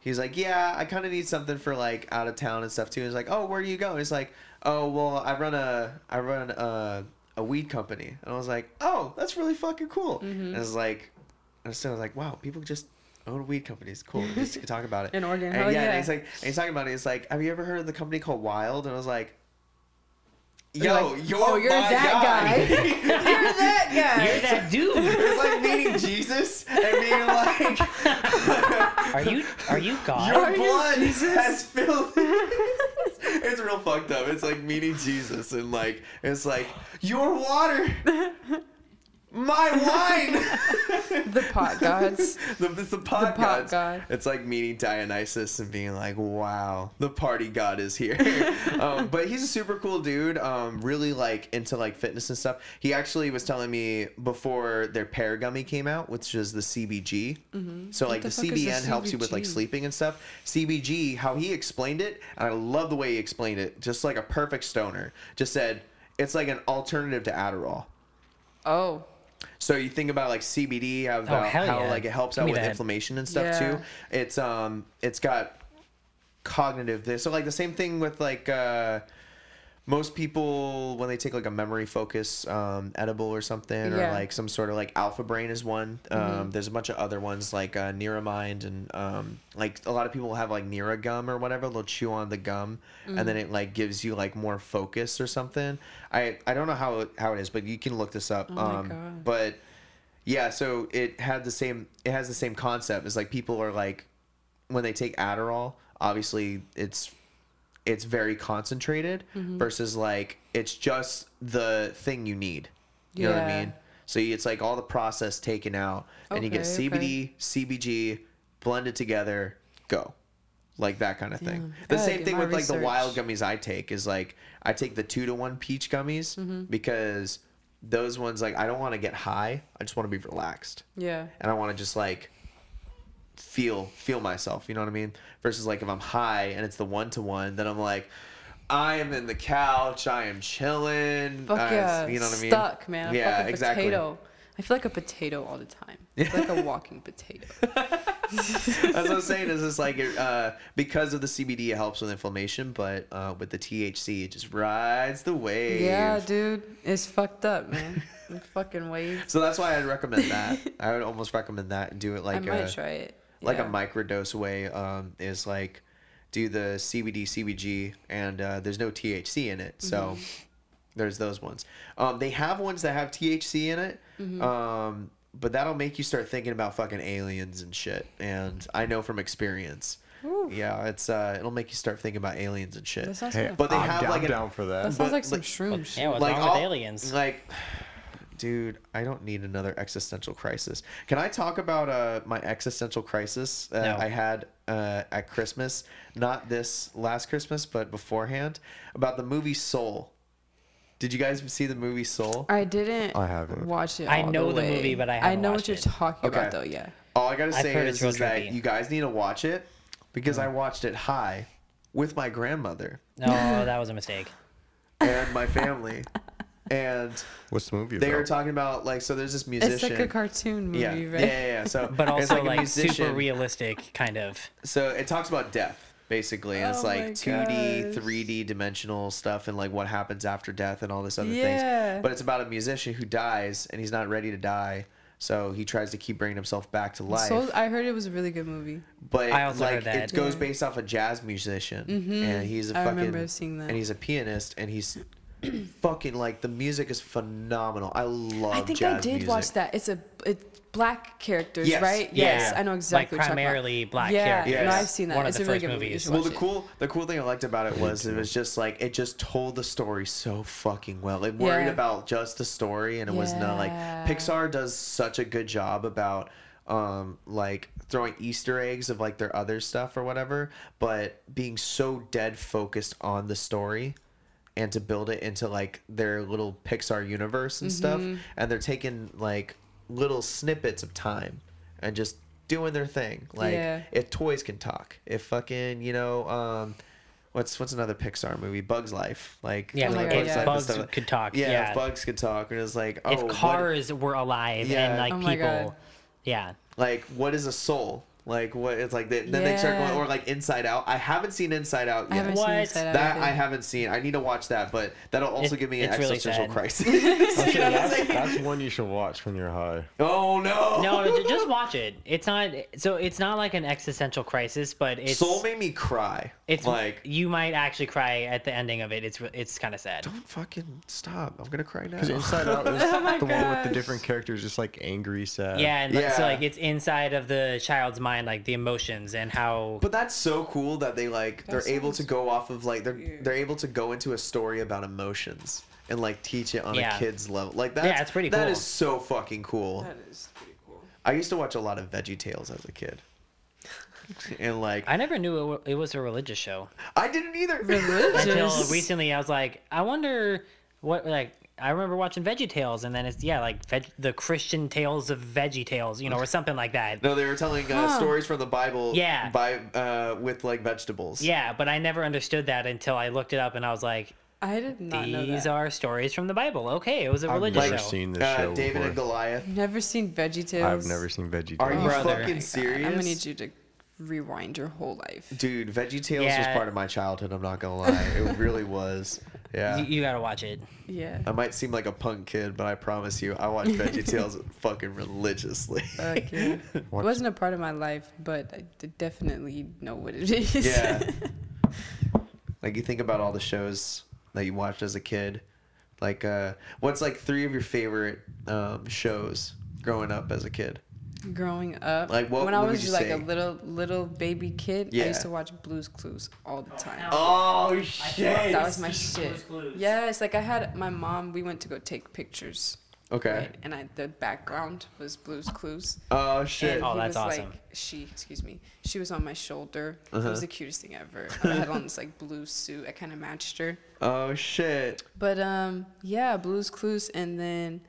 "He's like, yeah, I kind of need something for like out of town and stuff too." He's like, "Oh, where do you go?" He's like, "Oh, well, I run a I run a, a weed company," and I was like, "Oh, that's really fucking cool." Mm-hmm. And it's like, and so I was like, "Wow, people just." Own weed companies, cool. Just to talk about it. In Oregon, and hell yeah, and he's like, and he's talking about it. He's like, "Have you ever heard of the company called Wyld?" And I was like, Yo, You're like, you're, oh, you're my that guy. you're that guy. You're that dude. it's like meeting Jesus and being like, Are you are you God? your Are you blood Jesus? has filled. it's real fucked up. It's like meeting Jesus and like it's like your water, my wine. the pot gods. the, it's the pot, pot gods. god. It's like meeting Dionysus and being like, wow, the party god is here. um, but he's a super cool dude. Um, really like into like fitness and stuff. He actually was telling me before their pear gummy came out, which is the CBG. So like Mm-hmm. the the, fuck is the CBN helps you with like sleeping and stuff. CBG, how he explained it, and I love the way he explained it, just like a perfect stoner. Just said it's like an alternative to Adderall. Oh. So you think about like CBD, how, about Oh, hell how yeah. like it helps Give out with that. inflammation and stuff Yeah. too. It's um, it's got cognitive this. So like the same thing with like uh, most people when they take like a memory focus um, edible or something, or like some sort of like Alpha Brain is one. Um, There's a bunch of other ones like uh, Neuramind and um, like a lot of people have like NeuroGum or whatever. They'll chew on the gum and then it like gives you like more focus or something. I I don't know how it, how it is, but you can look this up. my um, God. but yeah, so it had the same. It has the same concept. It's like people are like, when they take Adderall, obviously it's it's very concentrated Mm-hmm. versus like it's just the thing you need. You know what I mean? So it's like all the process taken out, and you get Okay, CBD, CBG blended together, go, like that kind of thing. The I same thing with like the Wyld gummies I take is like I take the two to one peach gummies Mm-hmm. because those ones like I don't want to get high. I just want to be relaxed Yeah. and I want to just like feel feel myself. You know what I mean? Versus like if I'm high and it's the one to one, then I'm like. I am in the couch. I am chilling. Fuck uh, yeah. You know what I mean? Stuck, man. Yeah, fucking exactly. Potato. I feel like a potato all the time. I feel like a walking potato. That's what I'm saying. Is it's like it, uh, because of the CBD, it helps with inflammation, but uh, with the THC, it just rides the wave. Yeah, dude. It's fucked up, man. Fucking wave. So that's why I'd recommend that. I would almost recommend that and do it like I might a try it. Like yeah. a microdose way. Um, is like do the CBD, CBG, and uh, there's no THC in it, so Mm-hmm. there's those ones. Um, they have ones that have THC in it. Mm-hmm. Um, but that'll make you start thinking about fucking aliens and shit. And I know from experience. Ooh. Yeah, it's uh, it'll make you start thinking about aliens and shit. Hey, kinda But they I'm have, down, like, an- down for that. That sounds but, like some like- shrooms. Yeah, what's like wrong with all- aliens? Like, dude, I don't need another existential crisis. Can I talk about uh, my existential crisis that No. I had uh, at Christmas? Not this last Christmas, but beforehand. About the movie Soul. Did you guys see the movie Soul? I didn't I haven't. watched it. I know the way. movie, but I I haven't know watched what you're it. talking about, though. Yeah. All I gotta I've say heard is, is that you guys need to watch it because I watched it high with my grandmother No, that was a mistake. and my family. and What's the movie they were talking about like so there's this musician. It's like a cartoon movie, yeah, right? yeah, yeah, yeah. So, But also a like, super realistic, kind of. So it talks about death, basically. And it's Oh like 2D, gosh. 3D dimensional stuff and like what happens after death and all this other Yeah. things. But it's about a musician who dies and he's not ready to die. So he tries to keep bringing himself back to life. So I heard it was a really good movie. but I also like heard that. it goes Yeah. based off a jazz musician mm-hmm. and he's a I fucking remember seeing that. and he's a pianist and he's fucking like the music is phenomenal. I love I think jazz I did music. watch that. It's a it's black characters, Yes. right? Yeah, yes, yeah. I know exactly. Like what you're talking about. primarily black yeah, characters. no, Yes. I've seen that. One of it's the a really first good movie. You movies. should Well, watch the it. cool the cool thing I liked about it was it was just like it just told the story so fucking well. It worried Yeah. about just the story, and it was not like Yeah. Pixar does such a good job about um like throwing Easter eggs of like their other stuff or whatever, but being so dead focused on the story. And to build it into like their little Pixar universe and stuff. And they're taking like little snippets of time and just doing their thing. Like Yeah. if toys can talk, if fucking you know, um, what's what's another Pixar movie? Bugs Life. Like Yeah, like God, if yeah. bugs could talk. Yeah, Yeah, if bugs could talk, and it's like oh, if what- cars were alive Yeah. and like Oh people, God. yeah. like what is a soul? Like what it's like they, then they start going or like Inside Out. I haven't seen Inside Out yet. haven't What? seen Inside Out That either. I haven't seen. I need to watch that, but that'll also It- give me an it's really existential crisis. Actually, that's, that's one you should watch when you're high. oh no! No, no, just watch it. It's not so. It's not like an existential crisis, but it's Soul made me cry. it's like you might actually cry at the ending of it. It's it's kind of sad. don't fucking stop. I'm gonna cry now. Because Inside Out is Oh my the one with the different characters, just like angry, sad. Yeah, and like, so like it's inside of the child's mind, like the emotions and how. But that's so cool that they like they're able to sounds go off of like they're weird. they're able to go into a story about emotions and like teach it on Yeah. a kid's level. Like that's it's pretty That cool. is so fucking cool. That is pretty cool. I used to watch a lot of Veggie Tales as a kid. And like I never knew it, wa- it was a religious show I didn't either. until Religious. recently. I was like, I wonder what like. I remember watching Veggie Tales, and then it's yeah, like veg- the Christian tales of Veggie Tales, you know, or something like that. No, they were telling uh, Huh. stories from the Bible. Yeah. By uh, with like vegetables. Yeah, but I never understood that until I looked it up, and I was like, I did not know these are stories from the Bible. Okay, it was a religious I've never show. seen this Uh, show David before. and Goliath. Never seen Veggie Tales. I've never seen Veggie Tales. Are you Brother. fucking serious? I'm gonna need you to rewind your whole life. Dude, Veggie Tales was part of my childhood. I'm not gonna lie, it really was. Yeah. You, you gotta watch it. Yeah. I might seem like a punk kid, but I promise you, I watch Veggie Tales fucking religiously. Okay. it wasn't a part of my life, but I definitely know what it is. yeah. like you think about all the shows that you watched as a kid. Like, uh, what's like three of your favorite um, shows growing up as a kid? Growing up, Like, what- when I what would was like say? a little little baby kid, I used to watch Blue's Clues all the time. Oh shit! that was my shit. Yes, like I had my mom. We went to go take pictures. Okay. Right? And I the background was Blue's Clues. Oh shit! And Oh, that's was awesome. like she, excuse me, she was on my shoulder. It Uh-huh. was the cutest thing ever. I had on this like blue suit. I kind of matched her. Oh shit! But um, yeah, Blue's Clues, and then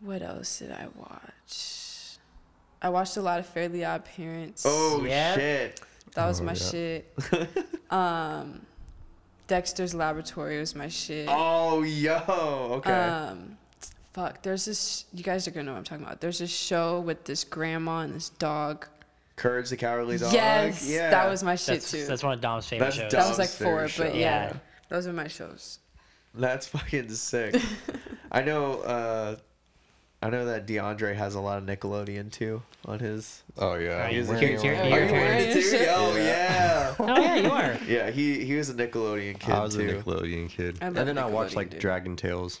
what else did I watch? I watched a lot of Fairly Odd Parents. Oh Yeah. shit! that was Oh, my yeah. shit. um, Dexter's Laboratory was my shit. Oh yo! Okay. Um, fuck. There's this. You guys are gonna know what I'm talking about. There's this show with this grandma and this dog. Courage the Cowardly Dog. yes, Yeah. that was my shit That's, too. that's one of Dom's favorite That's shows. that was like four, favorite but yeah, Yeah. those are my shows. That's fucking sick. I know. uh I know that DeAndre has a lot of Nickelodeon too on his. Oh yeah. Are you He's a wearing huge- your- Are your- you wearing it too? Oh yeah. oh yeah, you are. Yeah, he he was a Nickelodeon kid I was a. Nickelodeon kid. And then I watched like dude. Dragon Tales.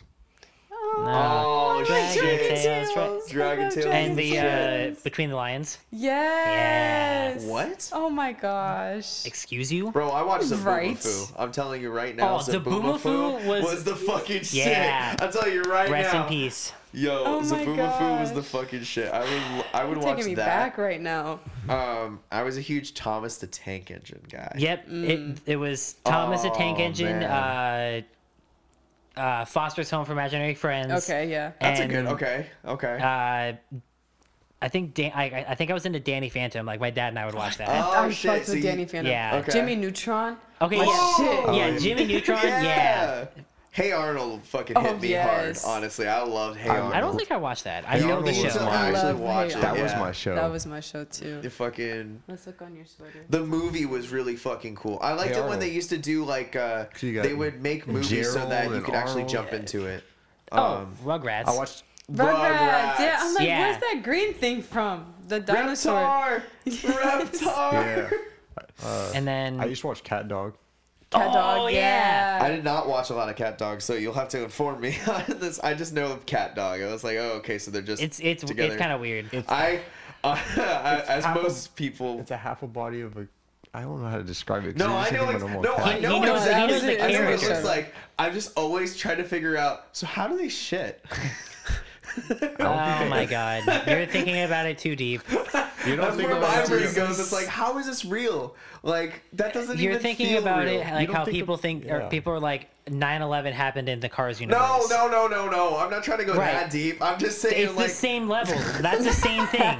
Oh Dragon shit! Tales, right. Dragon Tales. And the uh, Between the Lions. Yes. What? Oh my gosh. Excuse you. Bro, I watched the Right. Fu. I'm telling you right now, Oh, Zoboomafoo Zoboomafoo was- was the fucking shit. Yeah. I'm telling you right Rest now. in peace. Yo, Oh my Zoboomafoo was the fucking shit. I would I would You're watch taking me that. back right now. Um, I was a huge Thomas the Tank Engine guy. Yep. It it was Thomas the Tank Oh, Engine. Uh, uh, Foster's Home for Imaginary Friends. Okay, yeah. That's and, a good. Okay, okay. Uh, I think Dan- I, I think I was into Danny Phantom. Like my dad and I would watch that. Oh, I shit, fucked so with Danny Phantom. Yeah. Okay. Jimmy Neutron. Okay, My yeah, shit. yeah, Jimmy Neutron. yeah. Hey Arnold fucking hit Oh, me yes. hard. Honestly, I loved Hey I- Arnold. I don't think I watched that. I You know the need to show. I actually love watch Hey it. That was yeah. my show. That was my show too. The fucking Let's look on your sweater. the movie was really fucking cool. I liked Hey it when Arnold. they used to do like uh you got they would make movies so that you and could actually Arnold. jump into it. Oh, Um, Rugrats. I watched. Rugrats. Yeah, I'm like, Yeah. where's that green thing from? The dinosaur. Reptar! Reptar! Yeah. Uh, and then I used to watch Cat Dog. Cat Oh, dog. yeah. Yeah. I did not watch a lot of cat dogs, so you'll have to inform me on this. I just know of cat dog. I was like, oh, okay, so they're just it's it's together. it's kind of weird. It's, I, uh, as most of- people. It's a half a body of a. I don't know how to describe it. 'cause No, I just know. think Ex- no, normal I know He knows- he exactly. knows the I know what it character. looks like. I'm just always trying to figure out. So how do they shit? Oh my god, you're thinking about it too deep. You don't That's think where about my it brain goes. It's like, how is this real? Like that doesn't even You're even thinking feel about real. it like how think people of- think, yeah. or people are like 9/11 happened in the Cars universe. No, no, no, no, no. I'm not trying to go Right. that deep. I'm just saying, It's like, the same level. That's the same thing.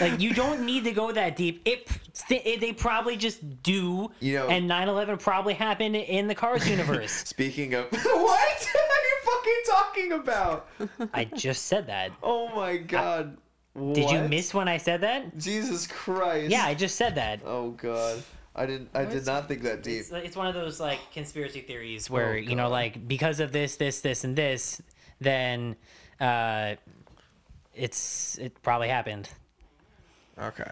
Like you don't need to go that deep. It, it they probably just do. You know- and 9/11 probably happened in the Cars universe. Speaking of, what are you fucking talking about? I just said that. Oh my god. Did you miss when I said that? Jesus Christ. Yeah, I just said that. Oh god. I didn't. I did not think that deep. It's, it's one of those like conspiracy theories where Oh, you know like because of this this this and this then uh it's it probably happened Okay.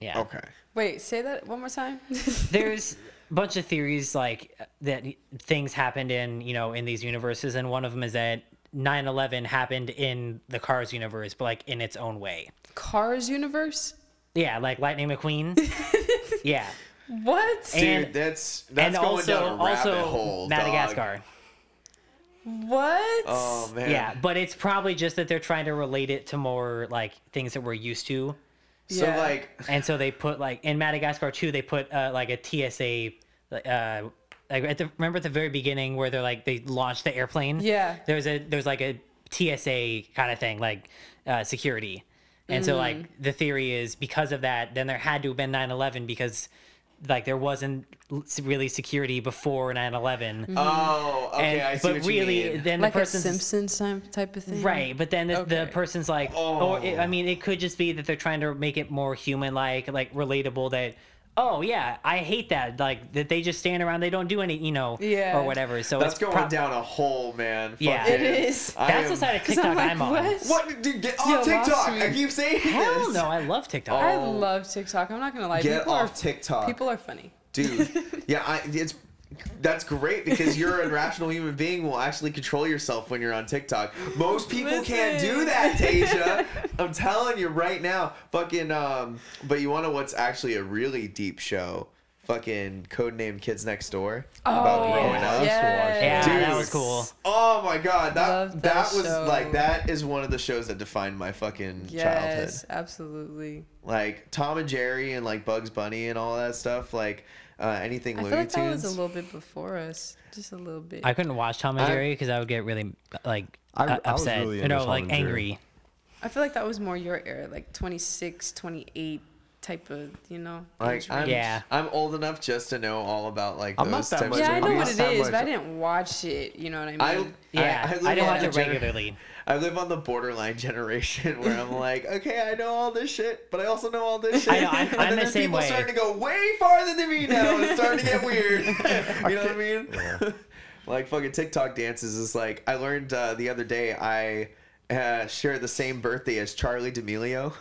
yeah Okay. Wait, say that one more time. there's a bunch of theories like that things happened in you know in these universes and one of them is that 9-11 happened in the cars universe but like in its own way Cars universe? yeah like lightning mcqueen yeah What? Dude, and that's that's and going also down a rabbit also hole. dog. madagascar what? Oh man. yeah but it's probably just that they're trying to relate it to more like things that we're used to So Yeah. like, and so they put like in Madagascar too. They put uh, like a TSA. Uh, like at the remember at the very beginning where they're like they launched the airplane. Yeah. There's a there's like a TSA kind of thing like uh, security, and so Mm. like the theory is because of that, then there had to have been 9/11 because like there wasn't really security before 9/11. oh, okay, and I see but what really you mean. then like the a person's Simpsons type type of thing? Right, but then the, the person's like, Oh. or it, I mean, it could just be that they're trying to make it more human-like, like relatable. That, oh yeah, I hate that. Like that they just stand around, they don't do any, you know, Yeah. or whatever. So That's it's going pro- down a hole, man. Yeah. Fucking- It is. I That's am- the side of TikTok I'm like, I'm on. what? What? Dude, get You off lost TikTok. me. I keep saying Hell this. no, I love TikTok. I Oh. love TikTok. I'm not gonna lie. Get people off are, TikTok. People are funny. dude yeah I, it's that's great because you're a rational human being will actually control yourself when you're on tiktok most people can't do that tasia i'm telling you right now fucking um but you want to what's actually a really deep show fucking codename kids next door about Oh, growing yeah. up yes. Yeah, Dude. that was cool. Oh my god, that that, that was show. like that is one of the shows that defined my fucking childhood absolutely. like Tom and Jerry and like Bugs Bunny and all that stuff, like uh, anything I Looney feel like that was a little bit before us, just a little bit. I couldn't watch Tom and Jerry because I would get really like I- uh, I was upset. really You know, Tom like and Jerry. angry. I feel like that was more your era, like 26, 28 type of, you know. like I'm. Yeah. I'm old enough just to know all about like I'm not those that much of Yeah, I know what it is, much. but I didn't watch it. You know what I mean? I Yeah, I, I, live didn't watch it gener- regularly. I live on the borderline generation where I'm like, okay, I know all this shit, but I also know all this shit. I know, I'm- and I'm then the there's same people way. starting to go way farther than me now, and it's starting to get weird. you know what I mean? like fucking TikTok dances is like I learned uh, the other day. I uh, share the same birthday as Charli D'Amelio.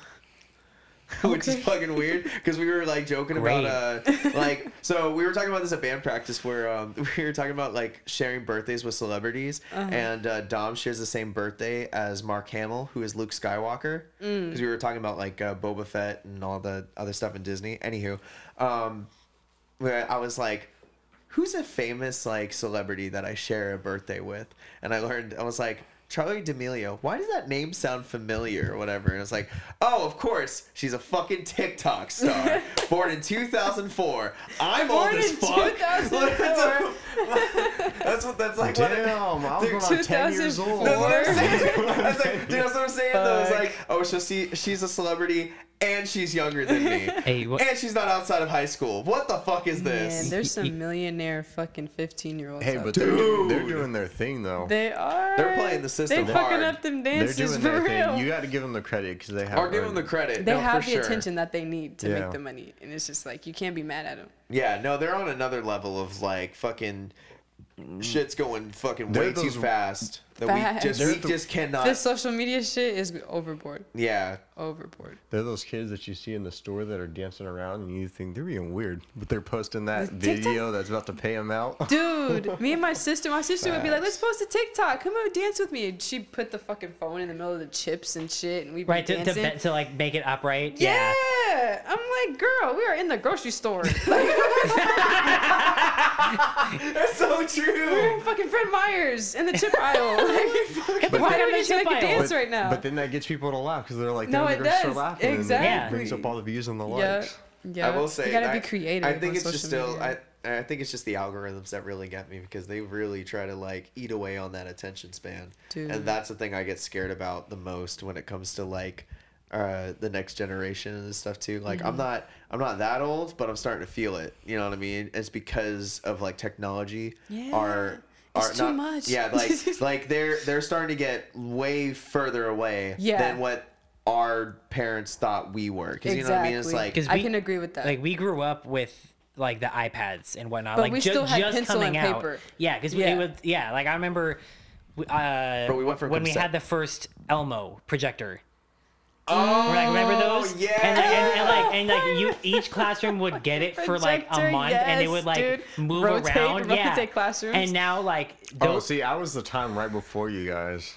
Which is fucking weird because we were like joking Great. about uh like so we were talking about this at band practice where um we were talking about like sharing birthdays with celebrities and uh, Dom shares the same birthday as Mark Hamill who is Luke Skywalker because we were talking about like uh, Boba Fett and all the other stuff in Disney. Anywho, um, where I was like, who's a famous like celebrity that I share a birthday with? And I learned I was like. Charli D'Amelio. Why does that name sound familiar or whatever? And it's like, oh, of course, she's a fucking TikTok star, born in 2004. I'm Born old as in fuck. 2004. that's what that's like. what it- Damn, I was Dude, going on 10 years old. that's what I'm saying. I was like, dude, that's what I'm saying. Though. It's like, oh, so see, she's a celebrity and she's younger than me, Hey, what- and she's not outside of high school. What the fuck is this? Man, there's some millionaire fucking 15 year olds. Hey, but there. they're, do- they're doing their thing though. they are. They're playing the system They fucking hard. up them They're dances doing for their real. thing. You got to give them the credit because they have. or give them earned the it. credit. they no, have for the sure. attention that they need to Yeah. make the money, and it's just like you can't be mad at them. Yeah, no, they're on another level of like fucking Mm-hmm. shit's going fucking They're way too those- fast. That we just They're we the- just cannot. This social media shit is overboard. yeah, Overboard. They're those kids that you see in the store that are dancing around and you think they're being weird, but they're posting that The TikTok- video that's about to pay them out. Dude, me and my sister, my sister would be like, "Let's post a TikTok. Come on, dance with me." And she'd put the fucking phone in the middle of the chips and shit, and we'd be Right to, to, dancing. be- to like make it upright. yeah. that? I'm like, girl, we are in the grocery store. Like, That's so we're in fucking Fred Meyer's in the chip aisle. Like, why don't in I the chip make a dance But- right now? But then that gets people to laugh because they're like, No, they're it in the grocery does. laughing. and Exactly. it brings up all the views and the yeah, likes. yeah. I will say you gotta I- be creative. I think on it's just social still. I, I think it's just the algorithms that really get me because they really try to like eat away on that attention span. Dude. And that's the thing I get scared about the most when it comes to like uh, the next generation and stuff too. Like Mm-hmm. I'm not I'm not that old, but I'm starting to feel it. You know what I mean? It's because of like technology Yeah. are It's are too not much. yeah like like they're they're starting to get way further away Yeah. than what our parents thought we were because you know what I mean it's like like 'Cause I we- can agree with that. like we grew up with like the iPads and whatnot, But like we ju- still had just pencil coming and out. paper. Yeah, because Yeah. it was yeah. Like I remember, uh, But we went from when we had the first Elmo projector. Oh Like, remember those? yeah And, like, and, and like and like you, each classroom would get it for like a Projector, month, and it yes, would like dude. move Rotate- around. yeah. rotate classrooms. And now like Oh, those, see, I was the time right before you guys.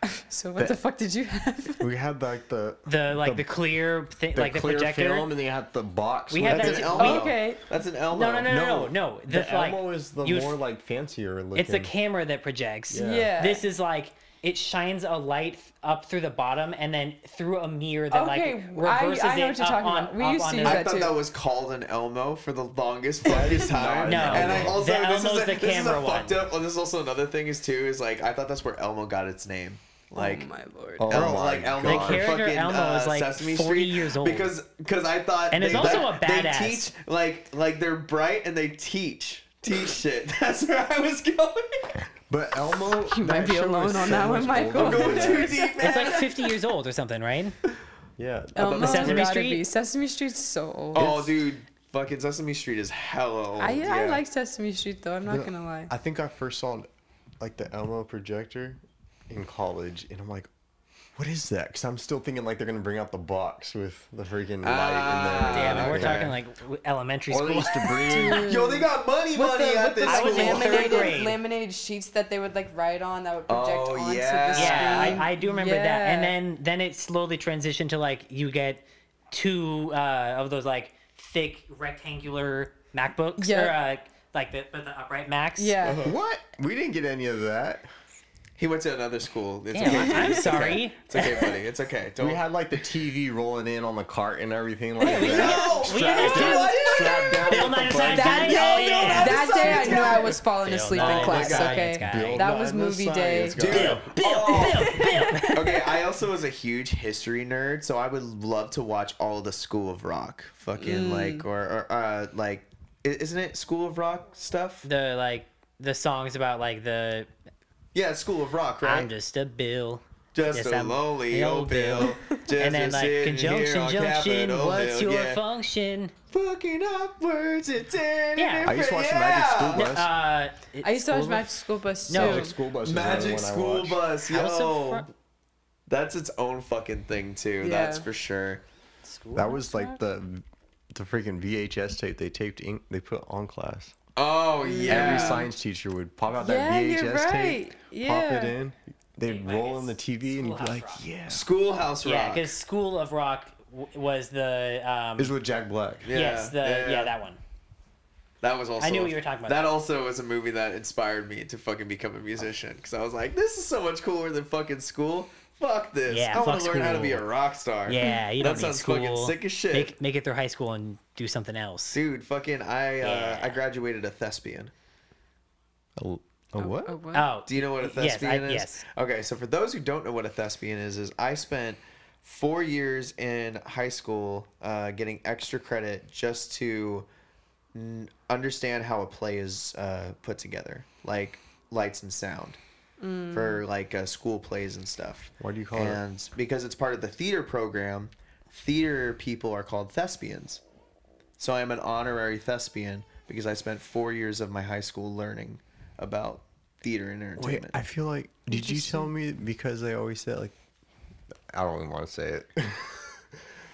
so what the fuck did you have? We had like the the like the, the- clear thing, the like the clear projector. film, and then you had the box. We with had that's that an too. Elmo Oh, okay. that's an Elmo No, no, no, no, no, no. The The, like, Elmo is the you- more like fancier looking. It's a camera that projects. Yeah. Yeah. This is like it shines a light up through the bottom and then through a mirror that Okay, like I- reverses I know it what you're up talking on, about. We used to onto- use I thought too. that was called an Elmo for the longest fucking time. No. and I also The this is Elmo's a, the this is a camera fucked one. up. Well, this is also another thing is too is like I thought that's where Elmo got its name. Like oh my lord. Oh El- my like Elmo The character fucking, Elmo uh, is, like, Sesame 40 Street years old. because because I thought And is they, also a badass. they teach like like they're bright and they teach teach shit. That's where I was going. But Elmo, You might be alone is on that one, Michael. I'm going too deep, man. It's like 50 years old or something, right? Yeah. Elmo Sesame Street? Be. Sesame Street's so old. Oh, dude, fucking Sesame Street is hella old. I, I like Sesame Street though. I'm not The- gonna lie. I think I first saw like the Elmo projector in college, and I'm like, what is that? Because I'm still thinking like they're gonna bring out the box with the freaking light Ah, in there. Damn, and we're okay. talking like w- elementary Or school. they used to bring. Yo, they got money, with money the, at this I was in school. third laminated, grade. laminated sheets that they would like write on that would project Oh, onto yeah. the screen. yeah, I, I do remember that. And then then it slowly transitioned to like you get two uh, of those like thick rectangular MacBooks Yeah. or uh, like the, but the upright Macs. yeah. What? We didn't get any of that. He went to another school. It's Damn, okay. I'm It's sorry. Okay. It's okay, buddy. It's okay. Don't. We had like the TV rolling in on the cart and everything like we that. No, we Strapped understand. down- strapped down Bill Nye. Science That Guy? day, that day, I knew I was falling Bill asleep Nye in class. Science Okay, Bill that was movie Science day. Bill, Bill, Oh. Bill, Bill. okay, I also was a huge history nerd, so I would love to watch all the School of Rock, fucking like, or, or uh, like, isn't it School of Rock stuff? The like the songs about like the Yeah, School of Rock, right? I'm just a Bill. Just Yes, a I'm lonely old old Bill. Just and then like sitting conjunction, junction. What's Hill, your yeah. function? Fucking upwards and turning Yeah. I used to watch yeah. Magic School Bus. Uh, I used to watch School of- Magic School Bus too. No. Magic School Bus. Magic one School watched. Bus, yo. Fr- That's its own fucking thing too. That's for sure. School That was Rock? like the the freaking VHS tape they taped ink they put on class. Oh yeah. Every science teacher would pop out that Yeah, VHS you're tape, right. pop it in. They'd Like roll on the TV and you'd be like, Rock. "Yeah." Schoolhouse Rock. Yeah, because School of Rock w- was the um, Is with Jack Black. Yeah, yes, the yeah, yeah, yeah. that one. That was also. I knew what you were talking about. That also was a movie that inspired me to fucking become a musician because I was like, this is so much cooler than fucking school. Fuck this. Yeah, I want to learn how to be a rock star. Yeah, you that don't need sounds school. fucking sick as shit. Make make it through high school and do something else. Dude, fucking, I uh, I graduated a thespian. A, a what? Oh, what? Oh, Do you know what a yes, thespian I- is? yes. Okay, so for those who don't know what a thespian is, is I spent four years in high school uh, getting extra credit just to n- understand how a play is uh, put together, like lights and sound, for like uh, school plays and stuff. Why do you call it- and because it's part of the theater program, theater people are called thespians. So I'm an honorary thespian because I spent four years of my high school learning about theater and Wait, entertainment. I feel like did you tell me because they always say like I don't even want to say it.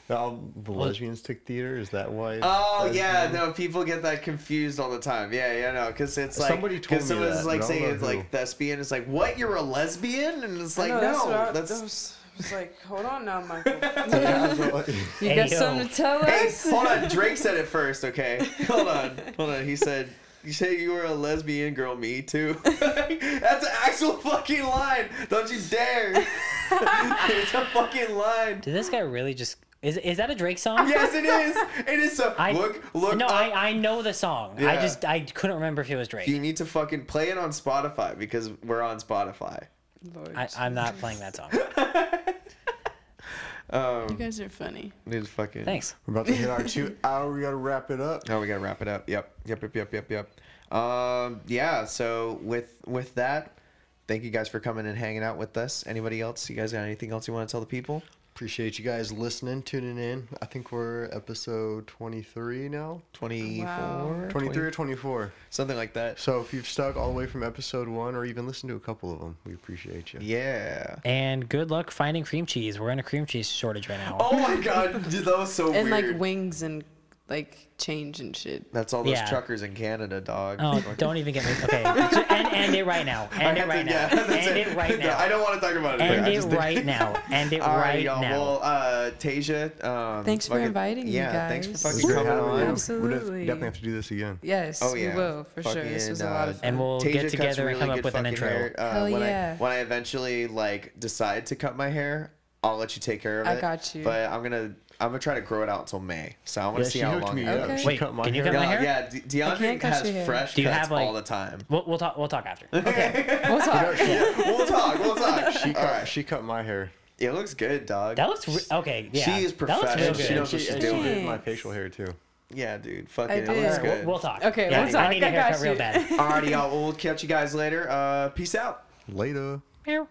that all the lesbians took theater. Is that why? Oh yeah, no, people get that confused all the time. Yeah, yeah, no, because it's like Somebody told because me someone's that, like but I don't saying it's who. like thespian. It's like what? You're a lesbian? And it's like know, that's no, what I- that's, that was- was like, hold on now, Michael. Yeah, I You Hey, got yo. something to tell Hey, us? hold on. Drake said it first, okay? Hold on. Hold on. He said, You say you were a lesbian girl, me too? That's an actual fucking line. Don't you dare. it's a fucking line. Did this guy really just? Is is that a Drake song? Yes, it is. It is so. I look, look. No, up. I I know the song. Yeah. I just I couldn't remember if it was Drake. You need to fucking play it on Spotify because we're on Spotify. Lord, I, I'm not playing that song. Um, you guys are funny. it's fucking. Thanks. We're about to hit our two hour. We gotta wrap it up. Oh, we gotta wrap it up. Yep, yep, yep, yep, yep, yep. Um, yeah. So with with that, thank you guys for coming and hanging out with us. Anybody else? You guys got anything else you want to tell the people? Appreciate you guys listening, tuning in. I think we're episode 23 now. Twenty four, Wow. 23 or 24. something like that. So if you've stuck all the way from episode one or even listened to a couple of them, we appreciate you. Yeah. And good luck finding cream cheese. We're in a cream cheese shortage right now. Oh my god, dude, that was so And weird. like wings and like change and shit. That's all those Yeah. truckers in Canada, dog. Oh, don't even get me. Okay, end, end it right now. End it right to- now. yeah, End it right now. I don't want to talk about it. End it just did- right now. End it All right, right y'all. now. Well, uh, Tasia, um, Thanks for fucking- inviting me, yeah, thanks for guys. It was fucking great coming having on. you. Absolutely. We'll def- definitely have to do this again. Yes, Oh yeah, we will for sure. This was a lot of uh, fun. And we'll Tasia get together and come up with an intro. Uh, Hell when yeah. I when I eventually like decide to cut my hair, I'll let you take care of it. I got you. But I'm gonna I'm gonna try to grow it out until May. So I want to Yeah, see how long. me it up. Okay. She Wait, cut my can you hair. cut my Yeah, hair? yeah. De- DeAndre can't has fresh Do you cuts have, like- all the time. We'll, we'll talk. We'll talk after. okay, we'll talk. we'll talk. We'll talk. She cut, right. she cut my hair. It looks good, dog. That looks re- okay. Yeah, She is That looks real professional. good. She knows what she's doing. did my facial hair too. Yeah, dude. Fucking, I it did. looks Alright, we'll, good. we'll talk. Okay, yeah, we'll talk. I need a I got haircut real you. bad. Alrighty, y'all. We'll catch you guys later. Uh, peace out. Later. Meow.